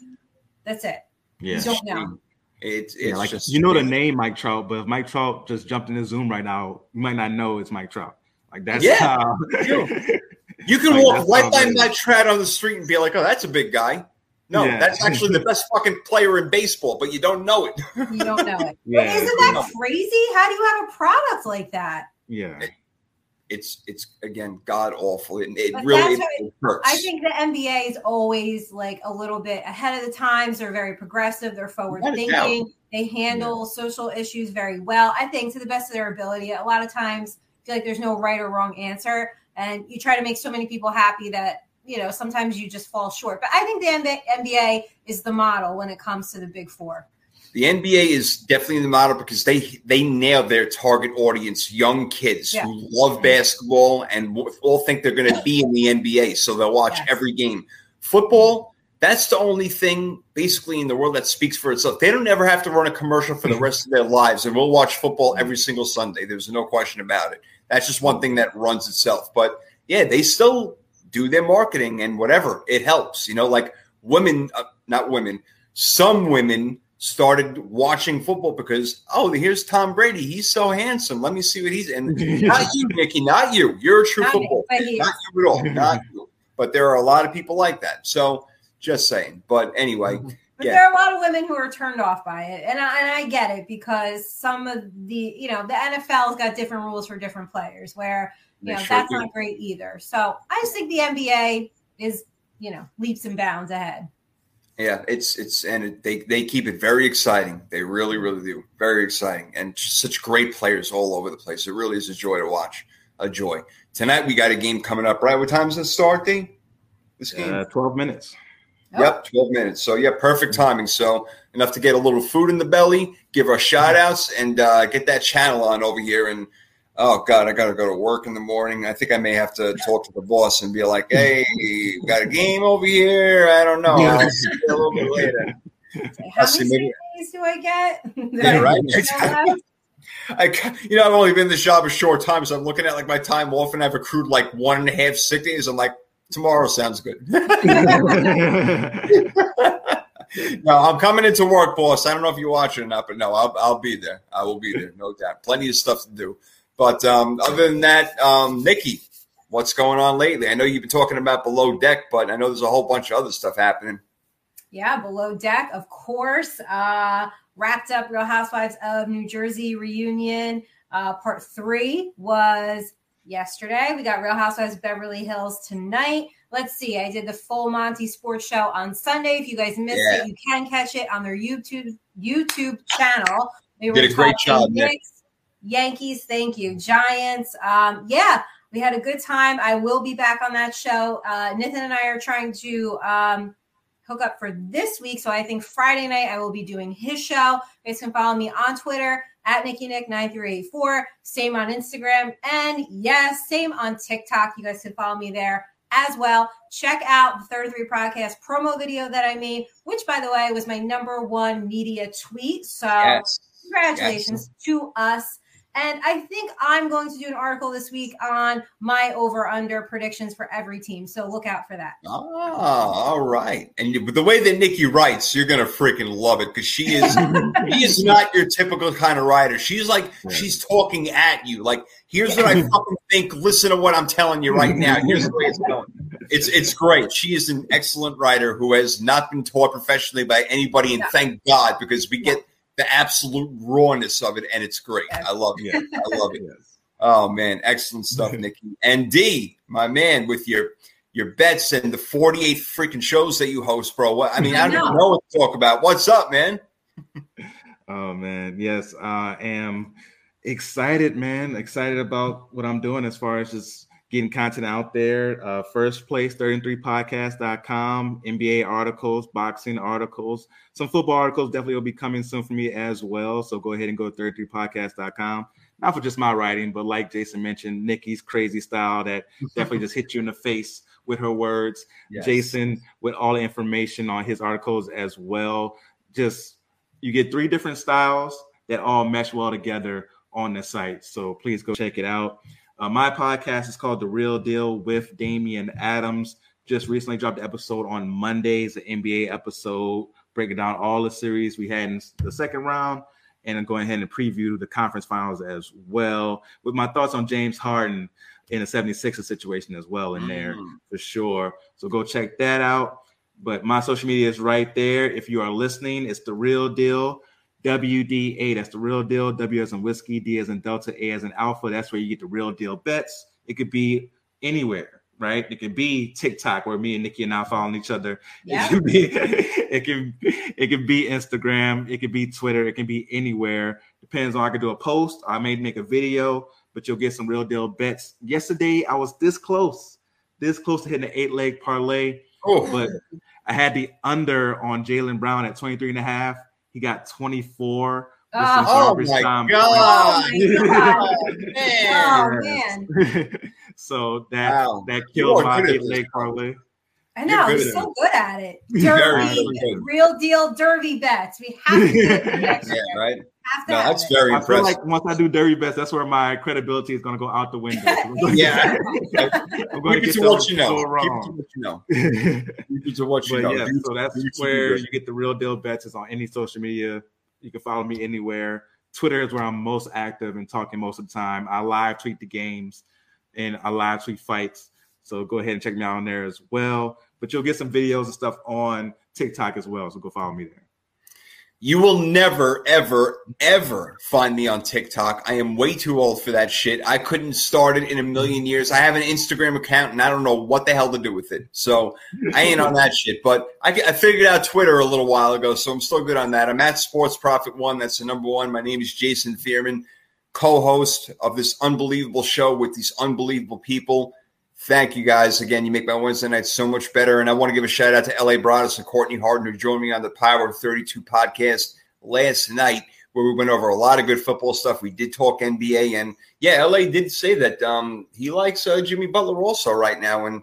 that's it. yeah. You don't know. It's, it's Yeah, like just you know the name Mike Trout, but if Mike Trout just jumped in the Zoom right now, you might not know it's Mike Trout. Like that's Yeah, how you You can Like, walk right by. Mike Trout on the street and be like, "Oh, that's a big guy." No, Yeah. that's actually the best fucking player in baseball, but you don't know it. You don't know it. Yeah, but isn't that crazy? How do you have a product like that? yeah. It's it's again god awful. It, it really that's it hurts. I think the NBA is always like a little bit ahead of the times. They're very progressive. They're forward Without a doubt. thinking. They handle social issues very well. I think to the best of their ability. A lot of times, I feel like there's no right or wrong answer, and you try to make so many people happy that you know sometimes you just fall short. But I think the NBA, is the model when it comes to the big four. the NBA is definitely the model because they they nail their target audience, young kids Yeah. who love basketball and all think they're going to be in the NBA, so they'll watch Yes. every game. Football, that's the only thing basically in the world that speaks for itself. They don't ever have to run a commercial for the rest of their lives, and we'll watch football mm-hmm. every single Sunday. There's no question about it. That's just one thing that runs itself. But yeah, they still do their marketing and whatever. It helps, you know, like women, uh, not women, some women started watching football because oh here's Tom Brady he's so handsome let me see what he's and not you Nikki not you you're a true Not football but not you at all not you but there are a lot of people like that so just saying but anyway But Yeah. there are a lot of women who are turned off by it, and I, and I get it because some of the you know the NFL's got different rules for different players, where you know sure that's do. not great either. So I just think the NBA is you know leaps and bounds ahead. yeah it's it's and it, they they keep it very exciting they really really do very exciting and just such great players all over the place it really is a joy to watch a joy tonight we got a game coming up right what time's the start D? this game Uh, Twelve minutes. Oh. Yep, 12 minutes. So, yeah, perfect timing. So, enough to get a little food in the belly, give our shout outs, and uh, get that channel on over here. And, oh, God, I got to go to work in the morning. I think I may have to talk to the boss and be like, hey, we got a game over here. I don't know. i'll see you a little bit later how many maybe. days do i get yeah, right I, you know, I've only been in this job a short time, so I'm looking at like my time off, and I've accrued like one and a half sick days. I'm like, tomorrow sounds good. no, I'm coming into work, boss. I don't know if you're watching or not, but no, I'll, I'll be there. I will be there, no doubt. Plenty of stuff to do. But um, other than that, um, Nikki, what's going on lately? I know you've been talking about below deck, but I know there's a whole bunch of other stuff happening. Yeah, below deck, of course. Uh, wrapped up Real Housewives of New Jersey reunion. Uh, part three was yesterday. We got Real Housewives of Beverly Hills tonight. Let's see. I did the full Monty Sports Show on Sunday. If you guys missed Yeah. it, you can catch it on their YouTube YouTube channel. They Did a great job, Knicks, Yankees, thank you. Giants. Um, yeah, we had a good time. I will be back on that show. Uh, Nathan and I are trying to um, hook up for this week. So I think Friday night I will be doing his show. You guys can follow me on Twitter at Nikki Nick 9384. Same on Instagram. And yes, same on TikTok. You guys can follow me there as well. Check out the Third Three Podcast promo video that I made, which by the way was my number one media tweet. So Yes. congratulations to us. And I think I'm going to do an article this week on my over under predictions for every team. So look out for that. Ah, all right. And the way that Nikki writes, you're gonna freaking love it because she is she is not your typical kind of writer. She's like she's talking at you. Like, here's what I fucking think. Listen to what I'm telling you right now. Here's the way it's going. It's it's great. She is an excellent writer who has not been taught professionally by anybody, and thank God because we get the absolute rawness of it, and it's great. I love it. I love it. Oh man, excellent stuff, Nikki. And D, my man, with your your bets and the 48 freaking shows that you host, bro. What I mean, I don't even know what to talk about. What's up, man? oh man, yes, I am excited, man. Excited about what I'm doing as far as just getting content out there. Uh, first place, 33podcast.com, NBA articles, boxing articles, some football articles definitely will be coming soon for me as well. So go ahead and go to 33podcast.com. Not for just my writing, but like Jason mentioned, Nikki's crazy style that definitely just hit you in the face with her words. Yes. Jason with all the information on his articles as well. Just you get three different styles that all mesh well together on the site. So please go check it out. Uh, my podcast is called The Real Deal with Damian Adams. Just recently dropped an episode on Mondays, an NBA episode, breaking down all the series we had in the second round and going ahead and preview the conference finals as well with my thoughts on James Harden in a 76er situation as well in there mm. for sure. So go check that out. But my social media is right there. If you are listening, it's the real deal. WDA, that's the real deal. W as in whiskey, D as in Delta, A as in Alpha. That's where you get the real deal bets. It could be anywhere, right? It could be TikTok where me and Nikki and I following each other. Yeah. It can be it can it can be Instagram, it could be Twitter, it can be anywhere. Depends on I could do a post, I may make a video, but you'll get some real deal bets. Yesterday I was this close, this close to hitting an eight leg parlay. Oh. But I had the under on Jaylen Brown at 23 and a half he got 24. Uh, oh, my God. oh my God. man. Oh man. so that wow. that killed my eight leg parlay. I know, he's so good at it. Derby, real deal derby bets. We have to yeah, right. No, that's it. very I impressive. feel like once I do derby bets, that's where my credibility is going to go out the window. yeah, I'm going to get to what you know. Wrong. Keep it to what you know. Keep it to what you but know. Yeah, so that's where you get the real deal bets. Is on any social media. You can follow me anywhere. Twitter is where I'm most active and talking most of the time. I live tweet the games and I live tweet fights. So go ahead and check me out on there as well. But you'll get some videos and stuff on TikTok as well. So go follow me there. You will never, ever, ever find me on TikTok. I am way too old for that shit. I couldn't start it in a million years. I have an Instagram account and I don't know what the hell to do with it. So I ain't on that shit. But I, I figured out Twitter a little while ago, so I'm still good on that. I'm at Sports Profit One. That's the number one. My name is Jason Fearman, co host of this unbelievable show with these unbelievable people. Thank you guys again. You make my Wednesday night so much better. And I want to give a shout out to LA Broaddus and Courtney Harden, who joined me on the Power 32 podcast last night, where we went over a lot of good football stuff. We did talk NBA. And yeah, LA did say that um, he likes uh, Jimmy Butler also right now. And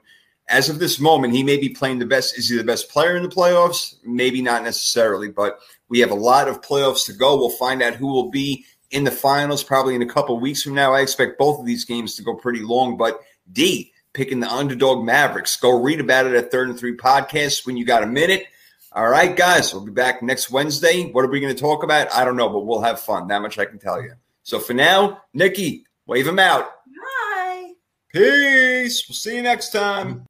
as of this moment, he may be playing the best. Is he the best player in the playoffs? Maybe not necessarily, but we have a lot of playoffs to go. We'll find out who will be in the finals probably in a couple weeks from now. I expect both of these games to go pretty long, but D, picking the underdog Mavericks. Go read about it at Third and Three Podcast when you got a minute. All right, guys, we'll be back next Wednesday. What are we going to talk about? I don't know, but we'll have fun. That much I can tell you. So for now, Nikki, wave him out. Bye. Peace. We'll see you next time.